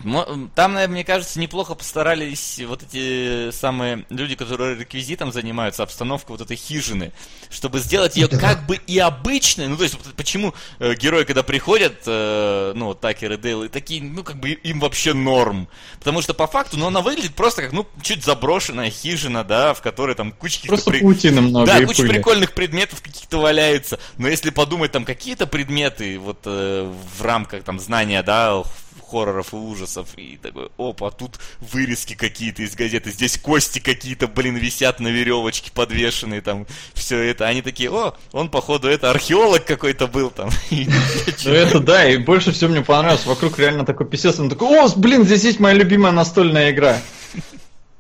Там, мне кажется, неплохо постарались вот эти самые люди, которые реквизитом занимаются, обстановка вот этой хижины, чтобы сделать ее как бы и обычной. Ну, то есть, почему э, герои, когда приходят, э, ну, Такер и Дейл, и такие, ну, как бы им вообще норм. Потому что по факту, ну, она выглядит просто как, ну, чуть заброшенная хижина, да, в которой там кучки... Просто при... много Да, куча пыли. прикольных предметов каких-то валяется. Но если подумать, там какие-то предметы вот э, в рамках там знания, да, хорроров и ужасов. И такой, опа, тут вырезки какие-то из газеты, здесь кости какие-то, блин, висят на веревочке подвешенные, там, все это. Они такие, о, он, походу, это археолог какой-то был там. <laughs> Ну это да, и больше всего мне понравилось, вокруг реально такой писец, он такой, о, блин, здесь есть моя любимая настольная игра.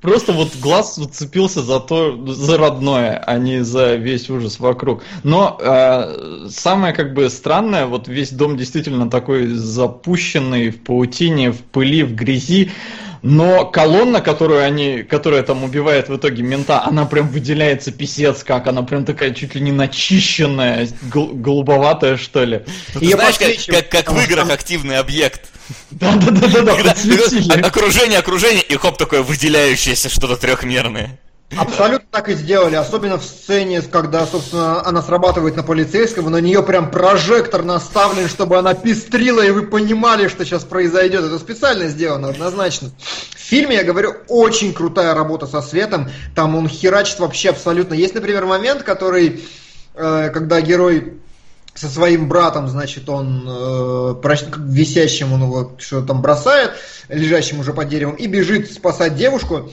Просто вот глаз зацепился за то, за родное, а не за весь ужас вокруг. Но э, самое как бы странное, вот весь дом действительно такой запущенный в паутине, в пыли, в грязи. Но колонна, которую они, которая там убивает в итоге мента, она прям выделяется писец как, она прям такая чуть ли не начищенная, гол- голубоватая что ли. Ну, ты знаешь, как, как, как в играх активный объект. Да-да-да-да, окружение, окружение, и хоп, такое выделяющееся что-то трехмерное. Абсолютно так и сделали, особенно в сцене, когда, собственно, она срабатывает на полицейского, на нее прям прожектор наставлен, чтобы она пестрила, и вы понимали, что сейчас произойдет. Это специально сделано, однозначно. В фильме, я говорю, очень крутая работа со светом, там он херачит вообще абсолютно. Есть, например, момент, который, э, когда герой со своим братом, значит, он э, висящим он его что там бросает, лежащим уже под деревом, и бежит спасать девушку.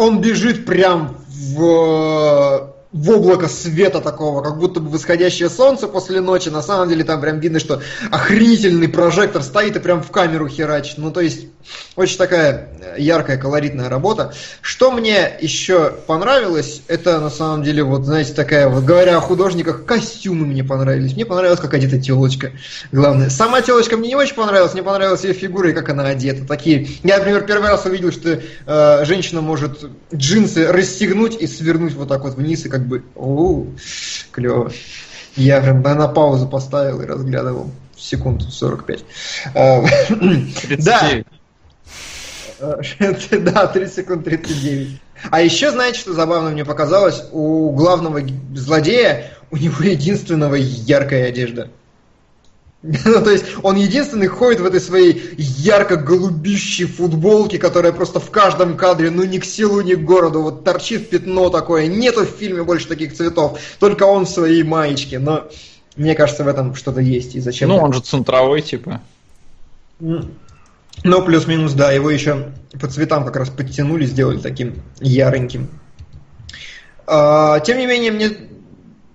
Он бежит прям в в облако света такого, как будто бы восходящее солнце после ночи. На самом деле там прям видно, что охренительный прожектор стоит и прям в камеру херачит. Ну, то есть, очень такая яркая, колоритная работа. Что мне еще понравилось, это на самом деле, вот, знаете, такая, вот говоря о художниках, костюмы мне понравились. Мне понравилась как одета телочка. Главное. Сама телочка мне не очень понравилась, мне понравилась ее фигура и как она одета. Такие. Я, например, первый раз увидел, что э, женщина может джинсы расстегнуть и свернуть вот так вот вниз и как как бы, о, клево. Я прям на паузу поставил и разглядывал секунд 45. А, да. <laughs> Да, 3 секунд 39. А еще, знаете, что забавно мне показалось? У главного злодея, у него единственного яркая одежда. <laughs> Ну, то есть он единственный ходит в этой своей ярко-голубищей футболке, которая просто в каждом кадре, ну ни к селу, ни к городу, вот торчит пятно такое. Нету в фильме больше таких цветов, только он в своей маечке. Но мне кажется, в этом что-то есть. И зачем? Ну, он же центровой, типа. Ну, плюс-минус, да, его еще по цветам как раз подтянули, сделали таким яреньким. А, тем не менее, мне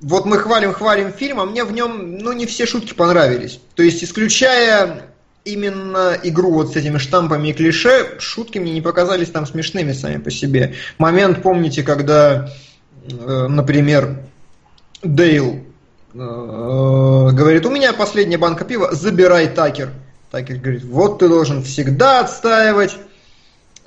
вот мы хвалим-хвалим фильм, а мне в нем, ну, не все шутки понравились. То есть, исключая именно игру вот с этими штампами и клише, шутки мне не показались там смешными сами по себе. Момент, помните, когда, э, например, Дейл э, говорит, у меня последняя банка пива, забирай Такер. Такер говорит, вот ты должен всегда отстаивать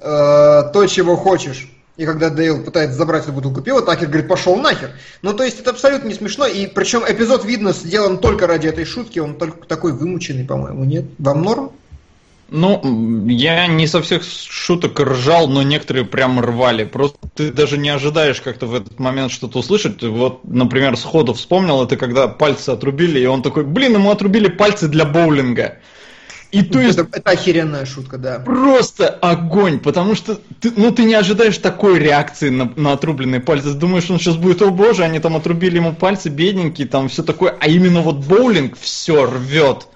э, то, чего хочешь. И когда Дейл пытается забрать эту бутылку пива, Такер говорит, пошел нахер. Ну, то есть, это абсолютно не смешно. И причем эпизод, видно, сделан только ради этой шутки. Он только такой вымученный, по-моему, нет? Вам норм? Ну, я не со всех шуток ржал, но некоторые прям рвали. Просто ты даже не ожидаешь как-то в этот момент что-то услышать. Вот, например, сходу вспомнил, это когда пальцы отрубили, и он такой, блин, ему отрубили пальцы для боулинга. И то есть... Это, это охеренная шутка, да. Просто огонь, потому что ты, ну, ты не ожидаешь такой реакции на, на отрубленные пальцы. Ты думаешь, он сейчас будет, о боже, они там отрубили ему пальцы, бедненькие, там все такое. А именно вот боулинг все рвет.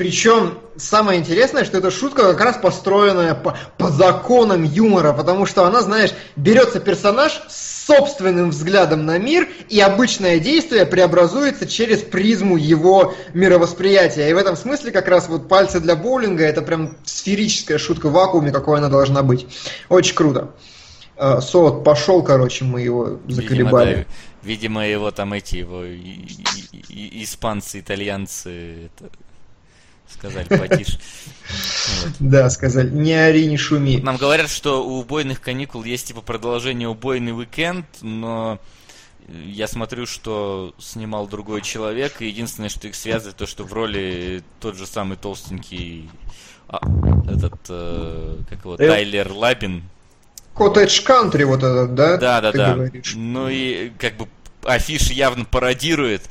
Причем самое интересное, что эта шутка как раз построенная по, по законам юмора, потому что она, знаешь, берется персонаж с собственным взглядом на мир, и обычное действие преобразуется через призму его мировосприятия. И в этом смысле как раз вот пальцы для боулинга это прям сферическая шутка в вакууме, какой она должна быть. Очень круто. А, Сот пошел, короче, мы его заколебали. Видимо, да, видимо его там эти его и, и, и, испанцы, итальянцы это, сказали потише. <laughs> Да, сказали, не ори, не шуми. Нам говорят, что у убойных каникул есть типа продолжение убойный уикенд, но я смотрю, что снимал другой человек, и единственное, что их связывает, то, что в роли тот же самый толстенький а, этот, э, как его, Тайлер Лабин. Коттедж Кантри вот этот, да? Да, да, да. говоришь? Ну и как бы афиша явно пародирует,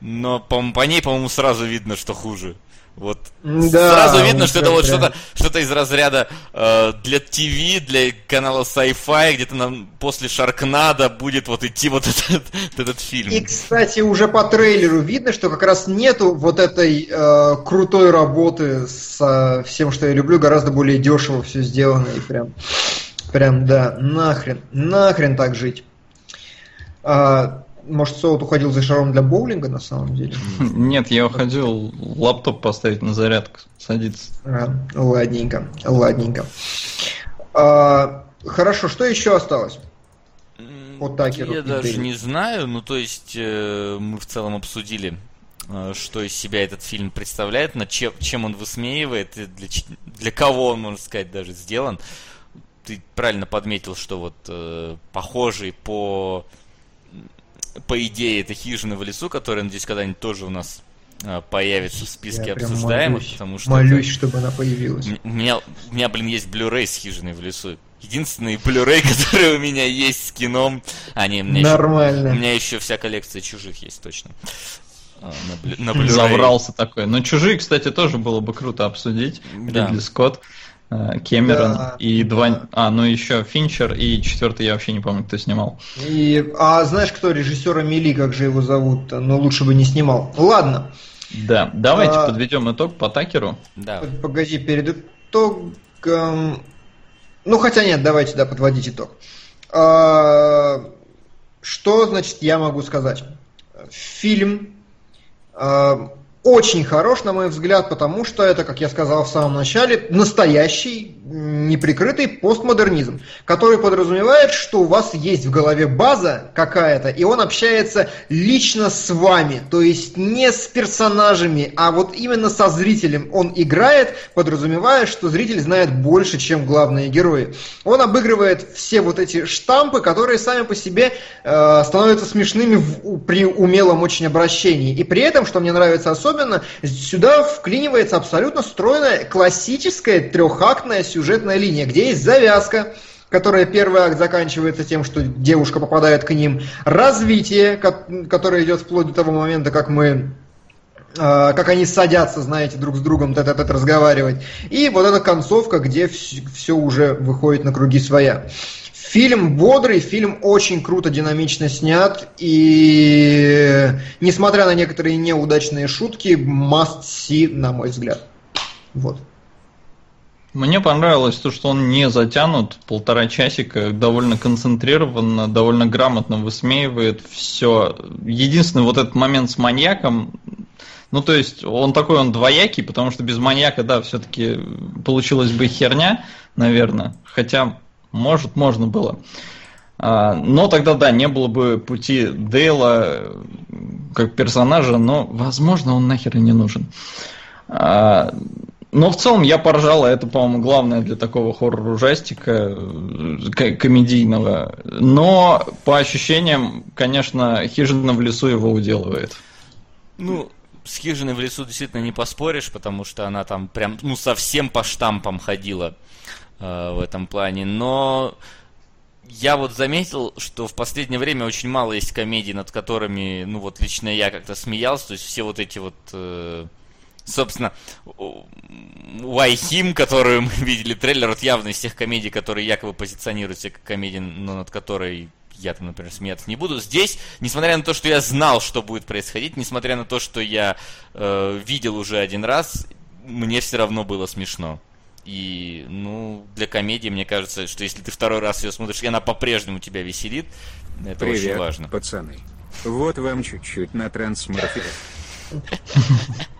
но по, по ней, по-моему, сразу видно, что хуже. Вот Да, сразу видно, что это вот прям- что-то что из разряда э, для ТВ, для канала Sci-Fi, где-то нам после Шаркнада будет вот идти вот <laughs> этот, этот фильм. И, кстати, уже по трейлеру видно, что как раз нету вот этой э, крутой работы с э, всем, что я люблю, гораздо более дешево все сделано и прям, прям, да, нахрен, нахрен так жить. А, может, Соут уходил за шаром для боулинга на самом деле? Нет, я уходил лаптоп поставить на зарядку, садиться. А, ладненько, ладненько. А, хорошо, что еще осталось? По Такеру Я даже не знаю, ну то есть э, мы в целом обсудили, э, что из себя этот фильм представляет, над чем, чем он высмеивает, и для, для кого он, можно сказать, даже сделан. Ты правильно подметил, что вот э, похожий по по идее это хижина в лесу, которая, надеюсь, когда-нибудь тоже у нас э, появится в списке Я обсуждаемых, молюсь, потому что молюсь, это- чтобы она появилась. У меня, у меня, блин, есть Blu-ray с хижиной в лесу. Единственный Blu-ray, <laughs> который у меня есть с кином. А, не, у меня, еще, Нормально. у меня еще вся коллекция чужих есть, точно. А, на, на. Заврался такой. Но чужие, кстати, тоже было бы круто обсудить. Да. Ридли Скотт, Кэмерон Да. и два... А, ну еще Финчер и четвертый я вообще не помню, кто снимал. И, а знаешь, кто режиссер Амели, как же его зовут? Но лучше бы не снимал. Ладно, Да, давайте А- подведем итог по Такеру. Да. погоди, перед итогом... Ну, хотя нет, давайте, да, подводить итог. А, Что, значит, я могу сказать? Фильм а, очень хорош, на мой взгляд, потому что это, как я сказал в самом начале, настоящий, неприкрытый постмодернизм, который подразумевает, что у вас есть в голове база какая-то, и он общается лично с вами, то есть не с персонажами, а вот именно со зрителем он играет, подразумевая, что зритель знает больше, чем главные герои. Он обыгрывает все вот эти штампы, которые сами по себе э, становятся смешными в- при умелом очень обращении. И при этом, что мне нравится особенно, сюда вклинивается абсолютно стройная классическая трехактная сюжетная линия, где есть завязка, которая первый акт заканчивается тем, что девушка попадает к ним, развитие, ко- которое идет вплоть до того момента, как мы э, как они садятся, знаете, друг с другом тет тет разговаривать. И вот эта концовка, где все уже выходит на круги своя. Фильм бодрый, фильм очень круто, динамично снят, и несмотря на некоторые неудачные шутки, must see, на мой взгляд. Вот. Мне понравилось то, что он не затянут, полтора часика, довольно концентрированно, довольно грамотно высмеивает все. Единственный вот этот момент с маньяком, ну то есть он такой, он двоякий, потому что без маньяка, да, все-таки получилась бы херня, наверное, хотя, может, можно было. А, Но тогда, да, не было бы пути Дейла э, как персонажа, но, возможно, он нахер и не нужен. Но в целом я поржал, а это, по-моему, главное для такого хоррор-ужастика э, комедийного. Но по ощущениям, конечно, хижина в лесу его уделывает. Ну, с хижиной в лесу действительно не поспоришь, потому что она там прям, ну, совсем по штампам ходила э, в этом плане. Но я вот заметил, что в последнее время очень мало есть комедий, над которыми, ну, вот лично я как-то смеялся. То есть все вот эти вот... э, Собственно, Вайхим, которую мы <laughs> видели трейлер, вот явно из тех комедий, которые якобы позиционируются как комедии, но над которой я там, например, смеяться не буду. Здесь, несмотря на то, что я знал, что будет происходить, несмотря на то, что я э, видел уже один раз, мне все равно было смешно. И, ну, для комедии, мне кажется, что если ты второй раз ее смотришь, и она по-прежнему тебя веселит, это очень Привет, важно. пацаны. Вот вам чуть-чуть на трансморфе. <laughs>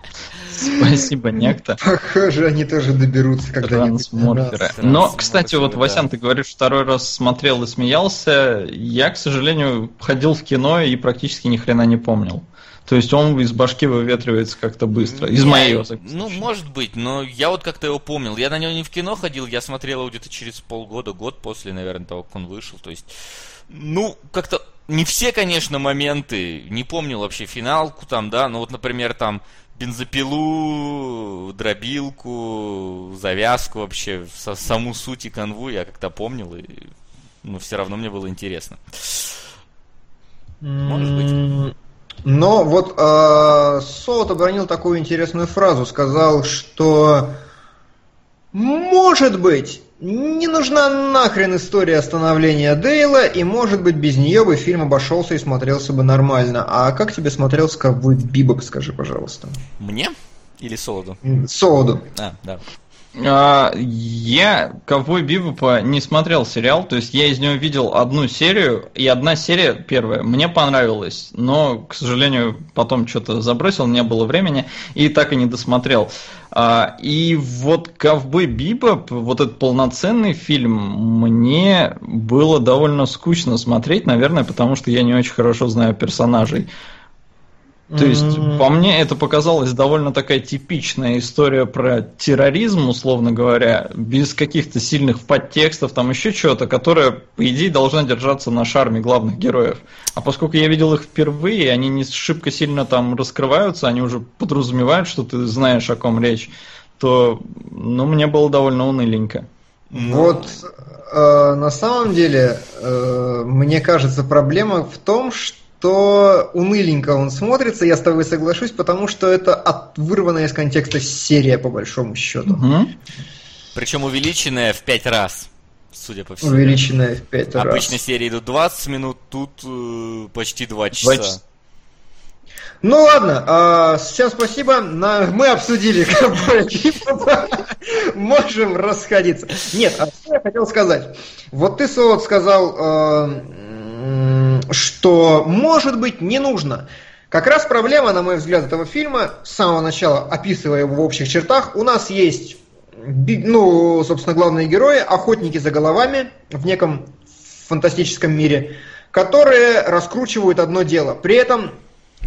Спасибо, некто. Похоже, они тоже доберутся когда-нибудь. Трансморферы. Но, кстати, вот. Васян, ты говоришь, второй раз смотрел и смеялся. Я, к сожалению, ходил в кино и практически ни хрена не помнил. То есть он из башки выветривается как-то быстро. Из Не, моей, Ну, может быть, но я вот как-то его помнил. Я на него не в кино ходил, я смотрел его где-то через полгода, год после, наверное, того, как он вышел. То есть, ну, как-то не все, конечно, моменты, не помню вообще финалку там, да, но вот, например, там бензопилу, дробилку, завязку вообще, саму суть и канву я как-то помнил, и ну, все равно мне было интересно. Может быть. Но вот э, Солод обронил такую интересную фразу, сказал, что может быть, не нужна нахрен история становления Дейла, и может быть без нее бы фильм обошелся и смотрелся бы нормально. А как тебе смотрелся Ковбой Бибоп, скажи, пожалуйста? Мне? Или Солоду? Солоду. А, да. А, я Ковбой Бибопа не смотрел сериал, то есть я из него видел одну серию, и одна серия первая мне понравилась, но, к сожалению, потом что-то забросил, не было времени, и так и не досмотрел. А, и вот Ковбой Бибоп, вот этот полноценный фильм, мне было довольно скучно смотреть, наверное, потому что я не очень хорошо знаю персонажей. То есть, по мне, это показалось довольно такая типичная история про терроризм, условно говоря, без каких-то сильных подтекстов, там еще чего-то, которая, по идее, должна держаться на шарме главных героев. А поскольку я видел их впервые, они не шибко сильно там раскрываются, они уже подразумевают, что ты знаешь, о ком речь, то, ну, мне было довольно уныленько. Ну... Вот э, на самом деле, э, мне кажется, проблема в том, что то уныленько он смотрится, я с тобой соглашусь, потому что это от, вырванная из контекста серия, по большому счету. Угу. Причем увеличенная в пять раз, судя по всему. Увеличенная в пять раз. Обычно серии идут 20 минут, тут э, почти 2 часа. 2 часа. Ну ладно, э, всем спасибо. На, мы обсудили <laughs> Можем расходиться. Нет, а что я хотел сказать? Вот ты, Солод, сказал, э, что, может быть, не нужно. Как раз проблема, на мой взгляд, этого фильма, с самого начала, описывая его в общих чертах, у нас есть, ну, собственно, главные герои, охотники за головами в неком фантастическом мире, которые раскручивают одно дело. При этом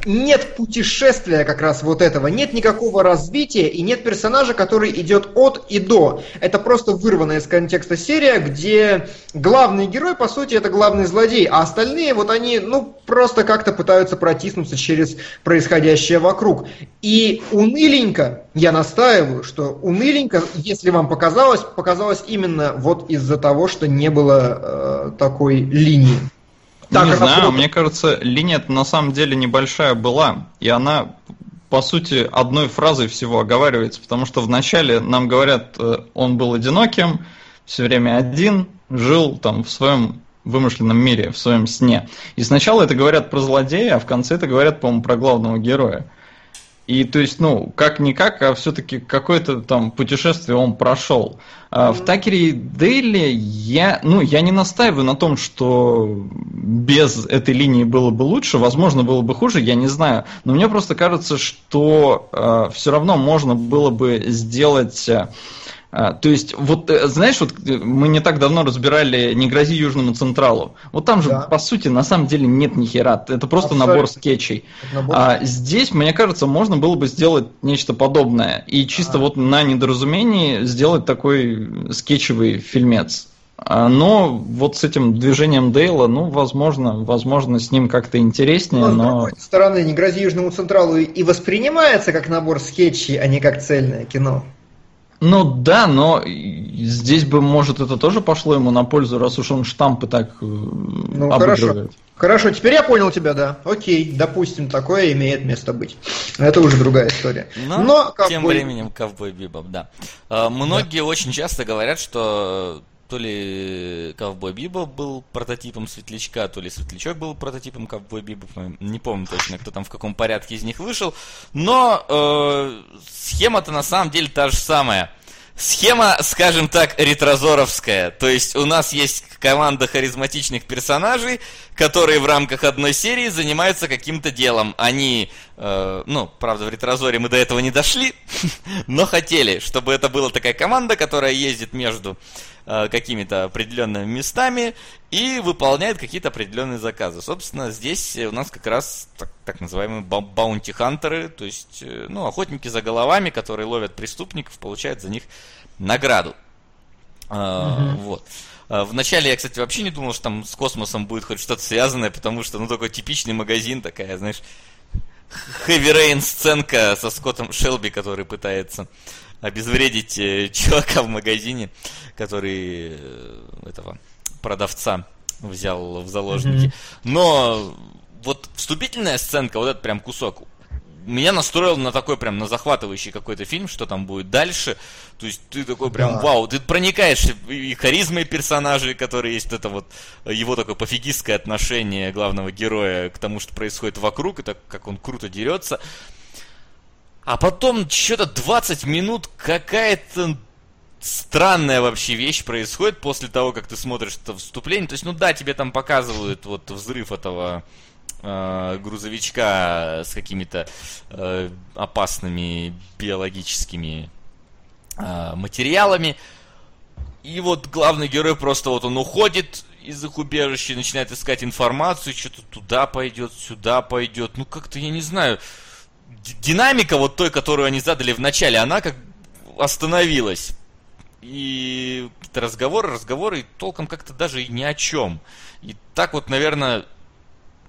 нет путешествия как раз вот этого, нет никакого развития и нет персонажа, который идет от и до. Это просто вырванная из контекста серия, где главный герой, по сути, это главный злодей, а остальные вот они, ну, просто как-то пытаются протиснуться через происходящее вокруг. И уныленько, я настаиваю, что уныленько, если вам показалось, показалось именно вот из-за того, что не было э, такой линии. Так, не знаю, мне кажется, линия на самом деле небольшая была, и она по сути, одной фразой всего оговаривается, потому что вначале нам говорят, э, он был одиноким, все время один, жил там в своем вымышленном мире, в своем сне. И сначала это говорят про злодея, а в конце это говорят, по-моему, про главного героя. И то есть, ну, как-никак, а все-таки какое-то там путешествие он прошел. А в Такере Дейли я, ну, я не настаиваю на том, что без этой линии было бы лучше, возможно, было бы хуже, я не знаю. Но мне просто кажется, что э, все равно можно было бы сделать... А, то есть, вот э, знаешь, вот э, мы не так давно разбирали «Не грози Южному Централу». Вот там же, да. по сути, на самом деле нет ни хера. Это просто Абсолютно. набор скетчей. Набор. А здесь, мне кажется, можно было бы сделать нечто подобное. И чисто а. вот на недоразумении сделать такой скетчевый фильмец. А, но вот с этим движением Дейла, ну, возможно, возможно, с ним как-то интереснее, но... но... С другой стороны, «Не грози Южному Централу» и воспринимается как набор скетчей, а не как цельное кино. Ну да, но здесь бы, может, это тоже пошло ему на пользу, раз уж он штампы так э, ну, Хорошо. хорошо, теперь я понял тебя, да. Окей, допустим, такое имеет место быть. Это уже другая история. Но, но тем временем ковбой Бибоп, да. А, многие да. очень часто говорят, что то ли Ковбой Биба был прототипом Светлячка, то ли Светлячок был прототипом Ковбой Биба. Не помню точно, кто там в каком порядке из них вышел. Но э, схема-то на самом деле та же самая. Схема, скажем так, ретрозоровская. То есть у нас есть команда харизматичных персонажей, которые в рамках одной серии занимаются каким-то делом. Они, э, ну, правда, в ретрозоре мы до этого не дошли, <laughs> но хотели, чтобы это была такая команда, которая ездит между Э, какими-то определенными местами и выполняет какие-то определенные заказы. Собственно, здесь у нас как раз так, так называемые баунти-хантеры, то есть э, ну, охотники за головами, которые ловят преступников, получают за них награду. Mm-hmm. вот. А, Вначале я, кстати, вообще не думал, что там с космосом будет хоть что-то связанное, потому что, ну, такой типичный магазин, такая, знаешь, Heavy Rain сценка со Скоттом Шелби, который пытается обезвредить э, <laughs> чувака в магазине, который э, этого продавца взял в заложники. Но вот вступительная сценка, вот этот прям кусок, меня настроил на такой прям на захватывающий какой-то фильм, что там будет дальше. То есть ты такой прям Да. вау, ты проникаешь и харизмой персонажей, которые есть, это вот его такое пофигистское отношение главного героя к тому, что происходит вокруг, и так как он круто дерется. А потом что-то 20 минут какая-то странная вообще вещь происходит после того, как ты смотришь это вступление. То есть, ну да, тебе там показывают вот взрыв этого э, грузовичка с какими-то э, опасными биологическими э, материалами. И вот главный герой просто вот он уходит из их убежища, начинает искать информацию, что-то туда пойдет, сюда пойдет. Ну как-то, я не знаю, динамика вот той, которую они задали в начале, она как остановилась. И разговоры, разговоры, и толком как-то даже и ни о чем. И так вот, наверное,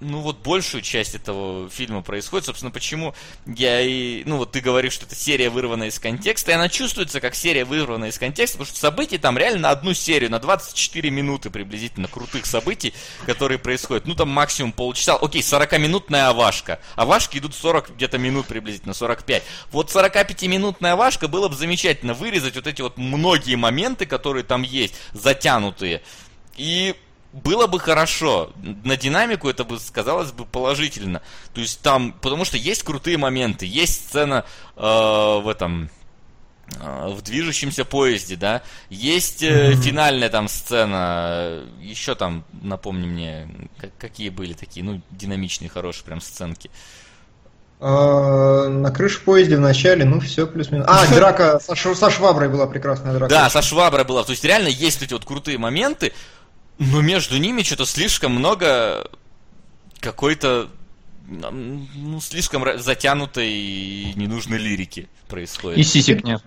ну вот большую часть этого фильма происходит. Собственно, почему я и... Ну вот ты говоришь, что это серия вырвана из контекста, и она чувствуется как серия вырвана из контекста, потому что событий там реально на одну серию, на 24 минуты приблизительно крутых событий, которые происходят. Ну там максимум полчаса. Окей, 40-минутная авашка. Авашки идут 40 где-то минут приблизительно, 45. Вот 45-минутная авашка было бы замечательно вырезать вот эти вот многие моменты, которые там есть, затянутые. И было бы хорошо. На динамику это бы сказалось бы положительно. То есть там, потому что есть крутые моменты, есть сцена э, в этом э, в движущемся поезде, да, есть э, Мгм. финальная там сцена, еще там, напомни мне, как- какие были такие, ну, динамичные, хорошие прям сценки. А, На крыше поезде в начале, ну все, плюс-минус. А, <laughs> драка со, со шваброй была прекрасная драка. Да, со шваброй была. То есть реально есть эти вот крутые моменты, но между ними что-то слишком много какой-то ну, слишком затянутой и ненужной лирики происходит. И сисек нет.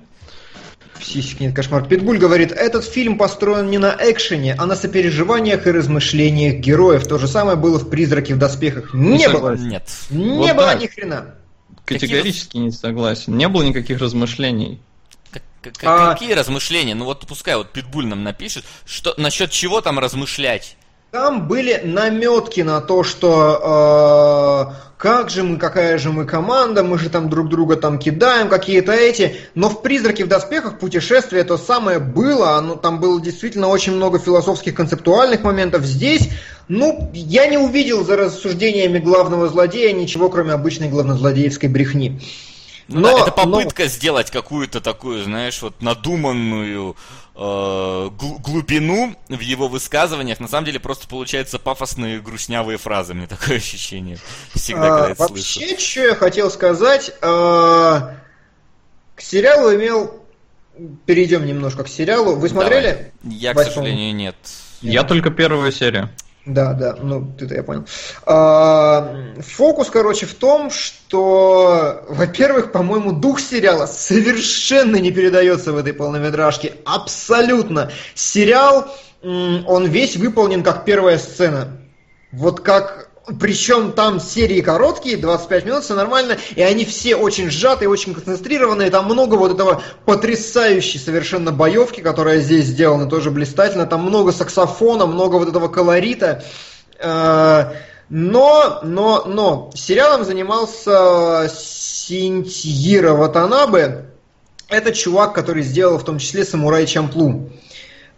Сиськи нет, кошмар. Питбуль говорит, этот фильм построен не на экшене, а на сопереживаниях и размышлениях героев. То же самое было в «Призраке в доспехах». Не, Не было. Нет. Не Вот было да. ни хрена. Категорически не согласен. Не было никаких размышлений. Как- А- Какие размышления? Ну вот пускай вот Питбуль нам напишет, что насчет чего там размышлять. Там были наметки на то, что э, как же мы, какая же мы команда, мы же там друг друга там кидаем, какие-то эти. Но в «Призраке в доспехах» путешествие то самое было, оно, там было действительно очень много философских концептуальных моментов. Здесь, ну, я не увидел за рассуждениями главного злодея ничего, кроме обычной главнозлодеевской брехни. Ну Но- да, это но- попытка сделать какую-то такую, знаешь, вот надуманную э, гл- глубину в его высказываниях. На самом деле просто получаются пафосные грустнявые фразы. Мне такое ощущение всегда, когда А, это слышу. вообще, что я хотел сказать, а, к сериалу имел... Перейдем немножко к сериалу. Вы смотрели? Давай. Я, к Восьмом? сожалению, нет. Я только первую серию. Да, да, ну, это я понял. А, Фокус, короче, в том, что, во-первых, по-моему, дух сериала совершенно не передается в этой полнометражке. Абсолютно. Сериал, он весь выполнен как первая сцена. Вот как... Причем там серии короткие, 25 минут, все нормально, и они все очень сжатые, очень концентрированные. Там много вот этого потрясающей совершенно боевки, которая здесь сделана, тоже блистательно. Там много саксофона, много вот этого колорита. Э, Но, но, но, сериалом занимался Синтьира Ватанабе. Это чувак, который сделал в том числе «Самурай Чамплу».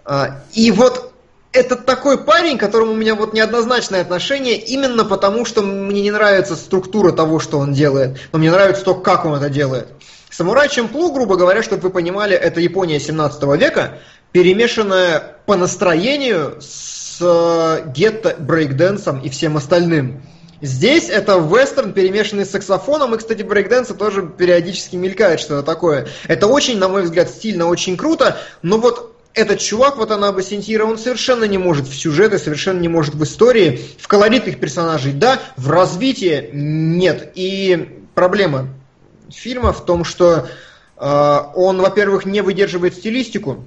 А, И вот это такой парень, к которому у меня вот неоднозначное отношение, именно потому, что мне не нравится структура того, что он делает, но мне нравится то, как он это делает. Самурай Чемплу, грубо говоря, чтобы вы понимали, это Япония 17 века, перемешанная по настроению с э, гетто, брейкденсом и всем остальным. Здесь это вестерн, перемешанный с саксофоном, и, кстати, брейкденса тоже периодически мелькает что-то такое. Это очень, на мой взгляд, стильно, очень круто, но вот этот чувак, вот она Басентира, он совершенно не может в сюжеты, совершенно не может в истории, в колоритных персонажей, да, в развитии нет. И проблема фильма в том, что э, он, во-первых, не выдерживает стилистику,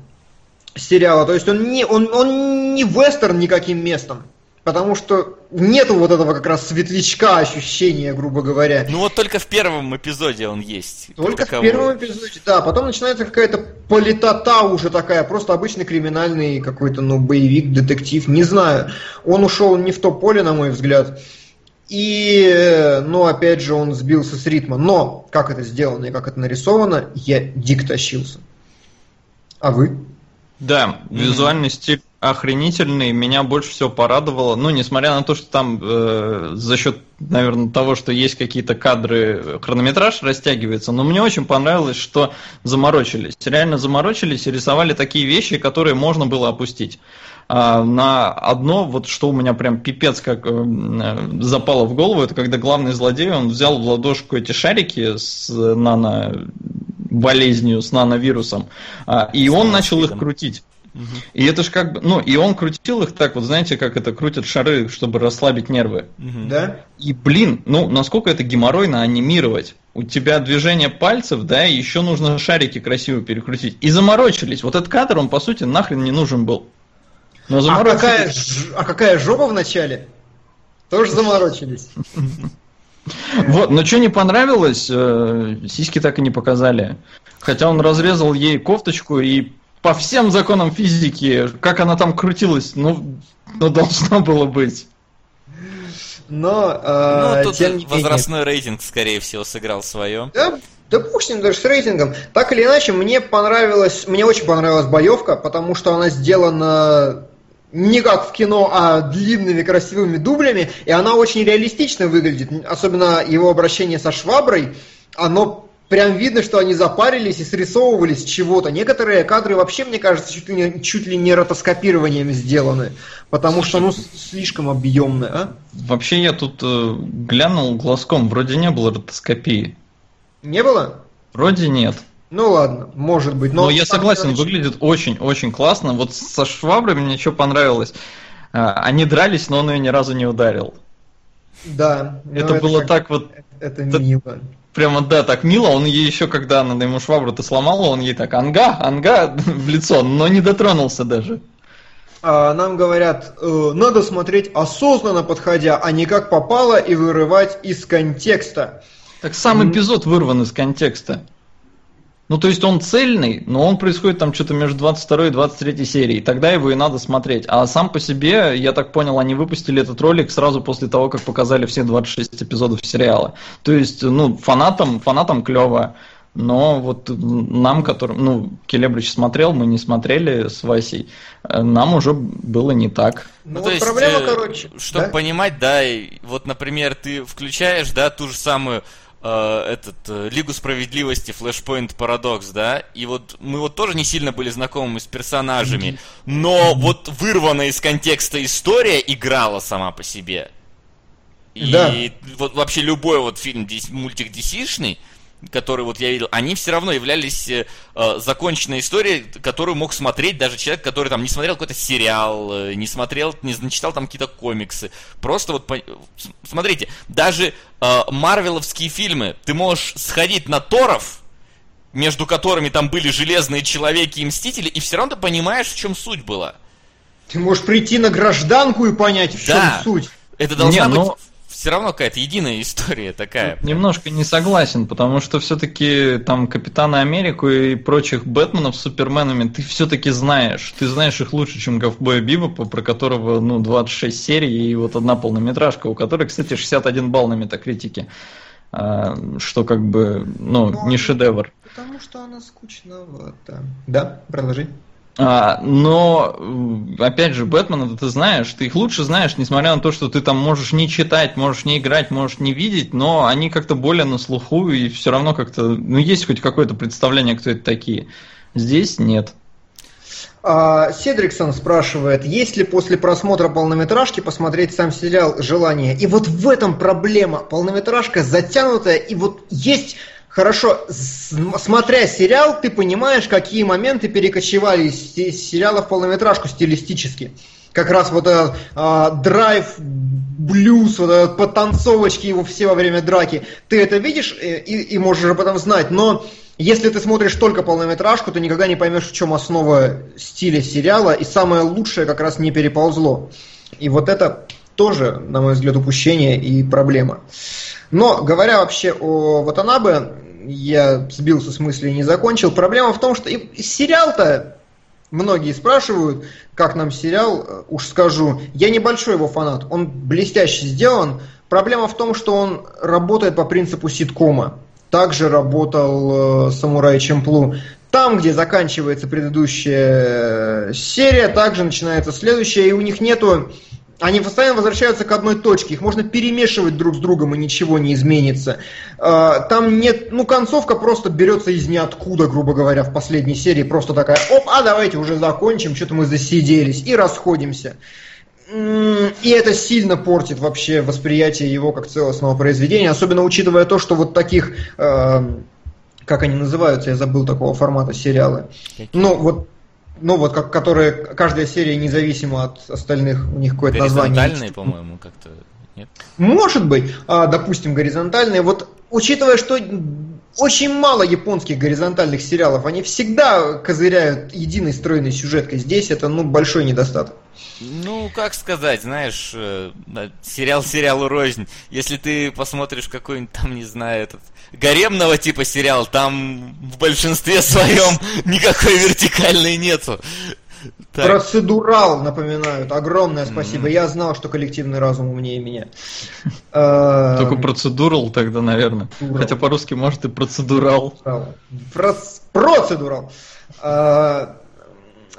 сериала. То есть он не, он, он не вестерн никаким местом. Потому что нету вот этого как раз светлячка ощущения, грубо говоря. Ну вот только в первом эпизоде он есть. Только в первом эпизоде, да. Потом начинается какая-то политота уже такая, просто обычный криминальный какой-то, ну, боевик, детектив, не знаю. Он ушел не в то поле, на мой взгляд. И, ну, опять же, он сбился с ритма. Но, как это сделано и как это нарисовано, я дико тащился. А вы? Да, визуальный стиль охренительный, меня больше всего порадовало. Ну, несмотря на то, что там э, за счет, наверное, того, что есть какие-то кадры, хронометраж растягивается, но мне очень понравилось, что заморочились. Реально заморочились и рисовали такие вещи, которые можно было опустить. А на одно, вот что у меня прям пипец как э, запало в голову, это когда главный злодей, он взял в ладошку эти шарики с нано болезнью, с нановирусом, а, и он начал их крутить. И это же как бы, ну, и он крутил их так, вот знаете, как это крутят шары, чтобы расслабить нервы. Да? И, блин, ну, насколько это геморройно анимировать. У тебя движение пальцев, да, и еще нужно шарики красиво перекрутить. И заморочились. Вот этот кадр, он, по сути, нахрен не нужен был. Но а, какая, а какая жопа в начале? Тоже заморочились. <laughs> Вот, но что не понравилось, э, сиськи так и не показали. Хотя он разрезал ей кофточку и по всем законам физики, как она там крутилась, ну, ну должно было быть. Но, э, ну, тут тем возрастной менее... рейтинг, скорее всего, сыграл свое. Да, да пусть с даже с рейтингом. Так или иначе, мне понравилось, мне очень понравилась боевка, потому что она сделана не как в кино, а длинными красивыми дублями, и она очень реалистично выглядит. Особенно его обращение со шваброй, оно прям видно, что они запарились и срисовывались чего-то. Некоторые кадры вообще, мне кажется, чуть ли не, чуть ли не ротоскопированием сделаны, потому что, ну, слишком объемные, а? Вообще я тут э, глянул глазком, вроде не было ротоскопии. Не было? Вроде нет. Ну ладно, может быть. Но, но я согласен, очень... выглядит очень-очень классно. Вот со швабрами мне что понравилось. А, они дрались, но он ее ни разу не ударил. Да. Это было как... так вот... Это мило. Прямо, да, так мило. Он ей еще, когда она ему швабру-то сломала, он ей так анга, анга <laughs> в лицо, но не дотронулся даже. А, нам говорят, э, надо смотреть осознанно подходя, а не как попало и вырывать из контекста. Так сам эпизод вырван из контекста. Ну, то есть он цельный, но он происходит там что-то между 22 и 23 серией. Тогда его и надо смотреть. А сам по себе, я так понял, они выпустили этот ролик сразу после того, как показали все 26 эпизодов сериала. То есть, ну, фанатам, фанатам клево. Но вот нам, которым, ну, Келебрич смотрел, мы не смотрели с Васей, нам уже было не так. Ну, ну вот то есть, проблема, э, короче. Чтобы да? понимать, да, вот, например, ты включаешь, да, ту же самую э, этот э, Лигу справедливости, Flashpoint Paradox, да, и вот мы вот тоже не сильно были знакомы с персонажами, но вот вырванная из контекста история играла сама по себе. И да. вот вообще любой вот фильм, мультик DC-шный, которые вот я видел, они все равно являлись э, законченной историей, которую мог смотреть даже человек, который там не смотрел какой-то сериал, э, не смотрел, не, не читал там какие-то комиксы. Просто вот, по... смотрите, даже э, марвеловские фильмы, ты можешь сходить на Торов, между которыми там были Железные Человеки и Мстители, и все равно ты понимаешь, в чем суть была. Ты можешь прийти на гражданку и понять, в да. чем суть. Это должна не, быть... Но все равно какая-то единая история такая. Немножко не согласен, потому что все-таки там Капитана Америку и прочих Бэтменов с Суперменами ты все-таки знаешь. Ты знаешь их лучше, чем Говбоя Бибопа, про которого ну 26 серий и вот одна полнометражка, у которой, кстати, 61 балл на метакритике. А, что как бы, ну, Но не шедевр. Потому что она скучновата. Да, продолжи. А, но, опять же, Бэтмена ты знаешь, ты их лучше знаешь, несмотря на то, что ты там можешь не читать, можешь не играть, можешь не видеть, но они как-то более на слуху, и все равно как-то, ну, есть хоть какое-то представление, кто это такие. Здесь нет. А, Седриксон спрашивает, есть ли после просмотра полнометражки посмотреть сам сериал «Желание». И вот в этом проблема. Полнометражка затянутая, и вот есть Хорошо, смотря сериал, ты понимаешь, какие моменты перекочевали из сериала в полнометражку стилистически. Как раз вот этот а, драйв, блюз, вот этот подтанцовочки его все во время драки. Ты это видишь и, и можешь об этом знать, но если ты смотришь только полнометражку, ты никогда не поймешь, в чем основа стиля сериала, и самое лучшее как раз не переползло. И вот это тоже, на мой взгляд, упущение и проблема. Но, говоря вообще о Ватанабе, я сбился с мысли и не закончил. Проблема в том, что и сериал-то Многие спрашивают, как нам сериал, уж скажу, я небольшой его фанат, он блестяще сделан. Проблема в том, что он работает по принципу ситкома. Также работал э, Самурай Чемплу. Там, где заканчивается предыдущая серия, также начинается следующая, и у них нету они постоянно возвращаются к одной точке, их можно перемешивать друг с другом, и ничего не изменится. А, там нет, ну, концовка просто берется из ниоткуда, грубо говоря, в последней серии, просто такая, оп, а давайте уже закончим, что-то мы засиделись, и расходимся. И это сильно портит вообще восприятие его как целостного произведения, особенно учитывая то, что вот таких, э, как они называются, я забыл такого формата сериалы. Ну, вот ну вот, как, которые, каждая серия независимо от остальных, у них какое-то название. Горизонтальные, по-моему, как-то, нет? Может быть, а, допустим, горизонтальные. Вот, учитывая, что очень мало японских горизонтальных сериалов, они всегда козыряют единой стройной сюжеткой. Здесь это, ну, большой недостаток. Ну, как сказать, знаешь, э, сериал сериалу рознь. Если ты посмотришь какой-нибудь там, не знаю, этот гаремного типа сериал, там в большинстве своем никакой вертикальной нету. Так. Процедурал, напоминают. Огромное спасибо. Mm-hmm. Я знал, что коллективный разум умнее меня. <laughs> Э, Только процедурал тогда, наверное. Хотя по-русски может и процедурал. Процедурал. Э,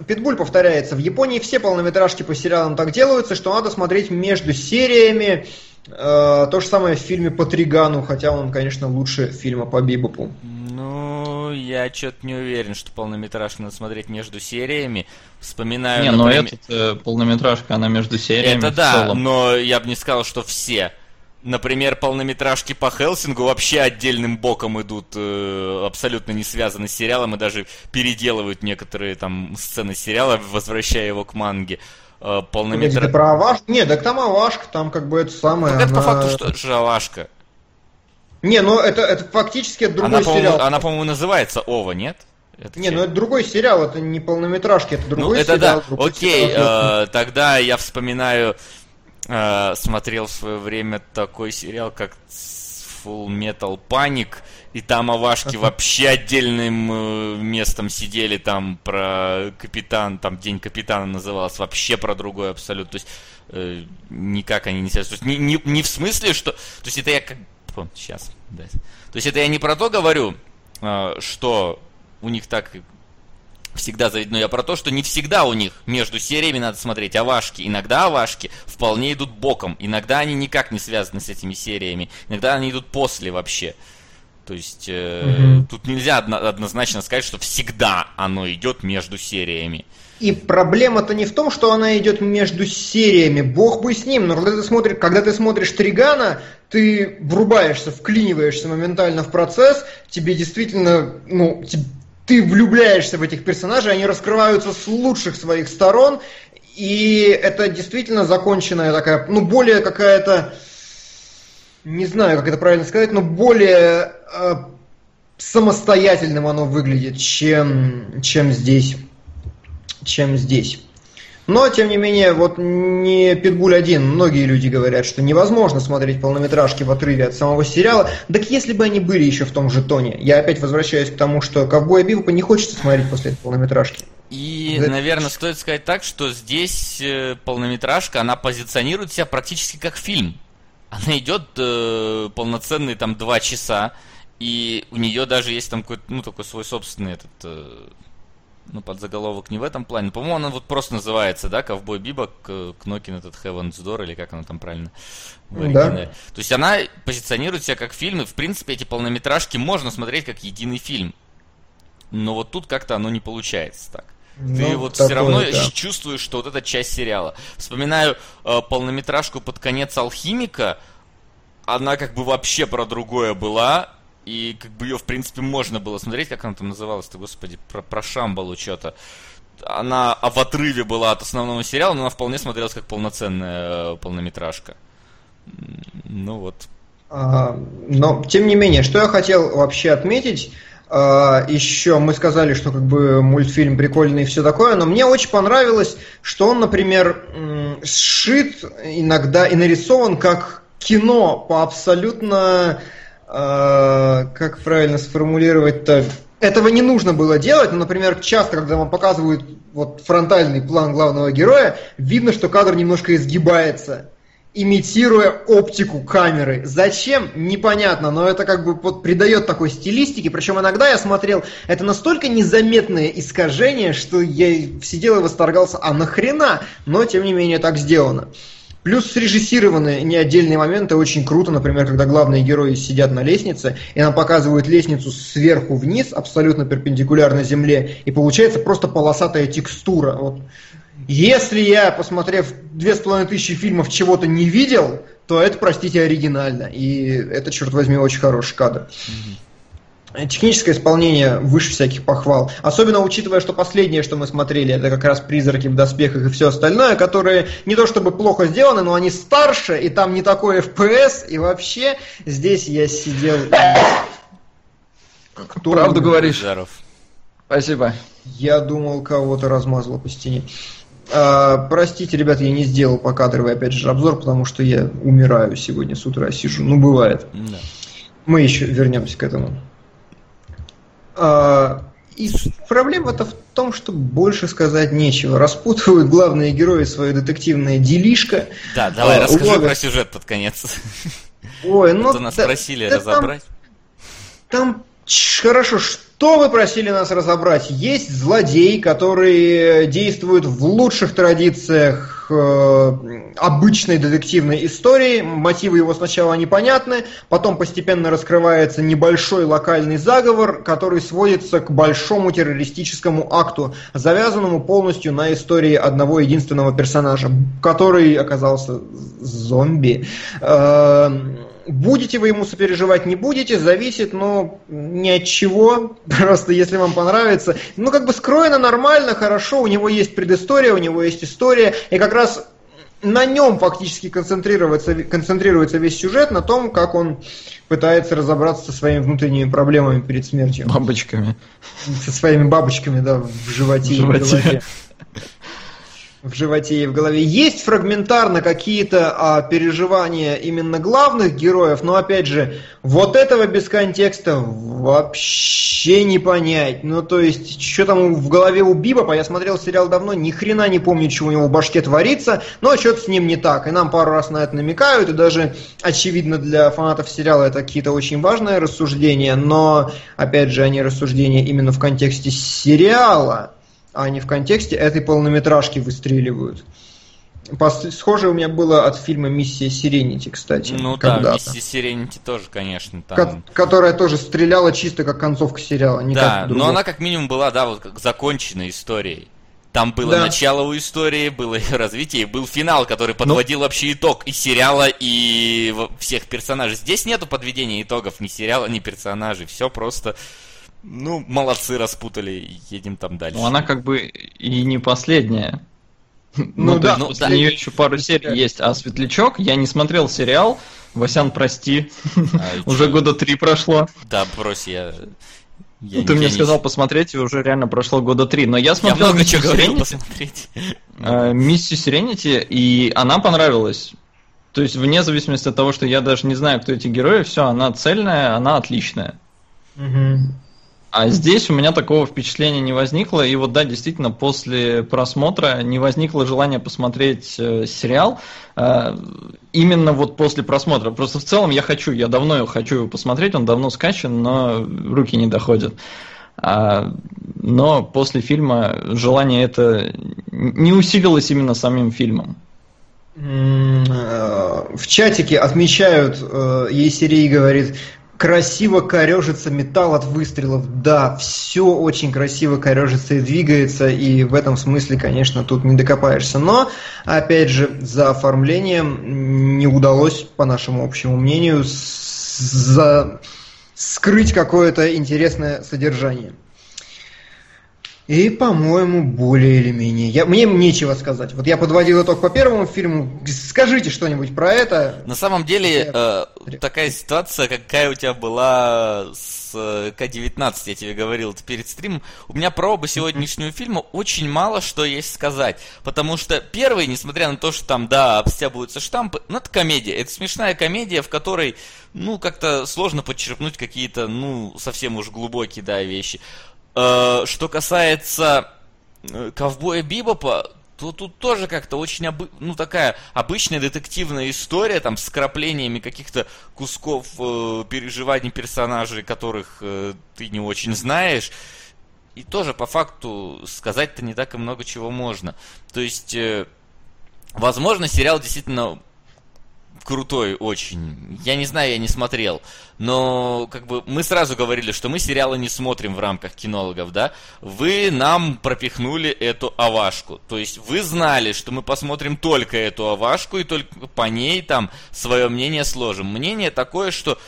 Питбуль повторяется. В Японии все полнометражки по сериалам так делаются, что надо смотреть между сериями. Э, то же самое в фильме по Тригану, хотя он, конечно, лучше фильма по Бибопу. Ну, я что-то не уверен, что полнометражку надо смотреть между сериями. Вспоминаю... Не, но например... этот э, полнометражка, она между сериями. Это да, но я бы не сказал, что все. Например, полнометражки по Хелсингу вообще отдельным боком идут, э, абсолютно не связаны с сериалом и даже переделывают некоторые там сцены сериала, возвращая его к манге. Э, полнометр... про Авашку? Нет, так там Авашка, там как бы это самое... Она... это по факту что же Авашка? Не, ну это, это фактически другой она, сериал. Она, по-моему, называется Ова, нет? Это не, ну это другой сериал, это не полнометражки, это другой ну, это сериал. Да. Окей, сериал. Э, тогда я вспоминаю э, смотрел в свое время такой сериал, как Full Metal Panic, и там Авашки вообще отдельным э, местом сидели, там про капитан, там День капитана назывался, вообще про другой абсолютно. То есть э, никак они не связаны. То есть не, не, не в смысле, что... То есть это я как... Сейчас, да. То есть это я не про то говорю, э, что у них так всегда заведено. Я про то, что не всегда у них между сериями надо смотреть овашки. Иногда овашки вполне идут боком. Иногда они никак не связаны с этими сериями. Иногда они идут после вообще. То есть э, угу. тут нельзя одно, однозначно сказать, что всегда оно идет между сериями. И проблема-то не в том, что она идет между сериями. Бог бы с ним. Но когда ты смотришь, когда ты смотришь Тригана, ты врубаешься, вклиниваешься моментально в процесс, тебе действительно, ну, ты влюбляешься в этих персонажей, они раскрываются с лучших своих сторон, и это действительно законченная такая, ну, более какая-то, не знаю, как это правильно сказать, но более э, самостоятельным оно выглядит, чем, чем здесь. Чем здесь. Но, тем не менее, вот не Питбуль один. Многие люди говорят, что невозможно смотреть полнометражки в отрыве от самого сериала. Так если бы они были еще в том же тоне. Я опять возвращаюсь к тому, что Ковбоя Бибопа не хочется смотреть после этой полнометражки. И, да. наверное, стоит сказать так, что здесь э, полнометражка, она позиционирует себя практически как фильм. Она идет э, полноценные там два часа, и у нее даже есть там какой-то, ну, такой свой собственный этот э, ну, под заголовок не в этом плане. По-моему, она вот просто называется, да, Ковбой Бибок, Кнокин этот Heaven's Door, или как она там правильно в Да. То есть она позиционирует себя как фильм, и, в принципе, эти полнометражки можно смотреть как единый фильм. Но вот тут как-то оно не получается так. Ну, Ты вот все равно да. чувствуешь, что вот эта часть сериала. Вспоминаю э, полнометражку под конец Алхимика, она как бы вообще про другое была, и как бы ее, в принципе, можно было смотреть, как она там называлась-то, господи, про, про Шамбалу что-то. Она в отрыве была от основного сериала, но она вполне смотрелась как полноценная э, полнометражка. Ну вот. А, но, тем не менее, что я хотел вообще отметить, А, Еще мы сказали, что как бы мультфильм прикольный и все такое, но мне очень понравилось, что он, например, сшит иногда и нарисован как кино по абсолютно, как правильно сформулировать-то, этого не нужно было делать, но, например, часто, когда вам показывают вот фронтальный план главного героя, видно, что кадр немножко изгибается имитируя оптику камеры. Зачем? Непонятно, но это как бы вот придает такой стилистики. Причем иногда я смотрел, это настолько незаметное искажение, что я сидел и восторгался, а нахрена? Но, тем не менее, так сделано. Плюс срежиссированные не отдельные моменты очень круто, например, когда главные герои сидят на лестнице, и нам показывают лестницу сверху вниз, абсолютно перпендикулярно земле, и получается просто полосатая текстура. Вот. Если я, посмотрев две с половиной тысячи фильмов, чего-то не видел, то это, простите, оригинально. И это, черт возьми, очень хороший кадр. Техническое исполнение выше всяких похвал. Особенно учитывая, что последнее, что мы смотрели, это как раз призраки в доспехах и все остальное, которые не то чтобы плохо сделаны, но они старше, и там не такой FPS, и вообще здесь я сидел... Кто Правду говоришь. Жаров. Спасибо. Я думал, кого-то размазало по стене. А, простите, ребята, я не сделал покадровый, опять же, обзор, потому что я умираю сегодня с утра, сижу. Ну, бывает. Да. Мы еще вернемся к этому. А, и проблема-то в том, что больше сказать нечего. Распутывают главные герои свое детективное делишко. Да, давай, А, расскажи уловят- про сюжет под конец. Ой, ну... Вот у нас да- просили да там- разобрать. Там, ч- хорошо, что вы просили нас разобрать? Есть злодей, который действует в лучших традициях э, обычной детективной истории. Мотивы его сначала непонятны, потом постепенно раскрывается небольшой локальный заговор, который сводится к большому террористическому акту, завязанному полностью на истории одного единственного персонажа, который оказался зомби. Э, Будете вы ему сопереживать, не будете, зависит, но ни от чего. <laughs> Просто если вам понравится. Ну, как бы скроено нормально, хорошо, у него есть предыстория, у него есть история, и как раз на нем фактически концентрируется, концентрируется весь сюжет, на том, как он пытается разобраться со своими внутренними проблемами перед смертью. Бабочками. Со своими бабочками, да, в животе, В животе. В животе и в голове. Есть фрагментарно какие-то а, переживания именно главных героев, но опять же, вот этого без контекста вообще не понять. Ну, то есть, что там в голове у Бибопа, я смотрел сериал давно, ни хрена не помню, что у него в башке творится, но что-то с ним не так. И нам пару раз на это намекают, и даже, очевидно, для фанатов сериала это какие-то очень важные рассуждения, но, опять же, они рассуждения именно в контексте сериала а не в контексте этой полнометражки выстреливают. Схожее у меня было от фильма «Миссия Сиренити», кстати, Ну да. Миссис Сиренити тоже, конечно, Ко- там... Которая тоже стреляла чисто как концовка сериала. не Да, как но она как минимум была, да, вот как законченной историей. Там было Да. начало у истории, было ее <laughs> развитие, и был финал, который подводил вообще итог и сериала, и всех персонажей. Здесь нету подведения итогов ни сериала, ни персонажей. Все просто, ну, молодцы, распутали, едем там дальше. Ну, она как бы и не последняя. Ну то да, ну после да. нее еще пару серий есть. А Светлячок, я не смотрел сериал. Васян, прости. А, <laughs> Уже года три прошло. Да, брось, я... я Ну, Ты не- мне я не- сказал посмотреть, и уже реально прошло года три. Но я Я смотрел много «Миссию чего говорил Serenity», посмотреть. э, «Миссию Сиренити», и она понравилась. То есть, вне зависимости от того, что я даже не знаю, кто эти герои, все, она цельная, она отличная. Мгм. А здесь у меня такого впечатления не возникло, и вот да, действительно, после просмотра не возникло желания посмотреть э, сериал. Э, именно вот после просмотра. Просто в целом я хочу, я давно его хочу его посмотреть, он давно скачан, но руки не доходят. А, но после фильма желание это не усилилось именно самим фильмом. Э, В чатике отмечают, э, Есерей говорит, красиво корежится металл от выстрелов. Да, все очень красиво корежится и двигается, и в этом смысле, конечно, тут не докопаешься. Но, опять же, за оформлением не удалось, по нашему общему мнению, за... скрыть какое-то интересное содержание. И, по-моему, более или менее. Я, мне нечего сказать. Вот я подводил итог по первому фильму. Скажите что-нибудь про это. На самом деле, э, такая ситуация, какая у тебя была с э, К-19, я тебе говорил перед стримом. У меня про оба сегодняшнего фильма очень мало что есть сказать. Потому что первый, несмотря на то, что там, да, обстябываются штампы, ну, это комедия. Это смешная комедия, в которой, ну, как-то сложно подчеркнуть какие-то, ну, совсем уж глубокие, да, вещи. Э, что касается э, ковбоя Бибопа, то тут тоже как-то очень обы... ну такая обычная детективная история там с краплениями каких-то кусков э, переживаний персонажей, которых э, ты не очень знаешь. И тоже по факту сказать-то не так и много чего можно. То есть, э, возможно, сериал действительно крутой очень. Я не знаю, я не смотрел. Но как бы мы сразу говорили, что мы сериалы не смотрим в рамках кинологов, да? Вы нам пропихнули эту авашку. То есть вы знали, что мы посмотрим только эту авашку и только по ней там свое мнение сложим. Мнение такое, что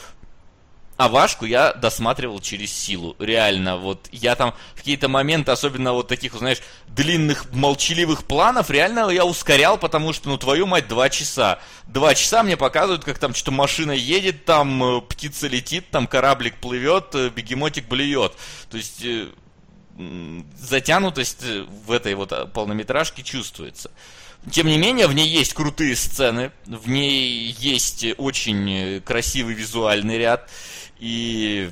а Вашку я досматривал через силу, реально, вот я там в какие-то моменты, особенно вот таких, знаешь, длинных молчаливых планов, реально я ускорял, потому что, ну, твою мать, два часа. Два часа мне показывают, как там что-то машина едет, там э, птица летит, там кораблик плывет, э, бегемотик блюет. То есть э, затянутость в этой вот полнометражке чувствуется. Тем не менее, в ней есть крутые сцены, в ней есть очень красивый визуальный ряд. И,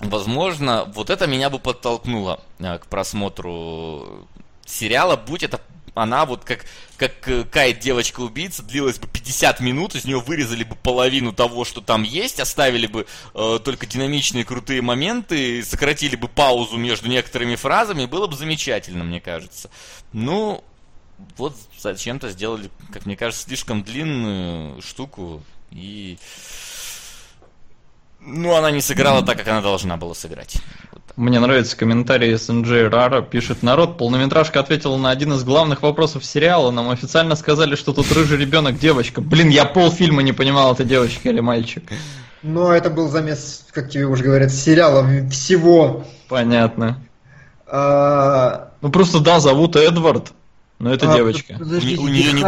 возможно, вот это меня бы подтолкнуло э, к просмотру сериала, будь это она вот как, как э, Кайт девочка-убийца длилась бы 50 минут, из нее вырезали бы половину того, что там есть, оставили бы э, только динамичные крутые моменты, сократили бы паузу между некоторыми фразами, было бы замечательно, мне кажется. Ну, вот зачем-то сделали, как мне кажется, слишком длинную штуку и ну, она не сыграла так, как она должна была сыграть. Мне нравится комментарий SNJ Рара. Пишет, народ, полнометражка ответила на один из главных вопросов сериала. Нам официально сказали, что тут рыжий ребенок девочка. Блин, я полфильма не понимал, это девочка или мальчик. Ну, это был замес, как тебе уже говорят, сериала всего. Понятно. А... Ну, просто да, зовут Эдвард, но это а, девочка. Подождите, у нее не...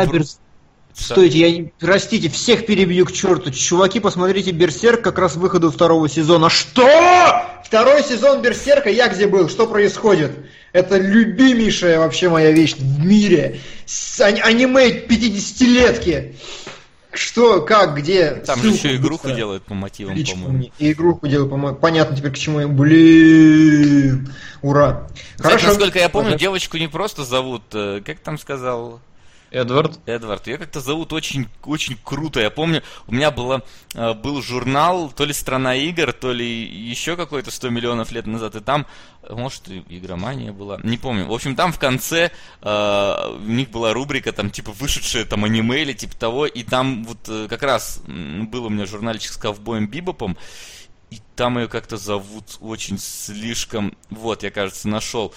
Стойте, я, простите, всех перебью к черту. Чуваки, посмотрите Берсерк как раз выходу второго сезона. Что? Второй сезон Берсерка, я где был? Что происходит? Это любимейшая вообще моя вещь в мире. С, аниме 50-летки. Что, как, где? Там Ссылку же еще игруху быстро. делают по мотивам, по-моему. И игруху делают по мотивам. Понятно теперь, к чему я. Блин. Ура. Кстати, Хорошо. насколько я помню, девочку не просто зовут, э, как там сказал Эдвард. Эдвард. Ее как-то зовут очень, очень круто. Я помню, у меня было, э, был журнал, то ли «Страна игр», то ли еще какой-то 100 миллионов лет назад. И там, может, и игромания была, не помню. В общем, там в конце э, у них была рубрика, там, типа, вышедшая там аниме или типа того. И там вот э, как раз был у меня журнальчик с ковбоем Бибопом. И там ее как-то зовут очень слишком... Вот, я, кажется, нашел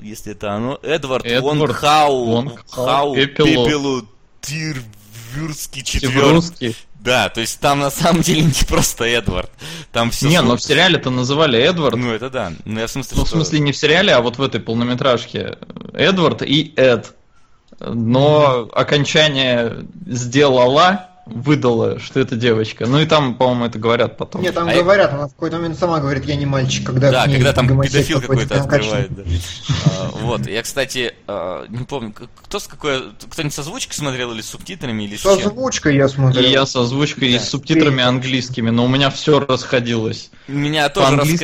если это оно, Эдвард, Эдвард Вонг Хау, Вонг Хау Пепелу, Пепелу Тирвюрский четвертый. Да, то есть там на самом деле не просто Эдвард. Там все. Не, но в сериале это называли Эдвард. Ну это да. Ну, я в смысле, ну, что... в смысле не в сериале, а вот в этой полнометражке. Эдвард и Эд. Но окончание сделала выдала, что это девочка. Ну и там, по-моему, это говорят потом. Нет, там а говорят, я... она в какой-то момент сама говорит, я не мальчик, когда Да, когда там педофил какой-то открывает. Да. а, вот, я, кстати, а, не помню, кто с какой, кто-нибудь со озвучкой смотрел или с субтитрами, или с Со озвучкой я смотрел. И я с озвучкой да. и с субтитрами английскими, но у меня все расходилось. У меня тоже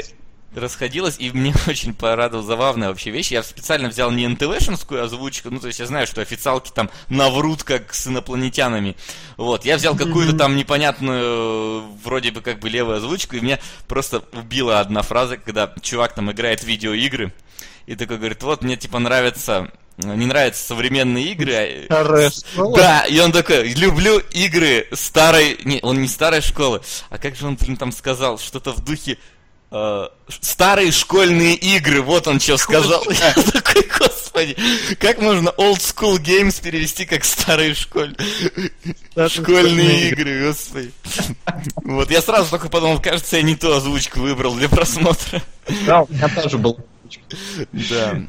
расходилось, и мне <laughs> очень порадовал забавная вообще вещь. Я специально взял не НТВшинскую озвучку, ну, то есть я знаю, что официалки там наврут, как с инопланетянами. Вот, я взял какую-то там непонятную, вроде бы как бы левую озвучку, и меня просто убила одна фраза, когда чувак там играет в видеоигры, и такой говорит, вот, мне типа нравится не нравятся современные игры. <laughs> Старая школа? Да, и он такой, люблю игры старой... Не, он не старой школы, а как же он, блин, там сказал, что-то в духе старые школьные игры, вот он что сказал. Я такой, господи. Как можно old school games перевести как старые школь... школьные игры, господи. Вот, я сразу только подумал, кажется, я не ту озвучку выбрал для просмотра. Да, у меня тоже был. Да.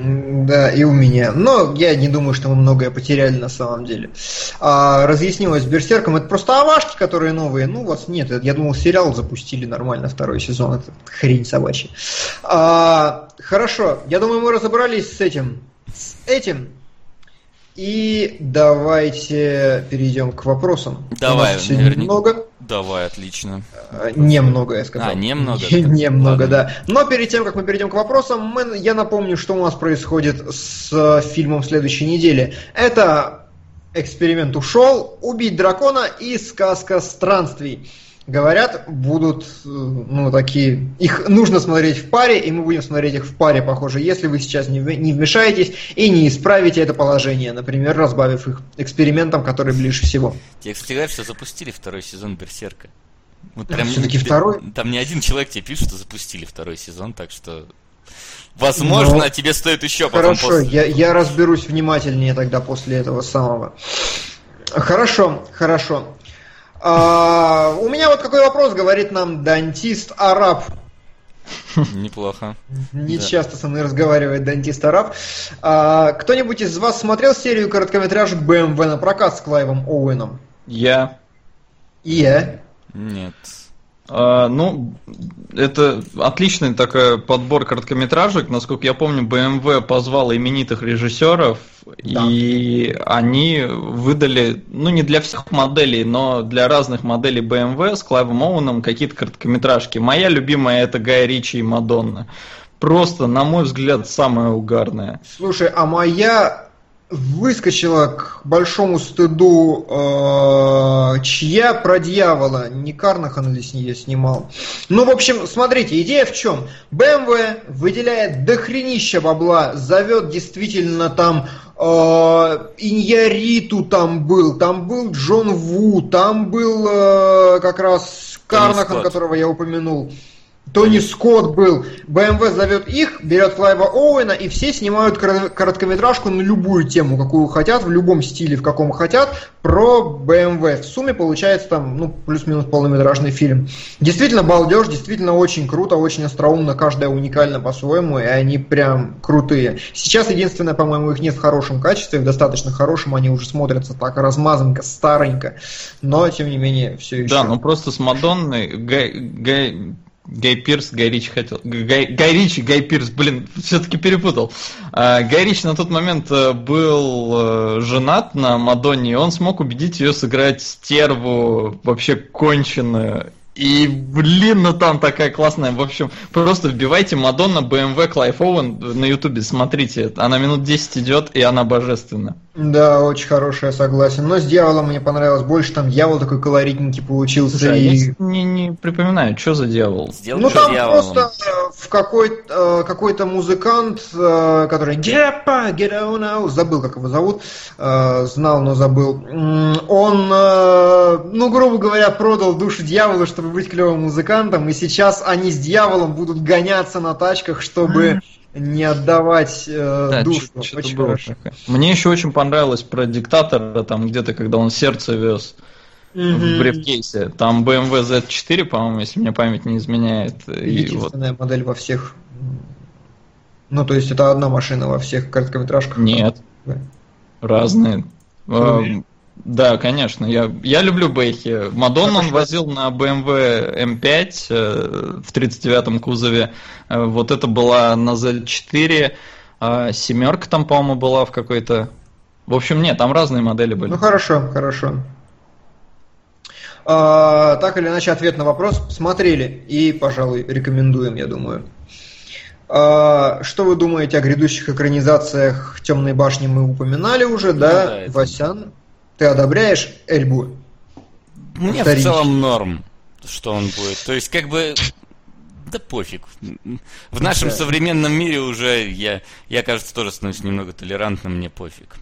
Да, и у меня. Но я не думаю, что мы многое потеряли на самом деле. А, разъяснилось с Берсерком, это просто авашки, которые новые. Ну, вас нет, я думал, сериал запустили нормально второй сезон. Это хрень собачья. А, хорошо, я думаю, мы разобрались с этим. С этим. И давайте перейдем к вопросам. Давай, У нас сегодня наверняка. много. Давай, отлично. Э, Немного, я сказал. А, немного? Немного, да. Но перед тем, как мы перейдем к вопросам, мы- я напомню, что у нас происходит с э, фильмом следующей недели. Это эксперимент ушел, убить дракона и сказка странствий. Говорят, будут, э, ну, такие... Их нужно смотреть в паре, и мы будем смотреть их в паре, похоже, если вы сейчас не, не вмешаетесь и не исправите это положение, например, разбавив их экспериментом, который ближе всего. Тебе, кстати говоря, что запустили второй сезон Берсерка. Вот А, всё-таки бе- второй? Там не один человек тебе пишет, что запустили второй сезон, так что... Возможно, Ну, тебе стоит еще потом Хорошо, после- я, я разберусь внимательнее тогда после этого самого. Хорошо, хорошо. А, у меня вот какой вопрос, говорит нам дантист араб. Неплохо. Не Да. часто со мной разговаривает дантист араб. А, кто-нибудь из вас смотрел серию короткометражек BMW на прокат с Клайвом Оуэном? Я. И я. Нет. А, ну, это отличный такой подбор короткометражек. Насколько я помню, BMW позвала именитых режиссеров, Да. и они выдали, ну, не для всех моделей, но для разных моделей BMW с Клайвом Оуэном какие-то короткометражки. Моя любимая это Гай Ричи и Мадонна. Просто, на мой взгляд, самая угарная. Слушай, а моя выскочила к большому стыду э, чья про дьявола. Не Карнахан ли с нее снимал? Ну, в общем, смотрите, идея в чем? BMW выделяет дохренища бабла, зовет действительно там э, Иньяриту там был, там был Джон Ву, там был э, как раз Карнахан, которого я упомянул. Тони Скотт был. BMW зовет их, берет Клайва Оуэна, и все снимают коро- короткометражку на любую тему, какую хотят, в любом стиле, в каком хотят, про BMW. В сумме получается там, ну, плюс-минус полнометражный фильм. Действительно балдеж, действительно очень круто, очень остроумно, каждая уникальна по-своему, и они прям крутые. Сейчас единственное, по-моему, их нет в хорошем качестве, в достаточно хорошем, они уже смотрятся так размазанко, старенько, но, тем не менее, все еще. Да, ну просто с Мадонной Гай, Гай, Гай Пирс, Гай Ричи хотел. Гай, Гай Ричи, Гай Пирс, блин, все-таки перепутал. А, Гай Ричи на тот момент э, был э, женат на Мадонне, и он смог убедить ее сыграть стерву вообще конченую. И, блин, ну там такая классная. В общем, просто вбивайте Мадонна BMW Клайф Оуэн на ютубе, смотрите. Она минут 10 идет, и она божественна. Да, очень хорошая, согласен. Но с дьяволом мне понравилось больше, там дьявол такой колоритненький получился. Слушай, а и... я не, не припоминаю, что за дьявол. Сделал Ну там дьяволом. просто в какой-то, э, какой-то музыкант, э, который up, get on out, забыл, как его зовут, э, знал, но забыл. Он, э, ну, грубо говоря, продал душу дьяволу, чтобы быть клевым музыкантом, и сейчас они с дьяволом будут гоняться на тачках, чтобы не отдавать э, Да, душу. чё-то Очень было хорошо. такое. Мне еще очень понравилось про диктатора, там где-то, когда он сердце вез в Мгм. брифкейсе. Там BMW Z4, по-моему, если мне память не изменяет. И вот. Единственная модель во всех. Ну, то есть это одна машина во всех короткометражках. Нет, Да. разные. Эм, Да, конечно. Я, я люблю Бэхи. Мадонну он возил на BMW M5 э, в 39-м кузове. Э, Вот это была на Z4. а семерка там, по-моему, была в какой-то... В общем, нет, там разные модели были. Ну хорошо, хорошо. А, так или иначе, ответ на вопрос смотрели и, пожалуй, рекомендуем, я думаю. А, что вы думаете о грядущих экранизациях Темной башни мы упоминали уже, да? Ну да, это- Васян, ты одобряешь Эльбу? Мне в Вторично. целом норм, что он будет. То есть, как бы, да пофиг. В нашем Да. современном мире уже я, я, кажется, тоже становлюсь немного толерантным, мне пофиг.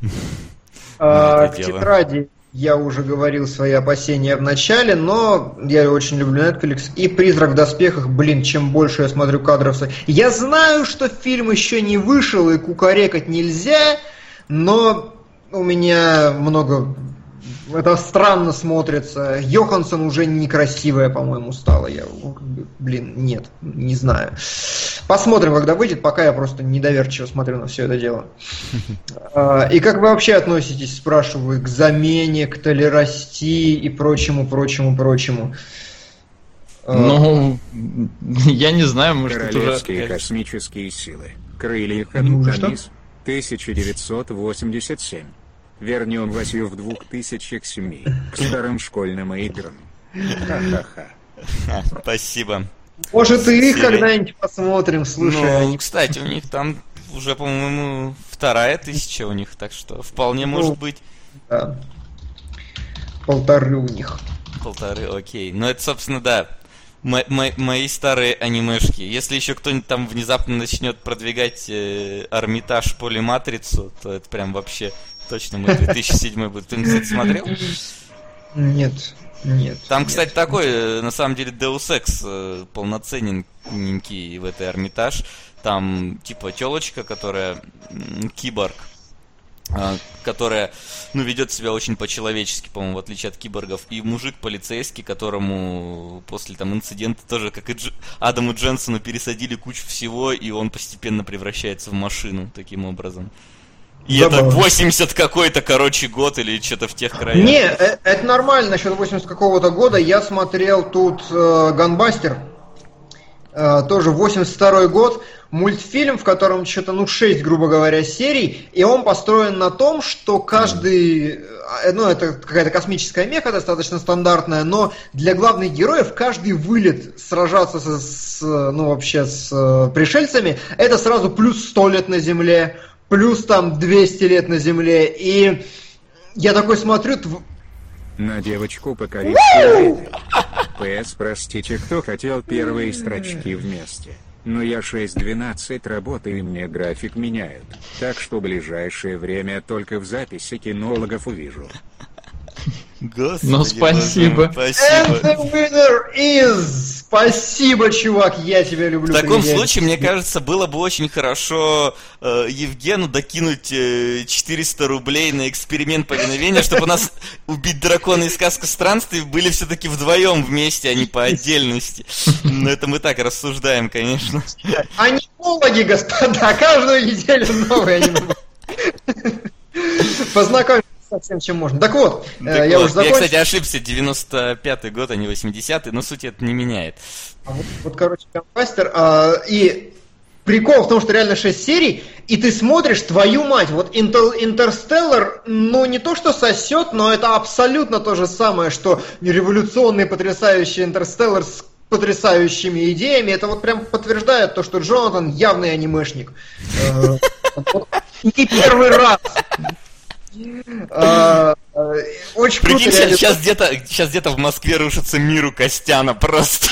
А, дело. тетради я уже говорил свои опасения в начале, но я очень люблю Netflix. И «Призрак в доспехах», блин, чем больше я смотрю кадров... Я знаю, что фильм еще не вышел и кукарекать нельзя, но у меня много это странно смотрится. Йоханссон уже некрасивая, по-моему, стала. Я, блин, нет, не знаю. Посмотрим, когда выйдет, пока я просто недоверчиво смотрю на все это дело. <laughs> А, и как вы вообще относитесь, спрашиваю, к замене, к толерасти и прочему, прочему, прочему? А, ну, <laughs> я не знаю, может, это уже... космические силы. Крылья Хантанис, 1987. Вернем Васю в 2007 к старым школьным играм. Ха-ха-ха. Спасибо. Может, и их когда-нибудь посмотрим, слушай. Ну, они... кстати, у них там уже, по-моему, вторая тысяча у них, так что вполне ну, может быть. Да. Полторы у них. Полторы, окей. Ну, это, собственно, да, мои старые анимешки. Если еще кто-нибудь там внезапно начнет продвигать э, Армитаж Полиматрицу, то это прям вообще Точно, мы 2007 будет. Ты, кстати, смотрел? Нет, нет. Там, нет. кстати, такой, э, на самом деле, Deus Ex э, полноценненький в этой Эрмитаж. Там, типа, телочка, которая киборг, а, которая, ну, ведет себя очень по-человечески, по-моему, в отличие от киборгов. И мужик полицейский, которому после там инцидента тоже, как и Дж... Адаму Дженсону, пересадили кучу всего, и он постепенно превращается в машину таким образом. И Забавно. это 80 какой-то, короче, год или что-то в тех краях. Не, э, это нормально, насчет 80 какого-то года. Я смотрел тут э, Ганбастер, э, тоже 82 год, мультфильм, в котором что-то, ну, 6, грубо говоря, серий, и он построен на том, что каждый, э, ну, это какая-то космическая меха достаточно стандартная, но для главных героев каждый вылет сражаться с, с ну, вообще с э, пришельцами, это сразу плюс 100 лет на Земле, плюс там 200 лет на Земле, и я такой смотрю... Тв... На девочку покорить ПС, простите, кто хотел первые строчки вместе. Но я 6.12 работаю и мне график меняют. Так что в ближайшее время только в записи кинологов увижу. Господи, ну, спасибо. Спасибо. And the winner is... Спасибо, чувак, я тебя люблю. В таком приятель. случае, мне кажется, было бы очень хорошо э, Евгену докинуть э, 400 рублей на эксперимент повиновения, чтобы у нас <laughs> убить дракона и сказка странствий были все-таки вдвоем вместе, а не по отдельности. Но это мы так рассуждаем, конечно. Анимологи, господа, <laughs> каждую неделю новые анимологи. Познакомься со всем, чем можно. Так вот, э, так я вот, уже закончил. Я, кстати, ошибся, 95-й год, а не 80-й, но суть это не меняет. А вот, вот, короче, Мастер, а, и прикол в том, что реально 6 серий, и ты смотришь, твою мать, вот Интерстеллар, ну не то что сосет, но это абсолютно то же самое, что революционный потрясающий Интерстеллар с потрясающими идеями. Это вот прям подтверждает то, что Джонатан явный анимешник. Э, не первый раз. А, очень круто. Прикинь, сейчас где-то сейчас где-то в Москве рушится миру Костяна просто.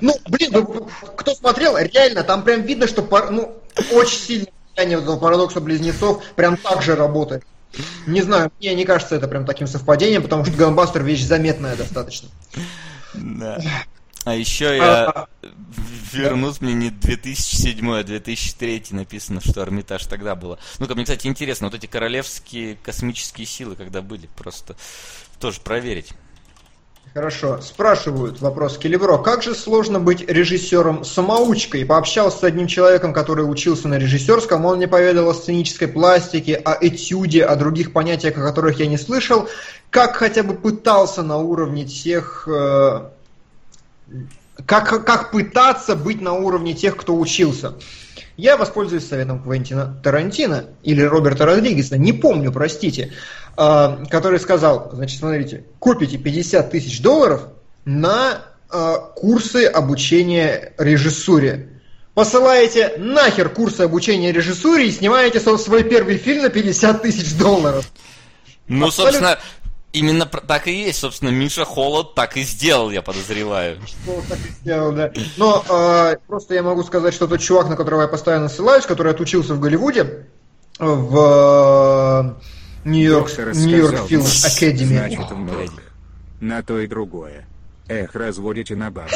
Ну, блин, ну, кто смотрел, реально, там прям видно, что ну, очень сильное влияние этого парадокса близнецов прям так же работает. Не знаю, мне не кажется это прям таким совпадением, потому что Ганбастер вещь заметная достаточно. Да. А еще я вернусь, мне не 2007, а 2003 написано, что Армитаж тогда было. Ну-ка, мне, кстати, интересно, вот эти королевские космические силы, когда были, просто тоже проверить. Хорошо. Спрашивают вопрос Келевро. Как же сложно быть режиссером-самоучкой? Пообщался с одним человеком, который учился на режиссерском, он мне поведал о сценической пластике, о этюде, о других понятиях, о которых я не слышал. Как хотя бы пытался на уровне тех э, как, как пытаться быть на уровне тех, кто учился. Я воспользуюсь советом Квентина Тарантино или Роберта Родригеса, не помню, простите, а, который сказал, значит, смотрите, купите 50 тысяч долларов на а, курсы обучения режиссуре. Посылаете нахер курсы обучения режиссуре и снимаете свой первый фильм на 50 тысяч долларов. Ну, Абсолютно... собственно, Именно так и есть, собственно, Миша Холод так и сделал, я подозреваю. Что так и сделал, да. Но э, просто я могу сказать, что тот чувак, на которого я постоянно ссылаюсь, который отучился в Голливуде, в Нью-Йорк, Доктор Нью-Йорк сказал, Фильм Академи. Значит, норм. На то и другое. Эх, разводите на бабу.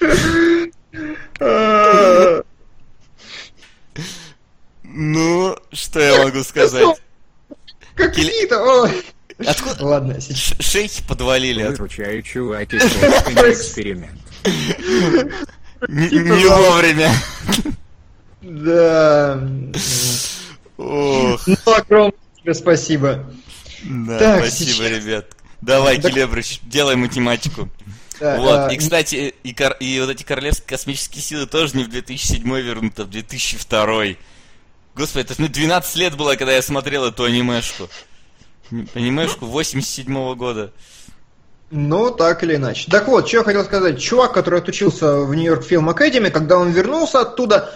Ну, <laughs> <laughs> что я могу сказать? Какие-то... Откуда Ладно, сейчас. шейхи подвалили? Выручаю, <laughs> чуваки, эксперимент. Не не вовремя. Да. Ох, Ну, огромное тебе спасибо. да, Так, спасибо, сейчас. ребят. Давай, Так- Келебрыч, делай математику. Да, Вот, а, и, кстати, и, кор- и вот эти королевские космические силы тоже не в 2007 вернуты, а в 2002. Господи, это ну, 12 лет было, когда я смотрел эту анимешку. Анимешку 87 года. Ну, так или иначе. Так вот, что я хотел сказать. Чувак, который отучился в Нью-Йорк Фильм Академи, когда он вернулся оттуда,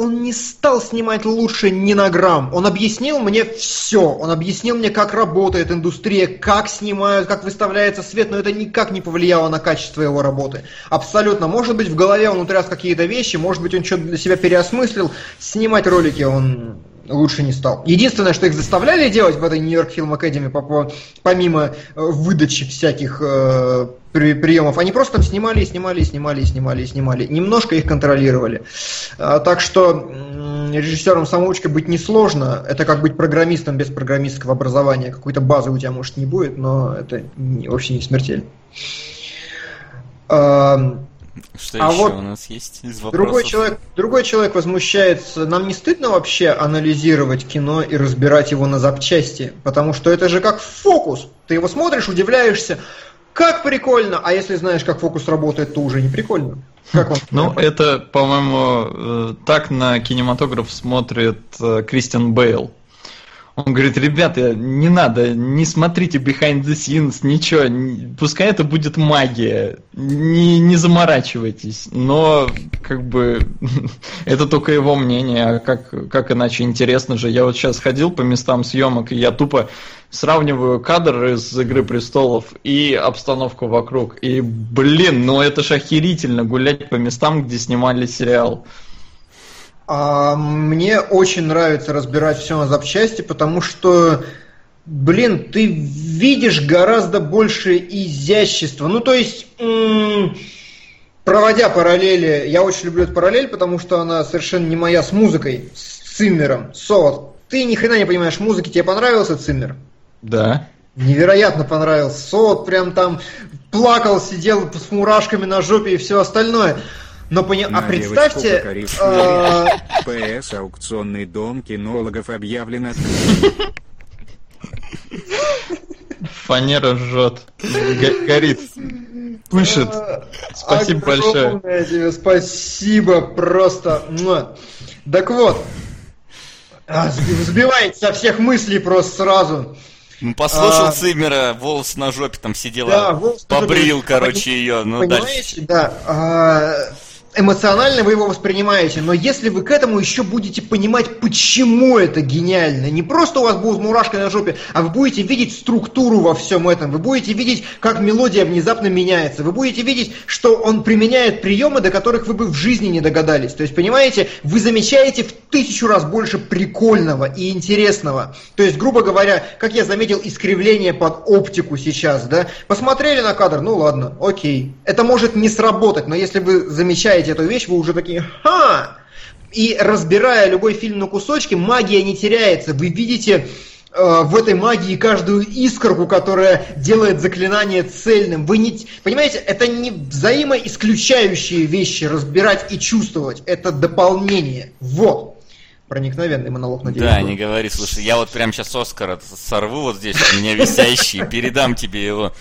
он не стал снимать лучше ни на грамм. Он объяснил мне все. Он объяснил мне, как работает индустрия, как снимают, как выставляется свет, но это никак не повлияло на качество его работы. Абсолютно. Может быть, в голове он утряс какие-то вещи, может быть, он что-то для себя переосмыслил. Снимать ролики он лучше не стал. Единственное, что их заставляли делать в этой Нью-Йорк Фильм Академи, помимо э, выдачи всяких э, при- приемов, они просто там снимали, снимали, снимали, снимали, снимали. Немножко их контролировали. А, так что режиссером самоучкой быть несложно. Это как быть программистом без программистского образования. Какой-то базы у тебя, может, не будет, но это вообще не смертельно. Что А еще вот у нас есть из вопросов? Другой человек, другой человек возмущается, нам не стыдно вообще анализировать кино и разбирать его на запчасти, потому что это же как фокус. Ты его смотришь, удивляешься, как прикольно, а если знаешь, как фокус работает, то уже не прикольно. Как он? Ну, это, по-моему, э, так на кинематограф смотрит э, Кристиан Бейл. Он говорит, ребята, не надо, не смотрите behind the scenes, ничего, пускай это будет магия, не, не заморачивайтесь, но как бы <laughs> это только его мнение, а как, как иначе интересно же. Я вот сейчас ходил по местам съемок, и я тупо сравниваю кадр из Игры престолов и обстановку вокруг. И, блин, ну это ж охерительно гулять по местам, где снимали сериал. А, мне очень нравится разбирать все на запчасти, потому что, блин, ты видишь гораздо больше изящества. Ну, то есть, м, проводя параллели, я очень люблю эту параллель, потому что она совершенно не моя с музыкой, с Циммером. Сот, ты ни хрена не понимаешь музыки, тебе понравился Циммер? Да. Невероятно понравился. Сот прям там плакал, сидел с мурашками на жопе и все остальное. Но пони... На а <laughs> представьте, ПС аукционный дом кинологов объявлен открытым. Фанера жжет. Го- Горит. Пышет. Спасибо большое. Тебе спасибо, просто. Так вот, а, сбивает со всех мыслей просто сразу. Ну, послушал А. Циммера, волос на жопе там сидела, Да, волос на жопе. побрил, короче, ее, ну дальше. Понимаете, да. а, эмоционально вы его воспринимаете, но если вы к этому еще будете понимать, почему это гениально, не просто у вас будет мурашка на жопе, а вы будете видеть структуру во всем этом, вы будете видеть, как мелодия внезапно меняется, вы будете видеть, что он применяет приемы, до которых вы бы в жизни не догадались. То есть, понимаете, вы замечаете в тысячу раз больше прикольного и интересного. То есть, грубо говоря, как я заметил, искривление под оптику сейчас, да, посмотрели на кадр, ну ладно, окей. Это может не сработать, но если вы замечаете эту вещь, вы уже такие, ха! И разбирая любой фильм на кусочки, магия не теряется. Вы видите э, в этой магии каждую искорку, которая делает заклинание цельным. Вы не... Понимаете, это не взаимоисключающие вещи разбирать и чувствовать. Это дополнение. Вот. Проникновенный монолог на Да, не говори, слушай, я вот прям сейчас Оскара сорву вот здесь, у меня висящий, передам тебе его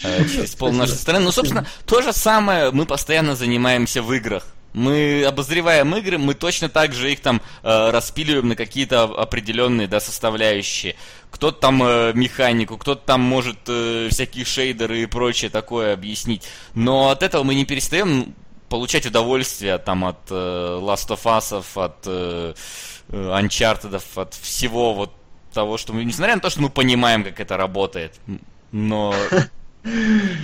через пол нашей страны. Ну, собственно, то же самое мы постоянно занимаемся в играх. Мы обозреваем игры, мы точно так же их там э, распиливаем на какие-то определенные да, составляющие. Кто-то там э, механику, кто-то там может э, всякие шейдеры и прочее такое объяснить. Но от этого мы не перестаем получать удовольствие там от э, Last of Us, от э, э, Uncharted, от всего вот того, что мы, несмотря на то, что мы понимаем, как это работает, но <laughs>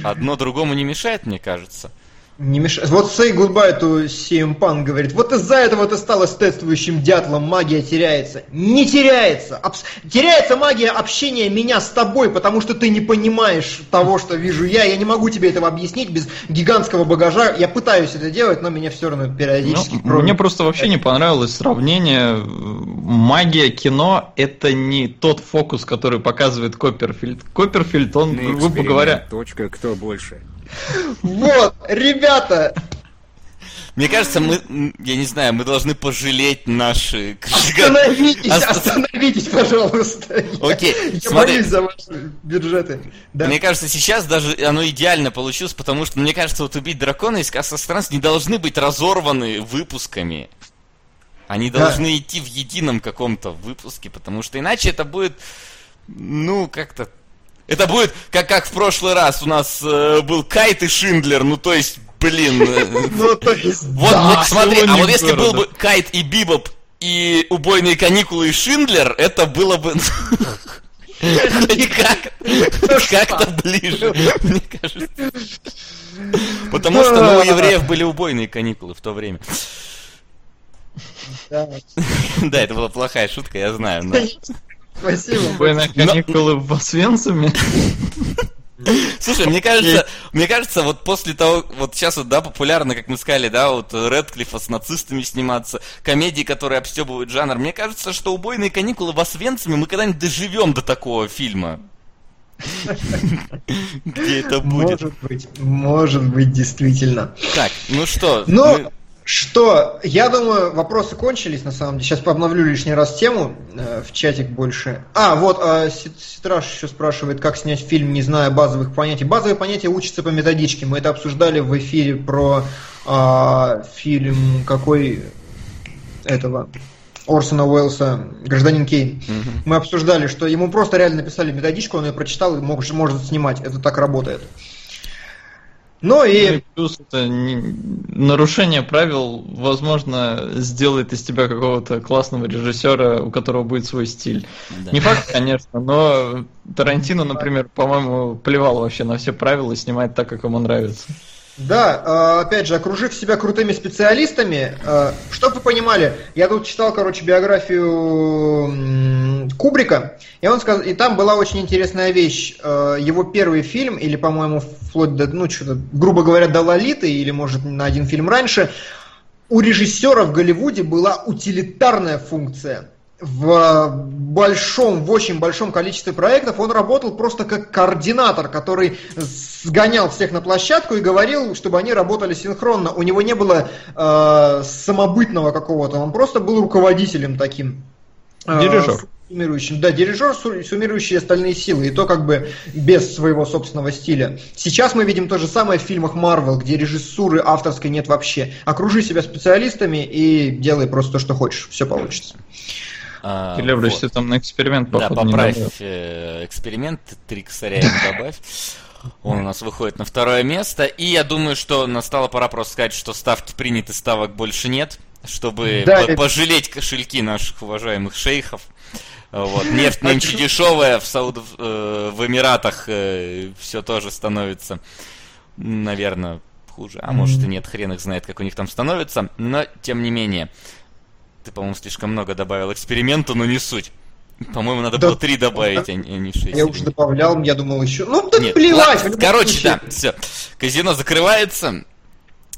одно другому не мешает, мне кажется. Не меш... Вот say goodbye to CM Punk говорит, вот из-за этого ты стал эстетствующим дятлом, магия теряется. Не теряется. Абс... Теряется магия общения меня с тобой, потому что ты не понимаешь того, что вижу я. Я не могу тебе этого объяснить без гигантского багажа. Я пытаюсь это делать, но меня все равно периодически... Ну, мне просто вообще не понравилось сравнение. Магия кино – это не тот фокус, который показывает Копперфильд. Копперфильд, он, На грубо говоря... Точка, кто больше. Вот, ребята, Мне кажется, мы, я не знаю, мы должны пожалеть наши... остановитесь, <laughs> Оста- остановитесь, пожалуйста. Я- Окей, я смотри. боюсь за ваши бюджеты. Да. Мне кажется, сейчас даже оно идеально получилось, потому что, мне кажется, вот «Убить дракона» и «Сказ странств» не должны быть разорваны выпусками. Они Да. должны идти в едином каком-то выпуске, потому что иначе это будет, ну, как-то... Это будет, как, как в прошлый раз у нас э, был Кайт и Шиндлер, ну, то есть, блин... э, Ну, то есть, Вот, смотри, а вот если был бы Кайт и Бибоп и убойные каникулы и Шиндлер, это было бы <laughs> как-то ближе, мне кажется. Потому что ну, у евреев были убойные каникулы в то время. Да. <laughs> Да, это была плохая шутка, я знаю. Но- Спасибо. Бойные каникулы в Освенциме. Слушай, мне кажется, мне кажется, вот после того, вот сейчас вот, да, популярно, как мы сказали, да, вот Редклифа с нацистами сниматься, комедии, которые обстебывают жанр, мне кажется, что «Убойные каникулы» в Освенциме мы когда-нибудь доживем до такого фильма. Где это будет? Может быть, может быть, действительно. Так, ну что, Ну, мы- что, я думаю, вопросы кончились, на самом деле. Сейчас обновлю лишний раз тему, э, в чатик больше. А, вот, а, Сит- Ситраж еще спрашивает, как снять фильм, не зная базовых понятий. Базовые понятия учатся по методичке. Мы это обсуждали в эфире про а, фильм какой этого Орсона Уэллса «Гражданин Кейн». Мгм. Мы обсуждали, что ему просто реально написали методичку, он ее прочитал и мог- может снимать. Это так работает. Ну Ну и и плюс это не- нарушение правил, возможно, сделает из тебя какого-то классного режиссера, у которого будет свой стиль. да. Не факт, конечно, но Тарантино, например, по-моему, плевал вообще на все правила и снимает так, как ему нравится. Да, э, опять же, окружив себя крутыми специалистами, э, чтобы вы понимали, я тут читал, короче, биографию Кубрика, и он сказал, и там была очень интересная вещь. Э, Его первый фильм, или, по-моему, вплоть до, ну, что-то, грубо говоря, до Лолиты, или, может, на один фильм раньше, у режиссера в Голливуде была утилитарная функция. В большом, в очень большом количестве проектов он работал просто как координатор, который сгонял всех на площадку и говорил, чтобы они работали синхронно. У него не было э, самобытного какого-то, он просто был руководителем таким. э, Дирижер. суммирующим. Да, дирижер, су- суммирующий остальные силы, и то как бы без своего собственного стиля. Сейчас мы видим то же самое в фильмах Марвел, где режиссуры авторской нет вообще. Окружи себя специалистами и делай просто то, что хочешь, все получится. А, вот. ты там на эксперимент, Да, походу, не поправь э, эксперимент, три косаря ему добавь. Он у нас выходит на второе место. И я думаю, что настала пора просто сказать, что ставки приняты, ставок больше нет. Чтобы Да, по- пожалеть кошельки наших уважаемых шейхов. Вот. Нефть нынче дешевая, в, Саудов, э, в Эмиратах все тоже становится, наверное, хуже. А может и нет, хрен их знает, как у них там становится. Но, тем не менее, ты, по-моему, слишком много добавил эксперименту, но не суть. По-моему, надо Да. было три добавить, а не а не шесть. Я уже добавлял, я думал еще. Ну, да Нет, плевать. ладно, любом короче, случае. да, все. Казино закрывается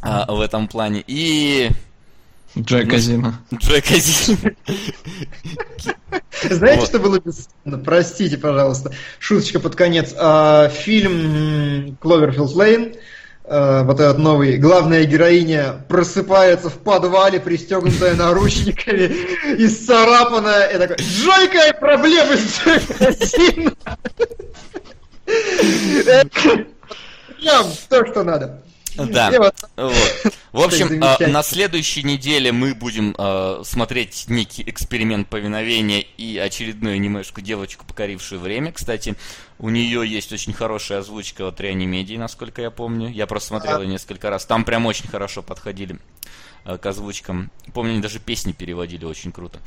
а, в этом плане. И Джой Казино. Джой Казино. Знаете, Вот. что было бесстыдно? Простите, пожалуйста. Шуточка под конец. А, фильм Кловерфилд Лейн. Вот этот новый, главная героиня просыпается в подвале, пристегнутая наручниками, <laughs> исцарапанная, и такой, Джойка, проблемы с Джой Казино!» Это Прям то, что надо. Да. И вот Вот. В общем, замечательно. на следующей неделе мы будем а, смотреть некий эксперимент повиновения и очередную анимешку «Девочку, покорившую время». Кстати, у нее есть очень хорошая озвучка от Реанимедии, насколько я помню. Я просто смотрел ее несколько раз. Там прям очень хорошо подходили а, к озвучкам. Помню, они даже песни переводили очень круто.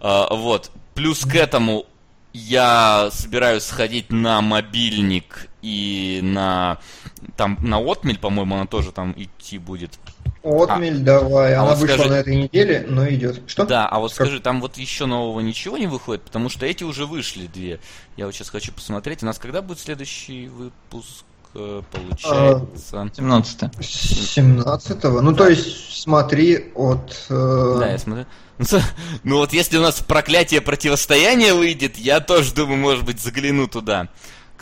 А, Вот. Плюс к этому я собираюсь сходить на мобильник и на там на Отмель, по-моему, она тоже там идти будет. Отмель, давай. а Она вот вышла скажи- на этой неделе, но идет. Что? Да, а вот Как- скажи, там вот еще нового ничего не выходит, потому что эти уже вышли две. Я вот сейчас хочу посмотреть. У нас когда будет следующий выпуск? э, Получается. 17 17-го. Ну, то есть, смотри от... э, Да, я смотрю. Ну, Ну вот если у нас проклятие противостояния выйдет, я тоже думаю, может быть, загляну туда.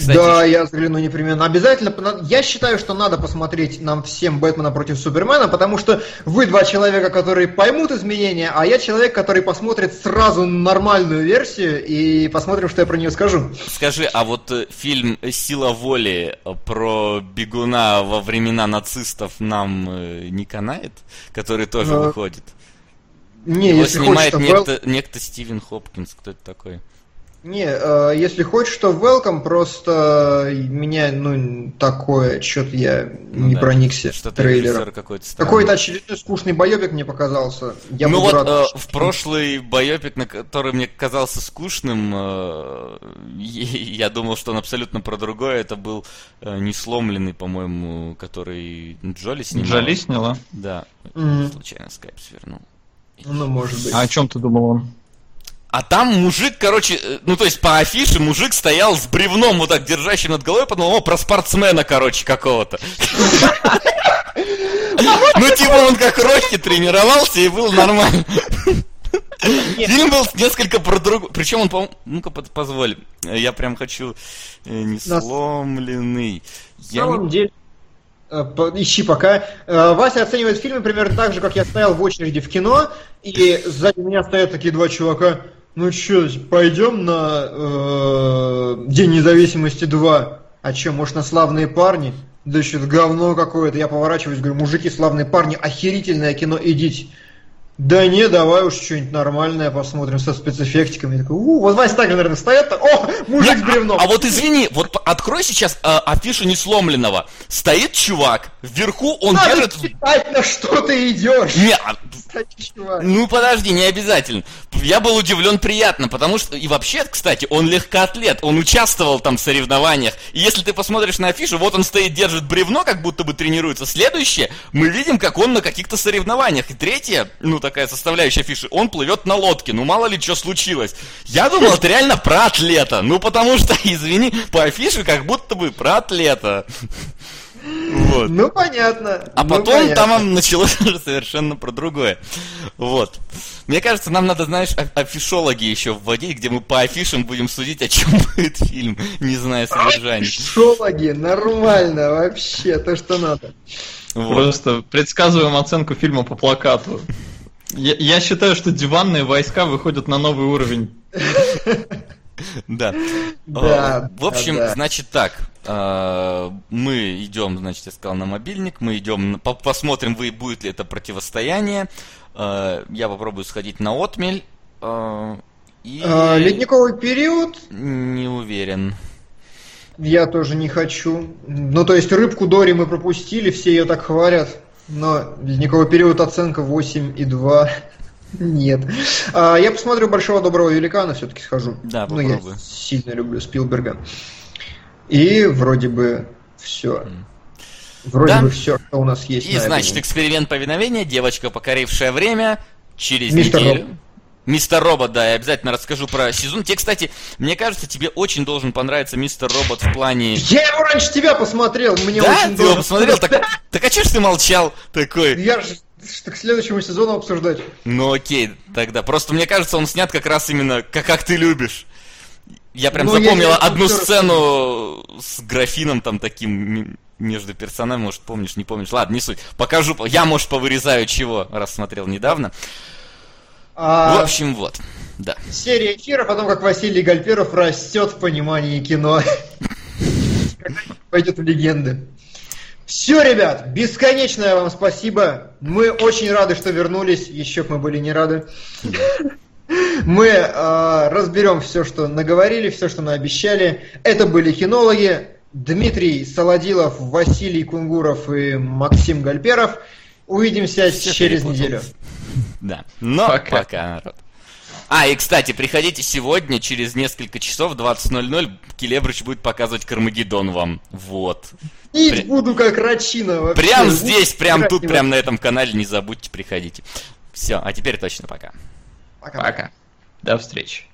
Кстати, да, я взгляну непременно. Обязательно. Я считаю, что надо посмотреть нам всем Бэтмена против Супермена, потому что вы два человека, которые поймут изменения, а я человек, который посмотрит сразу нормальную версию и посмотрим, что я про нее скажу. скажи, а вот э, фильм «Сила воли» про бегуна во времена нацистов нам э, не канает? Который тоже Э, выходит. Не, Его если снимает хочешь, Вэл- некто, некто Стивен Хопкинс. Кто это такой? Не, э, если хочешь, то welcome, просто меня, ну, такое, что-то я Ну не да, проникся Что-то трейлером. какой-то странный. Какой-то очередной скучный боебик мне показался. Я ну вот рад, э, что- в прошлый боепик, на который мне казался скучным, э, я думал, что он абсолютно про другое. Это был э, несломленный, по-моему, который Джоли снимал. Джоли сняла. Да. Мгм. Случайно скайп свернул. Ну, может быть. А о чем ты думал он? А там мужик, короче, э, ну то есть по афише мужик стоял с бревном вот так держащим над головой, подумал, о, про спортсмена, короче, какого-то. Ну типа он как Рокки тренировался и был нормально. Фильм был несколько про другое. Причем он, по ну-ка позволь, я прям хочу э, несломленный. На Я самом не- деле, э, ищи пока. Э, Вася оценивает фильмы примерно так же, как я стоял в очереди в кино, и сзади меня стоят такие два чувака. Ну что, пойдем на э, День независимости 2? А что, может на славные парни? Да что-то говно какое-то. Я поворачиваюсь, говорю, мужики, славные парни, охерительное кино, идите. Да не, давай уж что-нибудь нормальное посмотрим со спецэффектиками. Я такой, у, вот Вася так наверное, стоят, так, о, мужик с бревном. А вот извини, вот открой сейчас э, афишу несломленного. Стоит чувак, вверху он Надо держит... читать, на что ты идешь. Не, а, Кстати, чувак. Ну подожди, не обязательно. Я был удивлен приятно, потому что и вообще, кстати, он легкоатлет, он участвовал там в соревнованиях. И если ты посмотришь на афишу, вот он стоит, держит бревно, как будто бы тренируется. Следующее, мы видим, как он на каких-то соревнованиях. И третье, ну такая составляющая афиши, он плывет на лодке. Ну мало ли что случилось. Я думал, это реально про атлета. Ну потому что, <laughs> извини, по афише как будто бы про атлета. Вот. Ну, понятно. А Ну, потом понятно. там <laughs> началось уже совершенно про другое. Вот. Мне кажется, нам надо, знаешь, а- афишологи еще вводить, где мы по афишам будем судить, о чем <laughs> будет фильм, не зная содержания. Шологи, нормально вообще, то, что надо. Вот. Просто предсказываем оценку фильма по плакату. Я, я считаю, что диванные войска выходят на новый уровень. Да. Да, А, В общем, да, да. значит так. а, Мы идем, значит, я сказал, на мобильник. Мы идем, посмотрим, вы- будет ли это противостояние. А, Я попробую сходить на отмель. И А, Ледниковый период не уверен. я тоже не хочу. Ну, то есть рыбку Дори мы пропустили, все ее так хвалят. Но ледниковый период оценка 8,2. <laughs> Нет. А, я посмотрю Большого Доброго Великана, все-таки схожу. Да, Ну, я попробуй. сильно люблю Спилберга. И вроде бы все. Вроде Да. бы все, что у нас есть. И, на значит, этом. эксперимент повиновения, девочка, покорившая время, через Мистер неделю. Робот. Мистер Робот, да, я обязательно расскажу про сезон. Тебе, кстати, мне кажется, тебе очень должен понравиться Мистер Робот в плане... Я его раньше тебя посмотрел, мне да? очень Ты его посмотрел? Так, <laughs> так а чё ж ты молчал такой? Я же что к следующему сезону обсуждать. Ну окей, тогда. Просто мне кажется, он снят как раз именно как, как ты любишь. Я прям Ну, я запомнил не одну сцену с графином там таким между персонажами, может, помнишь, не помнишь. Ладно, не суть. Покажу. Я, может, повырезаю чего, раз смотрел недавно. А, В общем, вот. Да. Серия эфиров о том, как Василий Гальперов растет в понимании кино. Пойдет в легенды. Все, ребят, бесконечное вам спасибо. Мы очень рады, что вернулись. Еще мы были не рады. Мы э, разберем все, что наговорили, все, что наобещали. Это были кинологи. Дмитрий Солодилов, Василий Кунгуров и Максим Гальперов. Увидимся через неделю. <laughs> Да. Но Пока. пока народ. А, и, кстати, приходите сегодня, через несколько часов, 20.00, Келебрыч будет показывать Кармагеддон вам. Вот. Пить При- буду как рачина вообще. Прям Буду здесь, прям тут, прям на этом канале, не забудьте, приходите. Все, а теперь точно пока. Пока. Пока. До встречи.